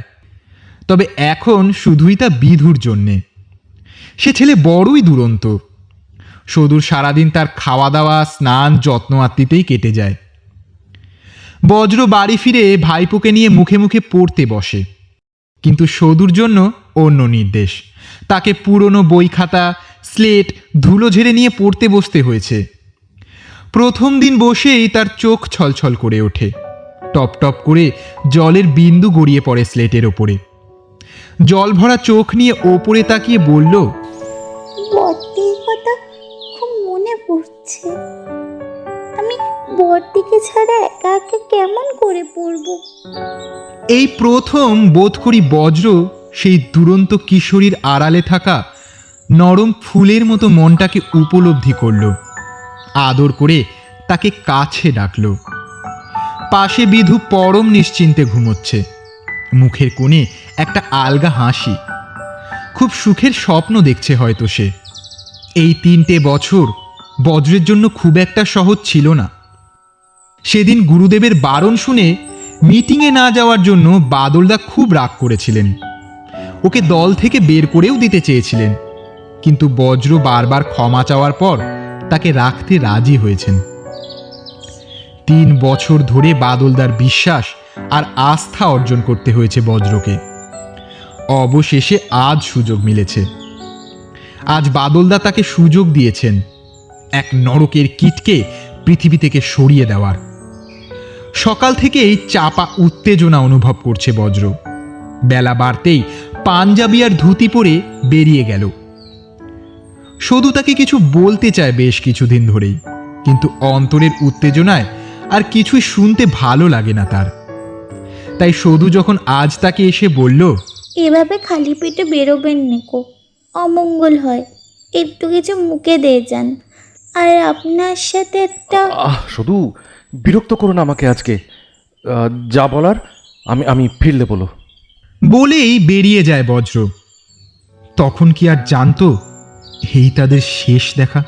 তবে এখন শুধুই তা বিধুর জন্যে। সে ছেলে বড়ই দুরন্ত। সদুর সারাদিন তার খাওয়া দাওয়া স্নান, যত্ন আত্মিতেই কেটে যায়। বজ্র বাড়ি ফিরে ভাইপোকে নিয়ে মুখে মুখে পড়তে বসে। কিন্তু সদুর জন্য অন্য নির্দেশ। তাকে পুরনো বই খাতা স্লেট, ধুলো ঝেড়ে নিয়ে পড়তে বসতে হয়েছে। প্রথম দিন বসেই তার চোখ ছলছল করে ওঠে। টপ টপ করে জলের বিন্দু গড়িয়ে পড়ে স্লেটের ওপরে। জল ভরা চোখ নিয়ে ওপরে তাকিয়ে বলল বড়দির কথা খুব মনে পড়ছে। আমি বড়দিকে ছাড়া একা একা কেমন করে পড়ব? এই প্রথম বোধ করি বজ্র সেই দুরন্ত কিশোরীর আড়ালে থাকা নরম ফুলের মতো মনটাকে উপলব্ধি করল। আদর করে তাকে কাছে ডাকল। পাশে বিধু পরম নিশ্চিন্তে ঘুমোচ্ছে। মুখের কোণে একটা আলগা হাসি। খুব সুখের স্বপ্ন দেখছে হয়তো সে। এই তিনটে বছর বজ্রের জন্য খুব একটা সহজ ছিল না। সেদিন গুরুদেবের বারণ শুনে মিটিংয়ে না যাওয়ার জন্য বাদলদা খুব রাগ করেছিলেন। ওকে দল থেকে বের করেও দিতে চেয়েছিলেন। কিন্তু বজ্র বারবার ক্ষমা চাওয়ার পর তাকে রাখতে রাজি হয়েছেন। তিন বছর ধরে বাদলদার বিশ্বাস আর আস্থা অর্জন করতে হয়েছে বজ্রকে। অবশেষে আজ সুযোগ মিলেছে। আজ বাদলদা তাকে সুযোগ দিয়েছেন এক নরকের কিটকে পৃথিবী থেকে সরিয়ে দেওয়ার। সকাল থেকেই চাপা উত্তেজনা অনুভব করছে বজ্র। বেলা বাড়তেই পাঞ্জাবি আর ধুতি পরে বেরিয়ে গেল। সদু তাকে কিছু বলতে চায় বেশ কিছুদিন ধরেই। কিন্তু অন্তরের উত্তেজনায় আর কিছুই শুনতে ভালো লাগে না তার। তাই সদু যখন আজ তাকে এসে বলল এভাবে খালি পেটে বেরোবেন নেকো অমঙ্গল হয়। একটু কিছু মুখে দিয়ে যান। আর আপনার সাথে একটা আহ শুধু বিরক্ত করুন আমাকে আজকে। যা বলার আমি আমি ফিরলে বলো বলেই বেরিয়ে যায় বজ্র। তখন কি আর জানতো এই তাদের শেষ দেখা।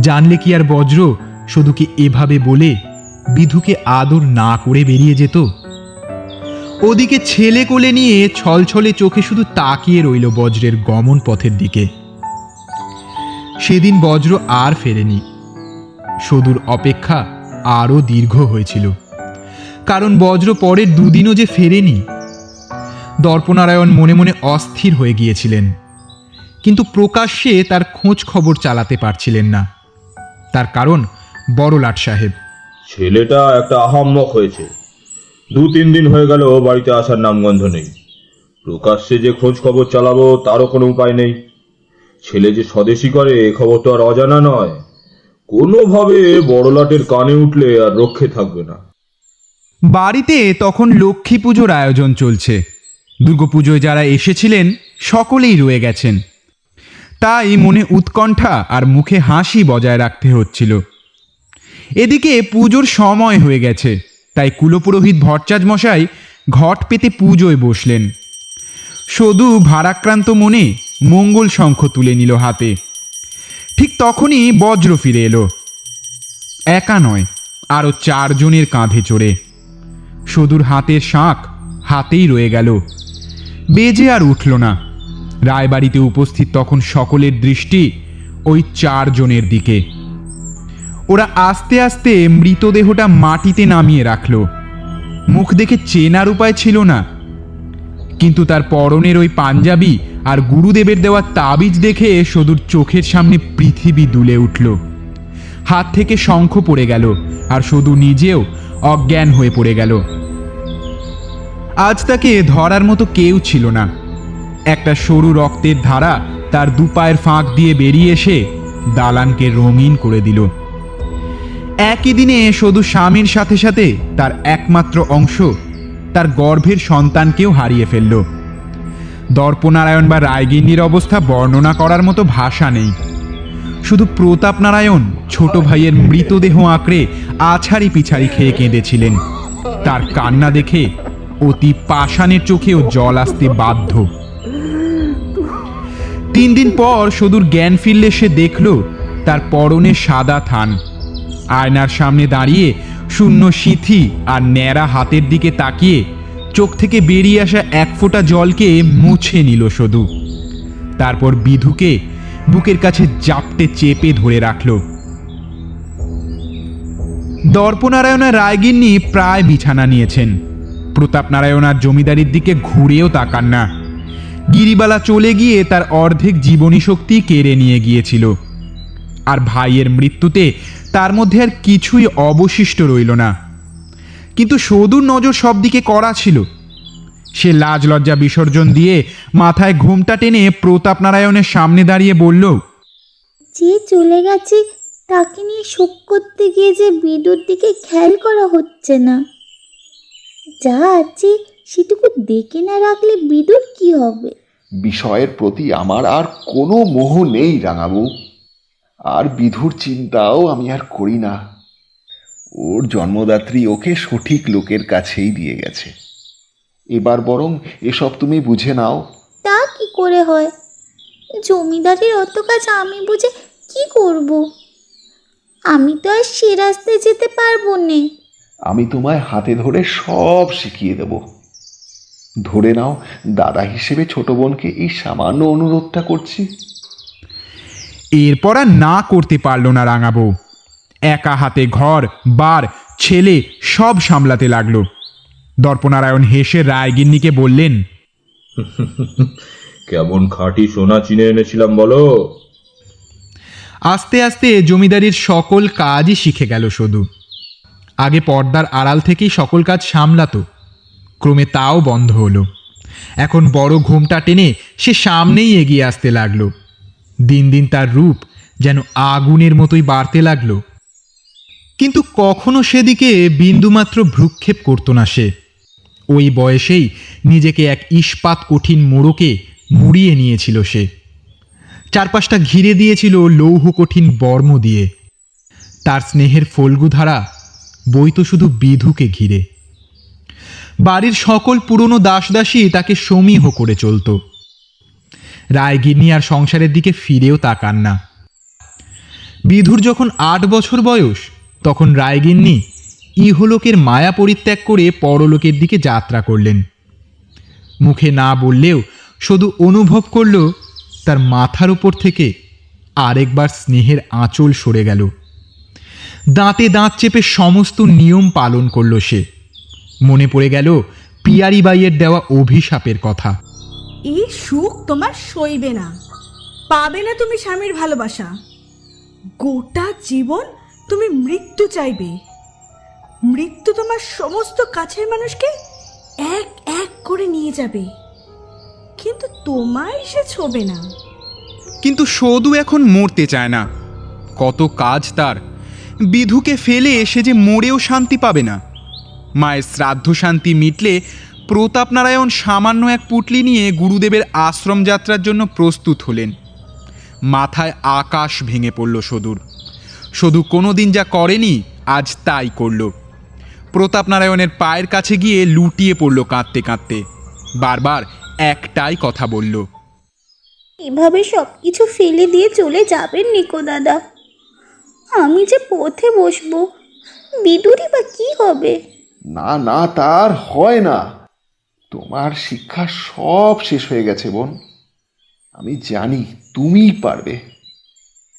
জানলে কি আর বজ্র? শুধু কি এভাবে বলে বিধুকে আদর না করে বেরিয়ে যেত। ওদিকে ছেলে কোলে নিয়ে ছলছলে চোখে শুধু তাকিয়ে রইল বজ্রের গমন পথের দিকে। সেদিন বজ্র আর ফেরেনি। সদুর অপেক্ষা আরও দীর্ঘ হয়েছিল। কারণ বজ্র পরের দুদিনও যে ফেরেনি। দর্পনারায়ণ মনে মনে অস্থির হয়ে গিয়েছিলেন। কিন্তু প্রকাশ্যে তার খোঁজ খবর চালাতে পারছিলেন না। তার কারণ বড়লাট সাহেব। ছেলেটা একটা আহাম্মক হয়েছে। দু তিন দিন হয়ে গেল বাড়িতে আসার নামগন্ধ নেই। প্রকাশ্যে যে খোঁজ খবর চালাবো তারও কোনো উপায় নেই। ছেলে যে স্বদেশী করে এ খবর তো আর অজানা নয়। কোনোভাবে বড়লাটের কানে উঠলে আর রক্ষে থাকবে না। বাড়িতে তখন লক্ষ্মী পুজোর আয়োজন চলছে। দুর্গাপুজোয় যারা এসেছিলেন সকলেই রয়ে গেছেন। তাই মনে উৎকণ্ঠা আর মুখে হাসি বজায় রাখতে হচ্ছিল। এদিকে পুজোর সময় হয়ে গেছে, তাই কুলপুরোহিত ভট্টাচ মশাই ঘট পেতে পুজোয় বসলেন। সদু ভারাক্রান্ত মনে মঙ্গল শঙ্খ তুলে নিল হাতে। ঠিক তখনই বজ্র ফিরে এলো। একা নয় আরও চারজনের কাঁধে চড়ে। সদুর হাতের শাঁখ হাতেই রয়ে গেল। বেজে আর উঠল না। রায়বাড়িতে উপস্থিত তখন সকলের দৃষ্টি ওই চারজনের দিকে। ওরা আস্তে আস্তে মৃতদেহটা মাটিতে নামিয়ে রাখল। মুখ দেখে চেনার উপায় ছিল না। কিন্তু তার পরনের ওই পাঞ্জাবি আর গুরুদেবের দেওয়া তাবিজ দেখে সদুর চোখের সামনে পৃথিবী দুলে উঠল। হাত থেকে শঙ্খ পড়ে গেল আর সদু নিজেও অজ্ঞান হয়ে পড়ে গেল। আজ তাকে ধরার মতো কেউ ছিল না। একটা সরু রক্তের ধারা তার দুপায়ের ফাঁক দিয়ে বেরিয়ে এসে দালানকে রঙিন করে দিল। একই দিনে শুধু স্বামীর সাথে সাথে তার একমাত্র অংশ তার গর্ভের সন্তানকেও হারিয়ে ফেলল। দর্পনারায়ণ বা রায়গিন্নির অবস্থা বর্ণনা করার মতো ভাষা নেই। শুধু প্রতাপ নারায়ণ ছোট ভাইয়ের মৃতদেহ আঁকড়ে আছাড়ি পিছাড়ি খেয়ে কেঁদেছিলেন। তার কান্না দেখে অতি পাষাণের চোখেও জল আসতে বাধ্য। তিন দিন পর সদূর জ্ঞান ফিরলে সে দেখল তার পরনে সাদা থান। আয়নার সামনে দাঁড়িয়ে শূন্য সিথি আর ন্যাড়া হাতের দিকে তাকিয়ে চোখ থেকে বেরিয়ে আসা এক ফোঁটা জলকে মুছে নিল সদু। তারপর বিধুকে বুকের কাছে জাপটে চেপে ধরে রাখল। দর্পনারায়ণা রায়গিন্নি প্রায় বিছানা নিয়েছেন। প্রতাপ নারায়ণ আর জমিদারির দিকে ঘুরেও তাকান না। গিরিবালা চলে গিয়ে তার অর্ধেক জীবনী শক্তি কেড়ে নিয়ে গিয়েছিল। আর ভাইয়ের মৃত্যুতে তার মধ্যে আর কিছুই অবশিষ্ট রইল না। কিন্তু সদুর নজর সব দিকে করা ছিল। সে লাজ লজ্জা বিসর্জন দিয়ে মাথায় ঘুমটা টেনে প্রতাপ নারায়ণের সামনে দাঁড়িয়ে বলল, যে চলে গেছে, তাকে নিয়ে শোক করতে গিয়ে যে বিদুর দিকে খেয়াল করা হচ্ছে না। যা আছে সেটুকু দেখে না রাখলে বিদুর কি হবে? বিষয়ের প্রতি আমার আর কোনো মোহ নেই রাঙাবু। আর বিধুর চিন্তাও আমি আর করি না। ওর জন্মদাত্রী ওকে সঠিক লোকের কাছেই দিয়ে গেছে। এবার বরং এসব তুমি বুঝে নাও। তা কি করে হয়? জমিদারের অত কাজ আমি বুঝে কি করব? আমি তো আর সে রাস্তায় যেতে পারব না। আমি তোমায় হাতে ধরে সব শিখিয়ে দেব। ধরে নাও দাদা হিসেবে ছোট বোনকে এই সামান্য অনুরোধটা করছি। এরপর আর না করতে পারল না রাঙাবো। একা হাতে ঘর বার ছেলে সব সামলাতে লাগল। দর্পনারায়ণ হেসে রায়গিন্নিকে বললেন *laughs* কেমন খাঁটি সোনা চিনে এনেছিলাম বলো। আস্তে আস্তে জমিদারির সকল কাজই শিখে গেল শুধু। আগে পর্দার আড়াল থেকেই সকল কাজ সামলাতো। ক্রমে তাও বন্ধ হলো। এখন বড় ঘুমটা টেনে সে সামনেই এগিয়ে আসতে লাগল। দিন দিন তার রূপ যেন আগুনের মতোই বাড়তে লাগল। কিন্তু কখনো সেদিকে বিন্দুমাত্র ভ্রুক্ষেপ করতো না সে। ওই বয়সেই নিজেকে এক ইস্পাত কঠিন মোড়কে মুড়িয়ে নিয়েছিল সে। চারপাশটা ঘিরে দিয়েছিল লৌহ কঠিন বর্ম দিয়ে। তার স্নেহের ফল্গুধারা বইতো শুধু বিধুকে ঘিরে। বাড়ির সকল পুরনো দাসদাসী তাকে সমীহ করে চলত। রায়গিন্নি আর সংসারের দিকে ফিরেও তাকান না। বিধুর যখন আট বছর বয়স, তখন রায়গিন্নি ইহলোকের মায়া পরিত্যাগ করে পরলোকের দিকে যাত্রা করলেন। মুখে না বললেও শুধু অনুভব করল, তার মাথার উপর থেকে আরেকবার স্নেহের আঁচল সরে গেল। দাঁতে দাঁত চেপে সমস্ত নিয়ম পালন করল সে। মনে পড়ে গেল পিয়ারি বাইয়ের দেওয়া অভিশাপের কথা। এই সুখ তোমার সইবে না। পাবে না তুমি স্বামীর ভালোবাসা। গোটা জীবন তুমি মৃত্যু চাইবে। মৃত্যু তোমার সমস্ত কাছের মানুষকে এক এক করে নিয়ে যাবে। কিন্তু তোমায় সে ছোবে না। কিন্তু সদু এখন মরতে চায় না। কত কাজ তার। বিধুকে ফেলে সে যে মরেও শান্তি পাবে না। মায়ের শ্রাদ্ধ শান্তি মিটলে প্রতাপ নারায়ণ সামান্য এক পুটলি নিয়ে গুরুদেবের আশ্রম যাত্রার জন্য প্রস্তুত হলেন। মাথায় আকাশ ভেঙে পড়ল সদুর। সদু কোনোদিন যা করেনি, আজ তাই করল। প্রতাপ নারায়ণের পায়ের কাছে গিয়ে লুটিয়ে পড়ল কাঁদতে কাঁদতে। বারবার একটাই কথা বলল, এভাবে সব কিছু ফেলে দিয়ে চলে যাবেন নিকো দাদা। আমি যে পথে বসবো, বিদুরই বা কি হবে? না না, তার হয় না। তোমার শিক্ষা সব শেষ হয়ে গেছে, বোন। আমি জানি তুমিই পারবে।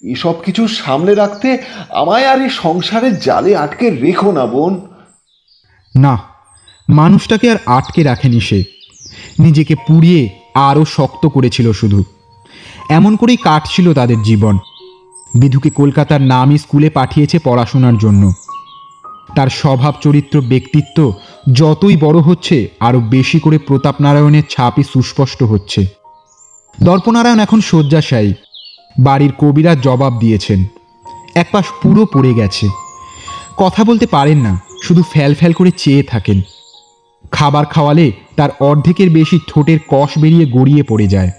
এসব কিছু সামলে রাখতে আমায় আর এই সংসারের জালে আটকে রেখো না, বোন। না, মানুষটাকে আর আটকে রাখেনি সে। নিজেকে পুড়িয়ে আরও শক্ত করেছিল শুধু। এমন করেই কাটছিল তাদের জীবন। বিধুকে কলকাতার নামই স্কুলে পাঠিয়েছে পড়াশোনার জন্য। তার স্বভাব, চরিত্র, ব্যক্তিত্ব যতই বড় হচ্ছে, আরও বেশি করে প্রতাপ নারায়ণের ছাপই সুস্পষ্ট হচ্ছে। দর্পনারায়ণ এখন শয্যাশায়ী। বাড়ির কবিরা জবাব দিয়েছেন। এক পাশ পুরো পড়ে গেছে। কথা বলতে পারেন না, শুধু ফ্যাল ফ্যাল করে চেয়ে থাকেন। খাবার খাওয়ালে তার অর্ধেকের বেশি ঠোঁটের কষ বেরিয়ে গড়িয়ে পড়ে যায়।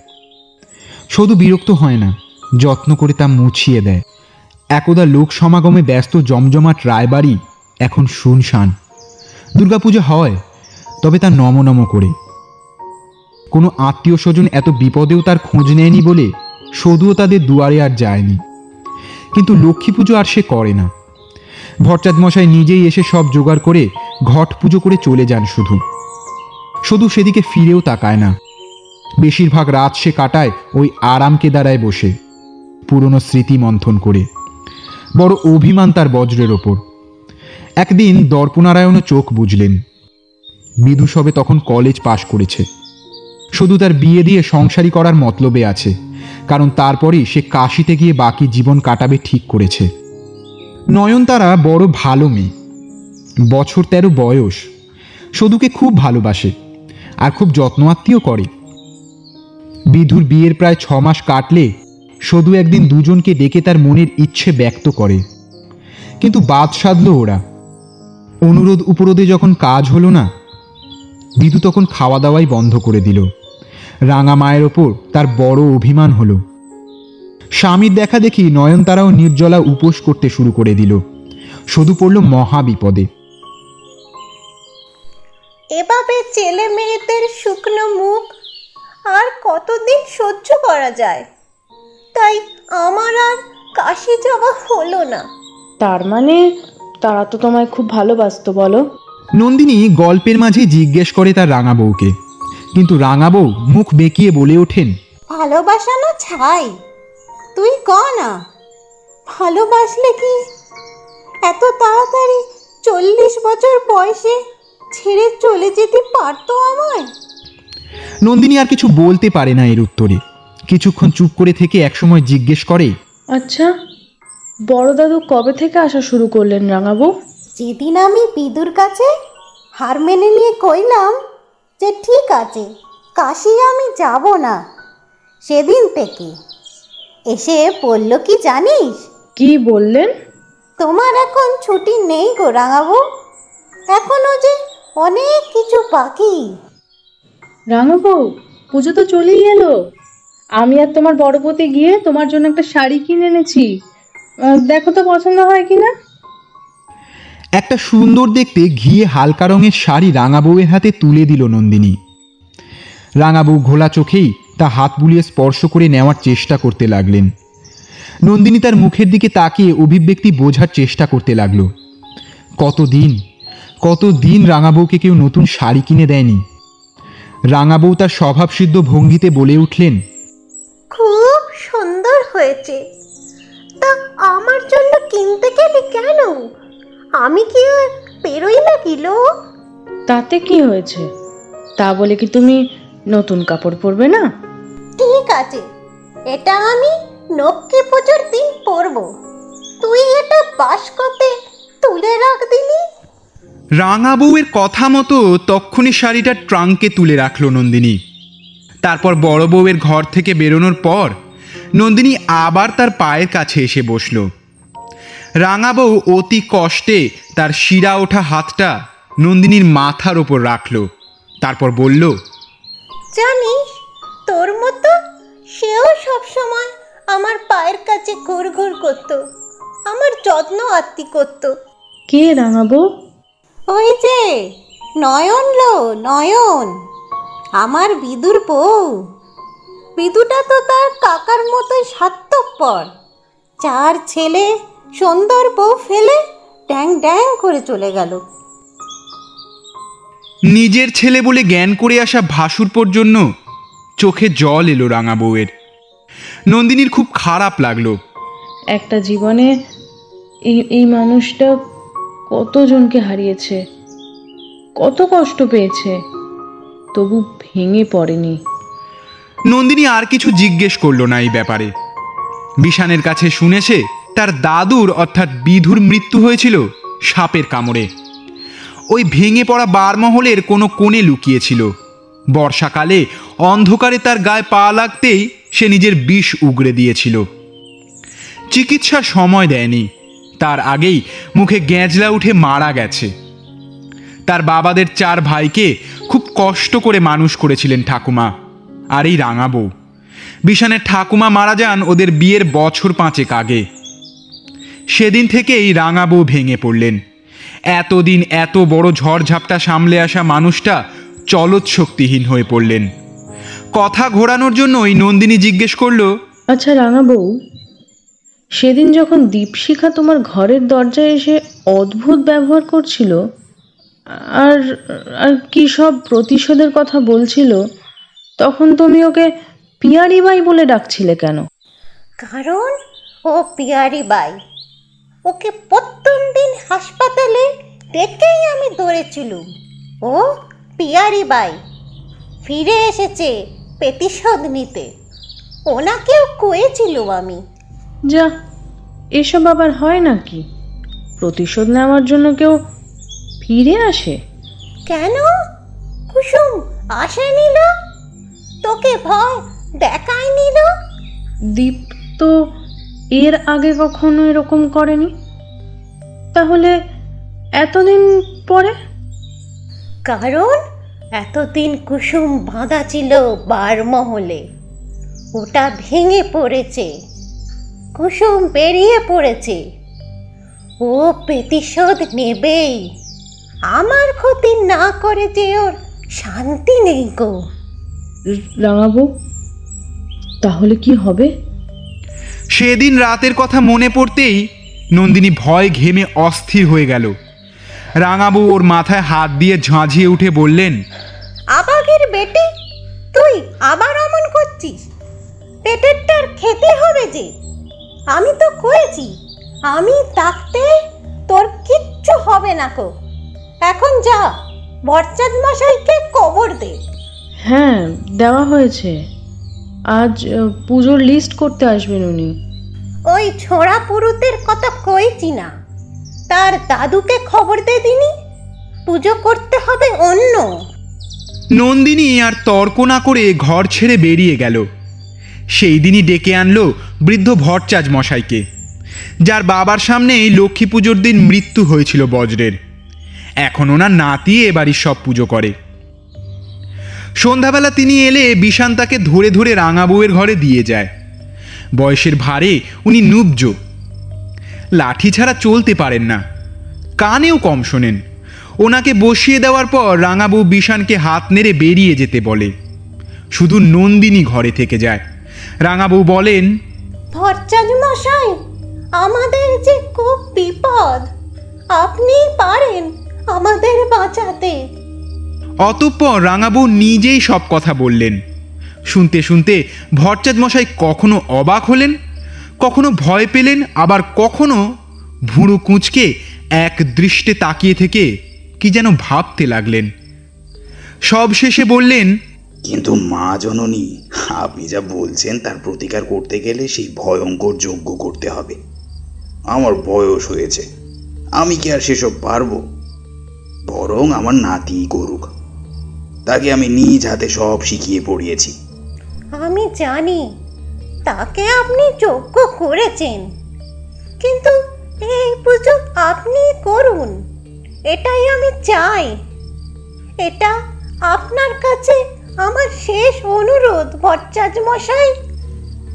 শুধু বিরক্ত হয় না, যত্ন করে তা মুছিয়ে দেয়। একদা লোক সমাগমে ব্যস্ত জমজমাট রায়বাড়ি এখন শুনশান দুর্গাপূজা হয়, তবে তা নম নম করে। কোনো আত্মীয় স্বজন এত বিপদেও তার খোঁজ নেয়নি বলে সদুও তাদের দুয়ারে আর যায়নি। কিন্তু লক্ষ্মী পুজো আর সে করে না। ভট্টাদ মশাই নিজেই এসে সব জোগাড় করে ঘট পুজো করে চলে যান শুধু। শুধু সেদিকে ফিরেও তাকায় না। বেশিরভাগ রাত সে কাটায় ওই আরাম কেদারায় বসে, পুরনো স্মৃতি মন্থন করে। বড় অভিমান তার বজ্রের ওপর। একদিন দর্পনারায়ণও চোখ বুঝলেন। বিধু সবে তখন কলেজ পাশ করেছে। শুধু তার বিয়ে দিয়ে সংসারী করার মতলবে আছে, কারণ তারপরেই সে কাশিতে গিয়ে বাকি জীবন কাটাবে ঠিক করেছে। নয়নতারা বড় ভালো মেয়ে। বছর তেরো বয়স। সদুকে খুব ভালোবাসে আর খুব যত্ন আত্মীয় করে। বিধুর বিয়ের প্রায় ছ মাস কাটলে সদু একদিন দুজনকে ডেকে তার মনের ইচ্ছে ব্যক্ত করে। কিন্তু বাদ সাধল ওরা। অনুরোধ উপরোধে যখন কাজ হলো না বিধু তখন খাওয়া দাওয়াই বন্ধ করে দিল। রাঙা মায়ের ওপর তার বড় অভিমান হলো। স্বামীর দেখা দেখি নয়নতারাও নির্জলা উপোস করতে শুরু করে দিল। শুধু পড়ল মহা বিপদে। এভাবে ছেলে মেয়েদের শুকনো মুখ আর কতদিন সহ্য করা যায়? তাই আমার আর কাশি যাওয়া হলো না। তার মানে তারা তো তোমায় খুব ভালোবাসতো বলো। নন্দিনী গল্পের মাঝে জিজ্ঞেস করে তার রাঙা বউকে। কিন্তু রাঙা বউ মুখ বেঁকিয়ে বলে ওঠেন ভালোবাসা না ছাই? তুই ক না ভালোবাসলে কি? এত তাড়াতাড়ি চল্লিশ বছর বয়সে ছেড়ে চলে যেতে পারতো আমায়? নন্দিনী আর কিছু বলতে পারে না এর উত্তরে। কিছুক্ষণ চুপ করে থেকে একসময় জিজ্ঞেস করে আচ্ছা বড় দাদু কবে থেকে আসা শুরু করলেন রাঙাবু? যেদিন আমি বিদুর কাছে হার মেনে নিয়ে কইলাম যে ঠিক আছে কাশি আমি যাব না সেদিন থেকে। এসে বলল কি জানিস? কি বললেন? তোমার এখন ছুটি নেই গো রাঙাবু। এখনও যে অনেক কিছু বাকি। রাঙাবু পুজো তো চলেই এলো। আমি আর তোমার বড়পতি গিয়ে তোমার জন্য একটা শাড়ি কিনে এনেছি। দেখো তো পছন্দ হয় কিনা? একটা সুন্দর দেখতে ঘিয়ে হালকা রঙের শাড়ি রাঙা বউয়ের হাতে তুলে দিল নন্দিনী। রাঙা বউ ঘোলা চোখেই তা হাত বুলিয়ে স্পর্শ করে নেওয়ার চেষ্টা করতে লাগলেন। নন্দিনী তার মুখের দিকে তাকিয়ে অভিব্যক্তি বোঝার চেষ্টা করতে লাগল। কতদিন কতদিন রাঙা বউকে কেউ নতুন শাড়ি কিনে দেয়নি? রাঙা বউ তার স্বভাবসিদ্ধ ভঙ্গিতে বলে উঠলেন খুব সুন্দর হয়েছে। তা আমার জন্য কিনতে গেলে কেন? আমি কি আর পেরোই না কিলো তাতে কি হয়েছে? তা বলে কি তুমি নতুন কাপড় পরবে না? ঠিক আছে এটা আমি লক্ষ্মী পুজোর দিন পরবো। তুই এটা বাস্কতে তুলে রাখ দিলি। রাঙা বউয়ের কথা মতো তক্ষুনি শাড়িটা ট্রাঙ্কে তুলে রাখল নন্দিনী। তারপর বড় বউয়ের ঘর থেকে বেরোনোর পর নন্দিনী আবার তার পায়ের কাছে এসে বসল। রাঙা বউ অতি কষ্টে তার শিরা ওঠা হাতটা নন্দিনীর মাথার ওপর রাখল। তারপর বলল জানিস তোর মতো সেও সব সময় আমার পায়ের কাছে ঘুর ঘুর করতো আমার যত্ন আত্মি করতো। কে রাঙাবো ওই যে নয়ন লো নয়ন আমার বিদুর বউ। বিদুটা তো তার কাকার মতোই স্বার্থপর চার ছেলে সুন্দর বউ ফেলে ড্যাং ড্যাং করে চলে গেল। নিজের ছেলে বলে জ্ঞান করে আসা ভাসুরপোর জন্য চোখে জল এলো রাঙা বউয়ের। নন্দিনীর খুব খারাপ লাগল। একটা জীবনে এই এই মানুষটা কতজনকে হারিয়েছে কত কষ্ট পেয়েছে তবু ভেঙে পড়েনি। নন্দিনী আর কিছু জিজ্ঞেস করল না এই ব্যাপারে। বিষানের কাছে শুনেছে, তার দাদুর অর্থাৎ বিধুর মৃত্যু হয়েছিল সাপের কামড়ে। ওই ভেঙে পড়া বারমহলের কোনো কোণে লুকিয়েছিল। বর্ষাকালে অন্ধকারে তার গায়ে পা লাগতেই সে নিজের বিষ উগড়ে দিয়েছিল। চিকিৎসার সময় দেয়নি। তার আগেই মুখে গ্যাঁজলা উঠে মারা গেছে। তার বাবাদের চার ভাইকে খুব কষ্ট করে মানুষ করেছিলেন ঠাকুমা। আর এই রাঙা বউ। বিষানের ঠাকুমা মারা যান ওদের বিয়ের বছর পাঁচেক আগে। সেদিন থেকেই রাঙা বউ ভেঙে পড়লেন। এতদিন এত বড় ঝড়ঝাপটা সামলে আসা মানুষটা চলত শক্তিহীন হয়ে পড়লেন। কথা ঘোরানোর জন্য ওই নন্দিনী জিজ্ঞেস করল আচ্ছা রাঙা বউ, সেদিন যখন দীপশিখা তোমার ঘরের দরজায় এসে অদ্ভুত ব্যবহার করছিল, আর আর কি সব প্রতিশোধের কথা বলছিল তখন তুমি ওকে পিয়ারি বাই বলে ডাকছিলে কেন? কারণ ও পিয়ারি বাই। ওকে প্রথম দিন হাসপাতালে দেখেই আমি দৌড়েছিলুম ও পিয়ারি বাই। ফিরে এসেছে প্রতিশোধ নিতে। ওনাকেও কয়েছিলুম আমি। যা এসব আবার হয় নাকি? প্রতিশোধ নেওয়ার জন্য কেউ ফিরে আসে? কেন? কুসুম আসে নিল? তোকে ভয় দেখায় নিল দীপ তো এর আগে কখনো এরকম করেনি? তাহলে এতদিন পরে? কারণ এতদিন কুসুম বাঁধা ছিল বারমহলে। ওটা ভেঙে পড়েছে। কুসুম বেরিয়ে পড়েছে। ও প্রতিশোধ নেবেই। আমার ক্ষতি না করে যে ওর শান্তি নেই গো। রাঙাবো? তাহলে কি হবে? সেদিন রাতের কথা মনে পড়তেই নন্দিনী ভয় ঘেমে অস্থির হয়ে গেল। রাঙাবু ওর মাথায় হাত দিয়ে ঝাঁঝিয়ে উঠে বললেন আবাগের বেটে তুই আবার অমন করছিস? পেটেরটার খেতে হবে যে। আমি তো করেছি আমি থাকতে তোর কিচ্ছু হবে না কো এখন যা বরচাঁদ মশাইকে কবর দে। হ্যাঁ দেওয়া হয়েছে। আজ পুজোর লিস্ট করতে আসবেন উনি। ওই ছোড়া পুরুতের কথা কইছি না? তার দাদুকে খবর দে দিনি। পুজো করতে হবে অন্য। নন্দিনী আর তর্ক না করে ঘর ছেড়ে বেরিয়ে গেল। সেই দিনই ডেকে আনলো বৃদ্ধ ভট্টাচ মশাইকে। যার বাবার সামনেই লক্ষ্মী পুজোর দিন মৃত্যু হয়েছিল বজ্রের। এখন ওনার নাতি এ বাড়ির সব পুজো করে। সন্ধ্যাবেলা তিনি এলে বিষান তাকে ধরে ধরে রাঙা বউয়ের ঘরে দিয়ে যায়। বয়সের ভারে উনি নুবজ। লাঠি ছাড়া চলতে পারেন না। কানেও কম শোনেন। ওনাকে বসিয়ে দেওয়ার পর রাঙাবউ বিষানকে হাত নেড়ে বেরিয়ে যেতে বলে। শুধু নন্দিনী ঘরে থেকে যায়। রাঙাবউ বলেন মশাই, আমাদের যে খুব বিপদ আপনি পারেন আমাদের বাঁচাতে। অতঃপর রাঙাবউ নিজেই সব কথা বললেন। শুনতে শুনতে ভট্টাচ মশাই কখনো অবাক হলেন, কখনো ভয় পেলেন, আবার কখনো ভুঁড়ো কুঁচকে এক দৃষ্টে তাকিয়ে থেকে কি যেন ভাবতে লাগলেন। সব শেষে বললেন, কিন্তু মা জননী, আপনি যা বলছেন তার প্রতিকার করতে গেলে সেই ভয়ঙ্কর যজ্ঞ করতে হবে। আমার বয়স হয়েছে, আমি কি আর সেসব পারব? বরং আমার নাতিই করুক। তাকে আমি নিজ হাতে সব শিখিয়ে পড়িয়েছি। আমি জানি তাকে আপনি যোগ্য করেছেন। কিন্তু এই পুজো আপনি করুন এটাই আমি চাই। এটা আপনার কাছে আমার শেষ অনুরোধ ভট্টাচ মশাই।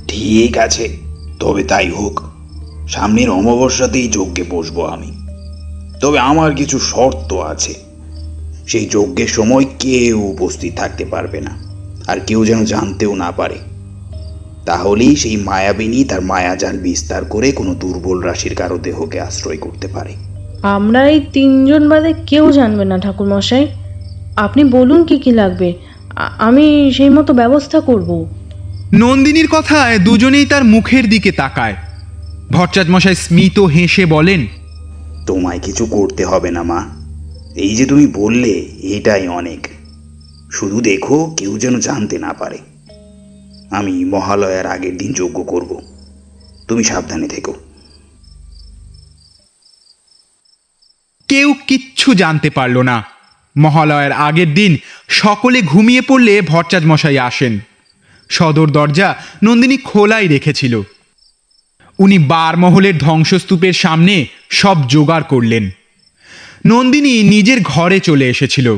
ঠিক আছে তবে তাই হোক সামনের অমাবস্যাতেই যজ্ঞে বসবো আমি। তবে আমার কিছু শর্ত আছে। সেই যজ্ঞের সময় কেউ উপস্থিত থাকতে পারবে না আর কেউ যেন জানতেও না পারে। তাহলেই সেই মায়াবিনী তার মায়াজাল বিস্তার করে কোনো দুর্বল রাশির কারও দেহকে আশ্রয় করতে পারে। আমরা এই তিনজন বাদে কেউ জানবে না ঠাকুর মশাই আপনি বলুন কি কি লাগবে। আমি সেই মতো ব্যবস্থা করব। নন্দিনীর কথায় দুজনেই তার মুখের দিকে তাকায়। ভট্টাচ মশাই স্মিত হেসে বলেন তোমায় কিছু করতে হবে না মা। এই যে তুমি বললে, এটাই অনেক। শুধু দেখো, কেউ যেন জানতে না পারে। আমি মহালয়ার আগের দিন যজ্ঞ করব। তুমি সাবধানে থেকো। কেউ কিচ্ছু জানতে পারল না। মহালয়ার আগের দিন সকলে ঘুমিয়ে পড়লে ভট্টাচ মশাই আসেন। সদর দরজা নন্দিনী খোলাই রেখেছিল। উনি বারমহলের ধ্বংসস্তূপের সামনে সব জোগাড় করলেন। নন্দিনী নিজের ঘরে চলে এসেছিল।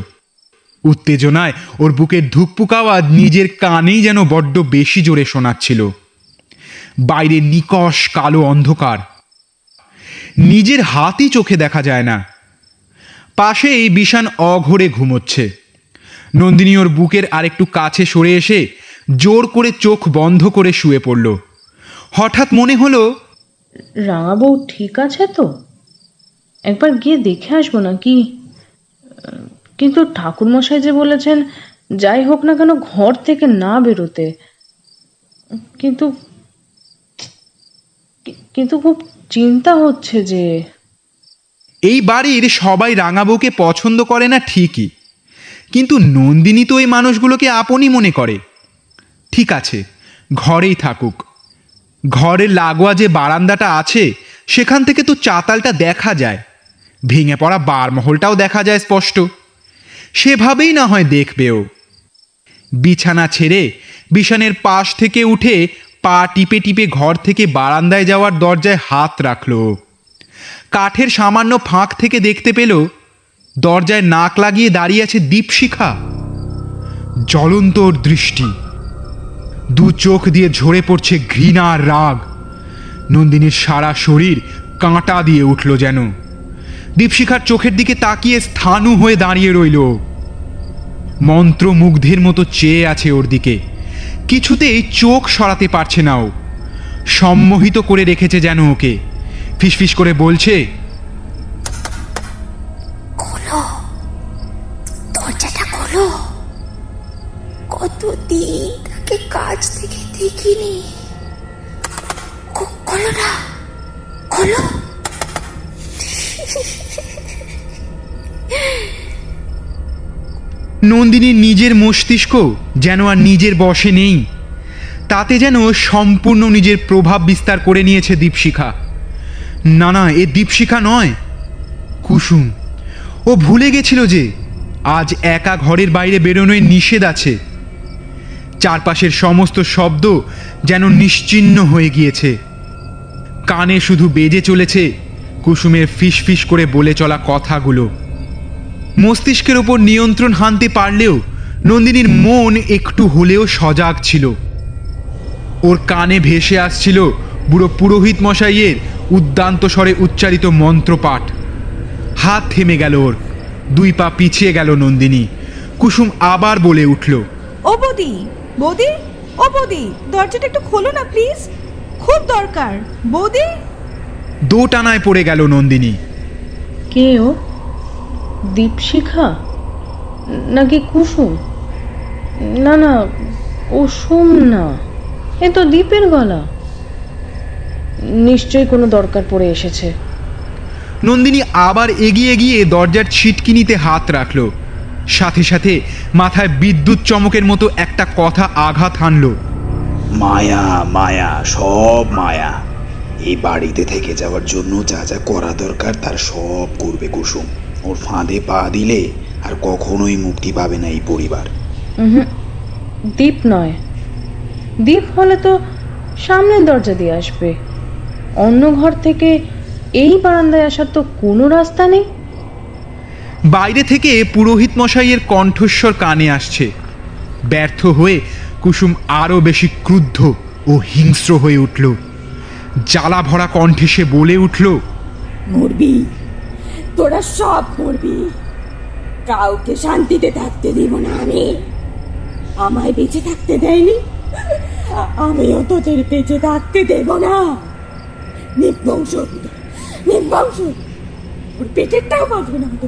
উত্তেজনায় ওর বুকের ধুকপুক আওয়াজ নিজের কানেই যেন বড্ড বেশি জোরে শোনাচ্ছিল। বাইরে নিকশ কালো অন্ধকার। নিজের হাতই চোখে দেখা যায় না। পাশে এই বিষান অঘরে ঘুমোচ্ছে। নন্দিনী ওর বুকের আরেকটু কাছে সরে এসে জোর করে চোখ বন্ধ করে শুয়ে পড়ল। হঠাৎ মনে হলো রাঙাবউ ঠিক আছে তো? একবার গিয়ে দেখে আসব না কি কিন্তু ঠাকুরমশাই যে বলেছেন, যাই হোক না কেন ঘর থেকে না বেরোতে। কিন্তু কিন্তু খুব চিন্তা হচ্ছে যে। এই বাড়ির সবাই রাঙাবউকে পছন্দ করে না ঠিকই। কিন্তু নন্দিনী তো এই মানুষগুলোকে আপনই মনে করে। ঠিক আছে, ঘরেই থাকুক। ঘরের লাগোয়া যে বারান্দাটা আছে, সেখান থেকে তো চাতালটা দেখা যায়। ভেঙে পড়া বারমহলটাও দেখা যায় স্পষ্ট। সেভাবেই না হয় দেখবেও। বিছানা ছেড়ে বিছানের পাশ থেকে উঠে পা টিপে টিপে ঘর থেকে বারান্দায় যাওয়ার দরজায় হাত রাখল। কাঠের সামান্য ফাঁক থেকে দেখতে পেল, দরজায় নাক লাগিয়ে দাঁড়িয়ে আছে দীপশিখা। জ্বলন্তর দৃষ্টি। দু চোখ দিয়ে ঝরে পড়ছে ঘৃণা আর রাগ। নন্দিনীর সারা শরীর কাঁটা দিয়ে উঠল যেন। দীপশিখার চোখের দিকে তাকিয়ে স্থানু হয়ে দাঁড়িয়ে রইল। মন্ত্রমুগ্ধের মতো চেয়ে আছে ওর দিকে। কিছুতেই চোখ সরাতে পারছে না ও। সম্মোহিত করে রেখেছে যেন ওকে। ফিসফিস করে বলছে দরজাটা দেখিনি। না। নন্দিনীর নিজের মস্তিষ্ক যেন আর নিজের বশে নেই। তাতে যেন সম্পূর্ণ নিজের প্রভাব বিস্তার করে নিয়েছে দীপশিখা। না না, এ দীপশিখা নয়, কুসুম। ও ভুলে গেছিল যে আজ একা ঘরের বাইরে বেরোনোয় নিষেধ আছে। চারপাশের সমস্ত শব্দ যেন নিশ্চিহ্ন হয়ে গিয়েছে। কানে শুধু বেজে চলেছে কুসুমের ফিস ফিস করে বলে চলা কথাগুলো। মস্তিষ্কের ওপর নিয়ন্ত্রণ হানতে পারলেও নন্দিনীর মন একটু হলেও সজাগ ছিল। ওর কানে ভেসে আসছিল বুড়ো পুরোহিত মশাইয়ের উদ্দান্ত স্বরে উচ্চারিত মন্ত্রপাঠ। হাত থেমে গেল ওর দুই পা পিছিয়ে গেল নন্দিনী। কুসুম আবার বলে উঠল ও বৌদি বৌদি ও বৌদি দরজাটা একটু খোলো না প্লিজ খুব দরকার বৌদি। দো টানায় পড়ে গেল নন্দিনী। কে ও? দীপশিখা? নাকি কুসুম? না না ও সোম না। এ তো দ্বীপের গলা। নিশ্চয়ই কোনো দরকার পড়ে এসেছে। নন্দিনী আবার এগিয়ে গিয়ে দরজার ছিটকিনিতে হাত রাখল। সাথে সাথে মাথায় বিদ্যুৎ চমকের মতো একটা কথা আঘাত হানল। মায়া মায়া সব মায়া। এই বাড়িতে থেকে যাওয়ার জন্য যা যা করা দরকার তার সব করবে কুসুম। ওর ফাঁদে পা দিলে আর কখনোই মুক্তি পাবে না এই পরিবার। দ্বীপ নয়। দ্বীপ হলে তো সামনের দরজা দিয়ে আসবে। অন্য ঘর থেকে এই বারান্দায় আসার তো কোনো রাস্তা নেই। বাইরে থেকে পুরোহিত মশাইয়ের কণ্ঠস্বর কানে আসছে। ব্যর্থ হয়ে কুসুম আরও বেশি ক্রুদ্ধ ও হিংস্র হয়ে উঠল। জ্বালা ভরা কণ্ঠে সে বলে উঠল মরবি। তোরা সব মরবি কাউকে শান্তিতে থাকতে দিব না আমি। আমায় বেঁচে থাকতে দেয়নি। আমিও তোদের বেঁচে থাকতে দেব না। নির্বংশ। নির্বংশ। ওর পেটেরটাও না হতে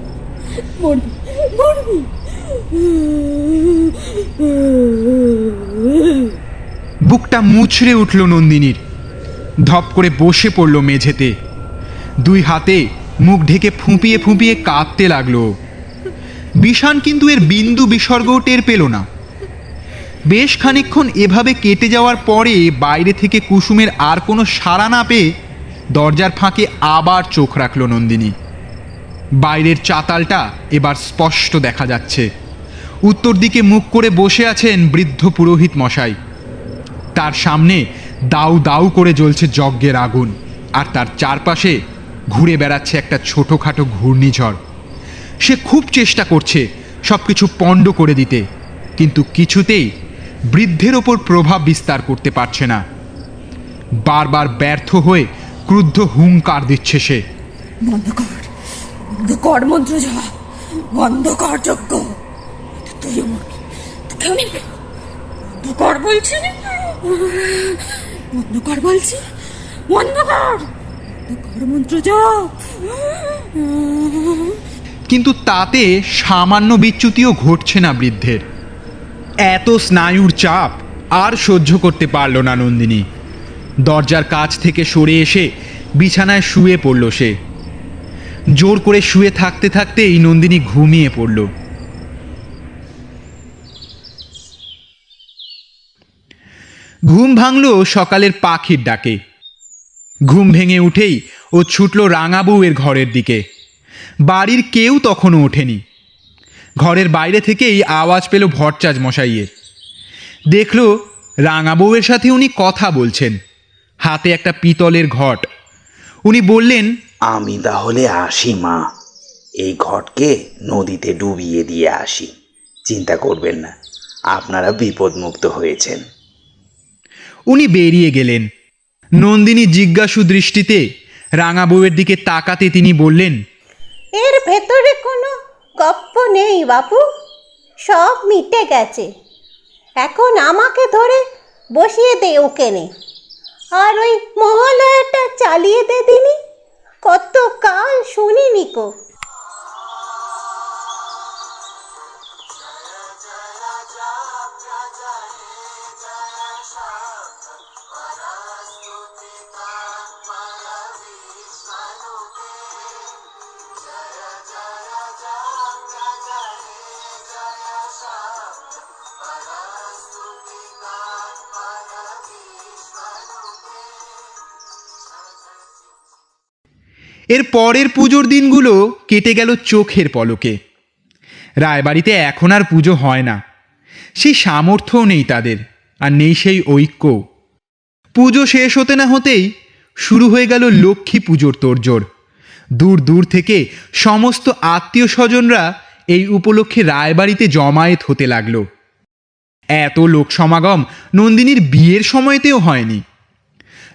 মরবি। মরবি। বুকটা মুচড়ে উঠল নন্দিনীর। ধপ করে বসে পড়ল মেঝেতে। দুই হাতে মুখ ঢেকে ফুঁপিয়ে ফুঁপিয়ে কাঁদতে লাগল। ও। বিষান কিন্তু এর বিন্দু বিসর্গও টের পেল না। বেশ খানিকক্ষণ এভাবে কেটে যাওয়ার পরে বাইরে থেকে কুসুমের আর কোনো সাড়া না পেয়ে দরজার ফাঁকে আবার চোখ রাখল নন্দিনী। বাইরের চাতালটা এবার স্পষ্ট দেখা যাচ্ছে। উত্তর দিকে মুখ করে বসে আছেন বৃদ্ধ পুরোহিত মশাই। তার সামনে দাউ দাউ করে জ্বলছে যজ্ঞের আগুন, আর তার চারপাশে ঘুরে বেড়াচ্ছে একটা ছোটোখাটো ঘূর্ণিঝড়। সে খুব চেষ্টা করছে সব কিছু পণ্ড করে দিতে, কিন্তু কিছুতেই বৃদ্ধের ওপর প্রভাব বিস্তার করতে পারছে না। বারবার ব্যর্থ হয়ে ক্রুদ্ধ হুঙ্কার দিচ্ছে সে। বন্ধ কর মন্ত্র বন্ধ কর যজ্ঞ। বন্ধ কর বলছি বন্ধ কর বলছি, বন্ধ কর। কিন্তু তাতে সামান্য বিচ্যুতিও ঘটছে না বৃদ্ধের। এত স্নায়ুর চাপ আর সহ্য করতে পারল না নন্দিনী। দরজার কাছ থেকে সরে এসে বিছানায় শুয়ে পড়ল সে। জোর করে শুয়ে থাকতে থাকতেই নন্দিনী ঘুমিয়ে পড়ল। ঘুম ভাঙল সকালের পাখির ডাকে। ঘুম ভেঙে উঠেই ও ছুটল রাঙাবউয়ের ঘরের দিকে। বাড়ির কেউ তখনও ওঠেনি। ঘরের বাইরে থেকেই আওয়াজ পেল ভট্টাচ মশাইয়ের। দেখল রাঙাবউয়ের সাথে উনি কথা বলছেন। হাতে একটা পিতলের ঘট। উনি বললেন আমি তাহলে আসি মা। এই ঘটকে নদীতে ডুবিয়ে দিয়ে আসি। চিন্তা করবেন না আপনারা বিপদমুক্ত হয়েছেন। উনি বেরিয়ে গেলেন। নন্দিনী জিজ্ঞাসু দৃষ্টিতে রাঙা বউয়ের দিকে তাকাতে তিনি বললেন, এর ভেতরে কোনো গপ্প নেই বাপু, সব মিটে গেছে। এখন আমাকে ধরে বসিয়ে দে ওকে নে। আর ওই মহালয়াটা চালিয়ে দে দিনি কত কাল শুনিনি কো। এর পরের পুজোর দিনগুলো কেটে গেল চোখের পলকে। রায়বাড়িতে এখন আর পুজো হয় না। সেই সামর্থ্যও নেই তাদের, আর নেই সেই ঐক্য। পুজো শেষ হতে না হতেই শুরু হয়ে গেল লক্ষ্মী পুজোর তোড়জোড়। দূর দূর থেকে সমস্ত আত্মীয় স্বজনরা এই উপলক্ষে রায়বাড়িতে জমায়েত হতে লাগল। এত লোক সমাগম নন্দিনীর বিয়ের সময়তেও হয়নি।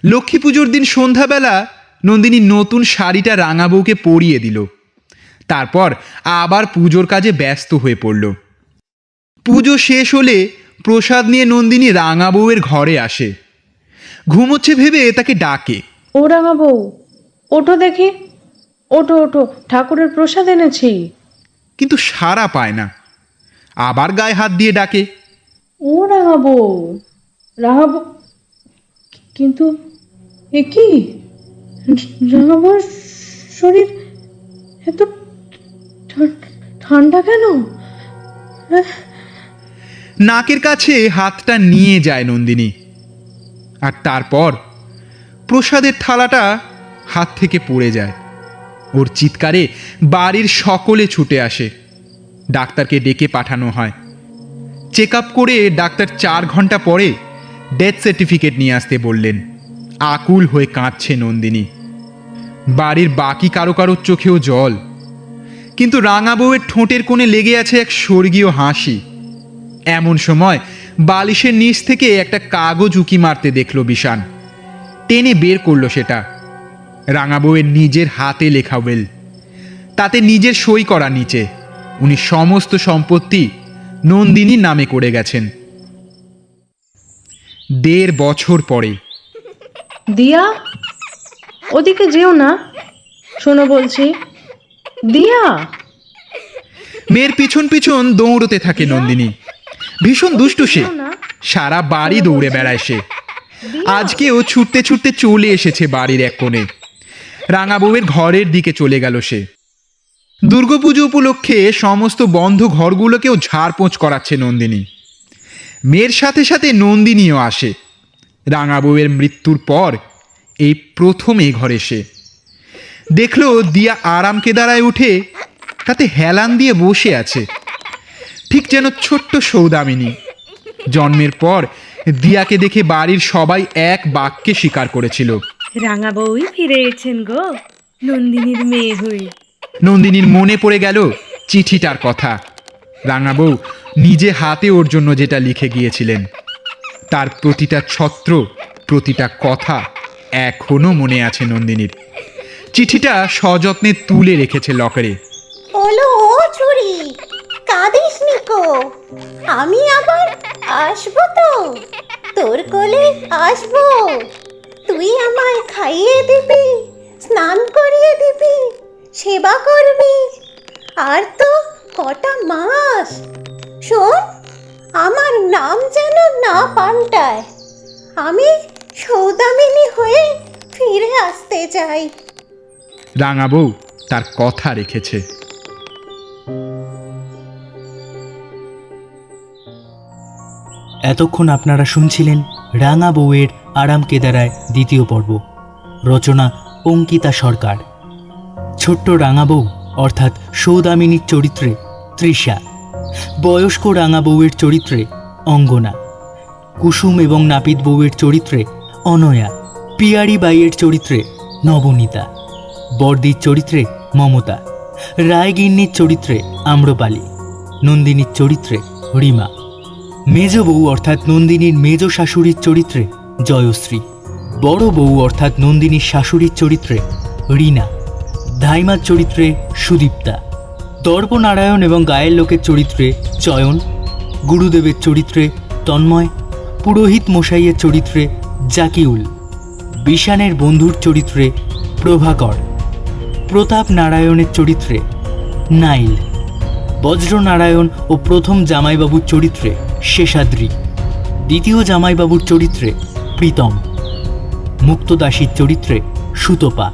লক্ষ্মী পুজোর দিন সন্ধ্যাবেলা নন্দিনী নতুন শাড়িটা রাঙা বউকে পরিয়ে দিল। তারপর আবার পুজোর কাজে ব্যস্ত হয়ে পড়ল। পুজো শেষ হলে প্রসাদ নিয়ে নন্দিনী রাঙা বউয়ের ঘরে আসে। ঘুমোচ্ছে ভেবে তাকে ডাকে। ও রাঙা বউ ওঠো দেখি। ওঠো ওঠো ঠাকুরের প্রসাদ এনেছি। কিন্তু সারা পায় না। আবার গায়ে হাত দিয়ে ডাকে। ও রাঙা বউ রাঙা বউ কিন্তু এ কি? শরীর এত ঠান্ডা কেন? নাকের কাছে হাতটা নিয়ে যায় নন্দিনী। আর তারপর প্রসাদের থালাটা হাত থেকে পড়ে যায়। ওর চিৎকারে বাড়ির সকলে ছুটে আসে। ডাক্তারকে ডেকে পাঠানো হয়। চেক আপ করে ডাক্তার চার ঘণ্টা পরে ডেথ সার্টিফিকেট নিয়ে আসতে বললেন। আকুল হয়ে কাঁদছে নন্দিনী। বাড়ির বাকি কারও কারোর চোখেও জল। কিন্তু রাঙা বউয়ের ঠোঁটের কোণে লেগে আছে এক স্বর্গীয় হাসি। এমন সময় বালিশের নিচ থেকে একটা কাগজ উকি মারতে দেখল বিশান। টেনে বের করল সেটা। রাঙা বউয়ের নিজের হাতে লেখা ওয়েল। তাতে নিজের সই করা নিচে। উনি সমস্ত সম্পত্তি নন্দিনীর নামে করে গেছেন। দেড় বছর পরে দিয়া? ওদিকে যেও না। শোনো বলছি। দিয়া? মেয়ের পিছন পিছন দৌড়তে থাকে নন্দিনী। ভীষণ দুষ্টু সে। সারা বাড়ি দৌড়ে বেড়ায় সে। আজকেও ছুটতে ছুটতে চলে এসেছে বাড়ির এক কোণে। রাঙা বউয়ের ঘরের দিকে চলে গেল সে। দুর্গাপুজো উপলক্ষে সমস্ত বন্ধ ঘরগুলোকেও ঝাড়পোঁছ করাচ্ছে নন্দিনী। মেয়ের সাথে সাথে নন্দিনীও আসে। রাঙা বউয়ের মৃত্যুর পর এই প্রথম এই ঘরে সে। দেখল দিয়া আরাম কেদারায় উঠে তাতে হেলান দিয়ে বসে আছে। ঠিক যেন ছোট্ট সৌদামিনী। জন্মের পর দিয়াকে দেখে বাড়ির সবাই এক বাক্যে স্বীকার করেছিল। রাঙা বউই ফিরে এসেছেন গো নন্দিনীর মেয়ে হয়ে। নন্দিনীর মনে পড়ে গেল চিঠিটার কথা। রাঙা বউ নিজে হাতে ওর জন্য যেটা লিখে গিয়েছিলেন। তার প্রতিটা ছত্র, প্রতিটা কথা এখনও মনে আছে নন্দিনীর। চিঠিটা সযত্নে তুলে রেখেছে লকারে। ওলো, ও ছুরি, কাঁদিস নিকো আমি আবার আসব তো? তোর কোলে আসব। তুই আমায় খাইয়ে দিবি, স্নান করিয়ে দিবি, সেবা করবি। আর তো কটা মাস। শোন আমার নাম যেন না পাল্টায়। আমি সৌদামিনী হয়ে ফিরে আসতে চাই। রাঙা বউ তার কথা রেখেছে। এতক্ষণ আপনারা শুনছিলেন রাঙা বউয়ের আরাম কেদারায় দ্বিতীয় পর্ব। রচনা অঙ্কিতা সরকার। ছোট্ট রাঙা বউ অর্থাৎ সৌদামিনীর চরিত্রে তৃষা। বয়স্ক রাঙা বউয়ের চরিত্রে অঙ্গনা, কুসুম এবং নাপিত বউয়ের চরিত্রে অনয়া, পিয়ারি বাইয়ের চরিত্রে নবনীতা, বর্দির চরিত্রে মমতা, রায়গিন্নির চরিত্রে আম্রপালি, নন্দিনীর চরিত্রে রিমা, মেজ বউ অর্থাৎ নন্দিনীর মেজ শাশুড়ির চরিত্রে জয়শ্রী, বড় বউ অর্থাৎ নন্দিনীর শাশুড়ির চরিত্রে রীনা ধাইমার চরিত্রে সুদীপ্তা। দর্পনারায়ণ এবং গায়ের লোকের চরিত্রে চয়ন, গুরুদেবের চরিত্রে তন্ময়, পুরোহিত মশাইয়ের চরিত্রে জাকিউল, বিশানের বন্ধুর চরিত্রে প্রভাকর, প্রতাপ নারায়ণের চরিত্রে নাইল, বজ্রনারায়ণ ও প্রথম জামাইবাবুর চরিত্রে শেষাদ্রি, দ্বিতীয় জামাইবাবুর চরিত্রে প্রীতম, মুক্তদাসীর চরিত্রে সুতপা,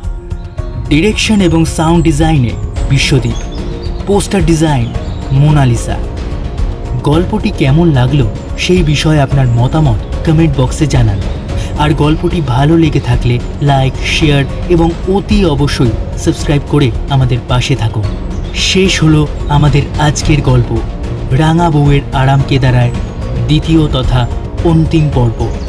ডিরেকশন এবং সাউন্ড ডিজাইনে বিশ্বদীপ। Poster design, Mona Lisa. গল্পটি কেমন লাগল সেই বিষয়ে আপনার মতামত কমেন্ট বক্সে জানান। আর গল্পটি ভালো লেগে থাকলে লাইক শেয়ার এবং অতি অবশ্যই সাবস্ক্রাইব করে আমাদের পাশে থাকুন। শেষ হলো আমাদের আজকের গল্প, রাঙা বউয়ের আরাম কেদারায় দ্বিতীয় তথা অন্তিম পর্ব।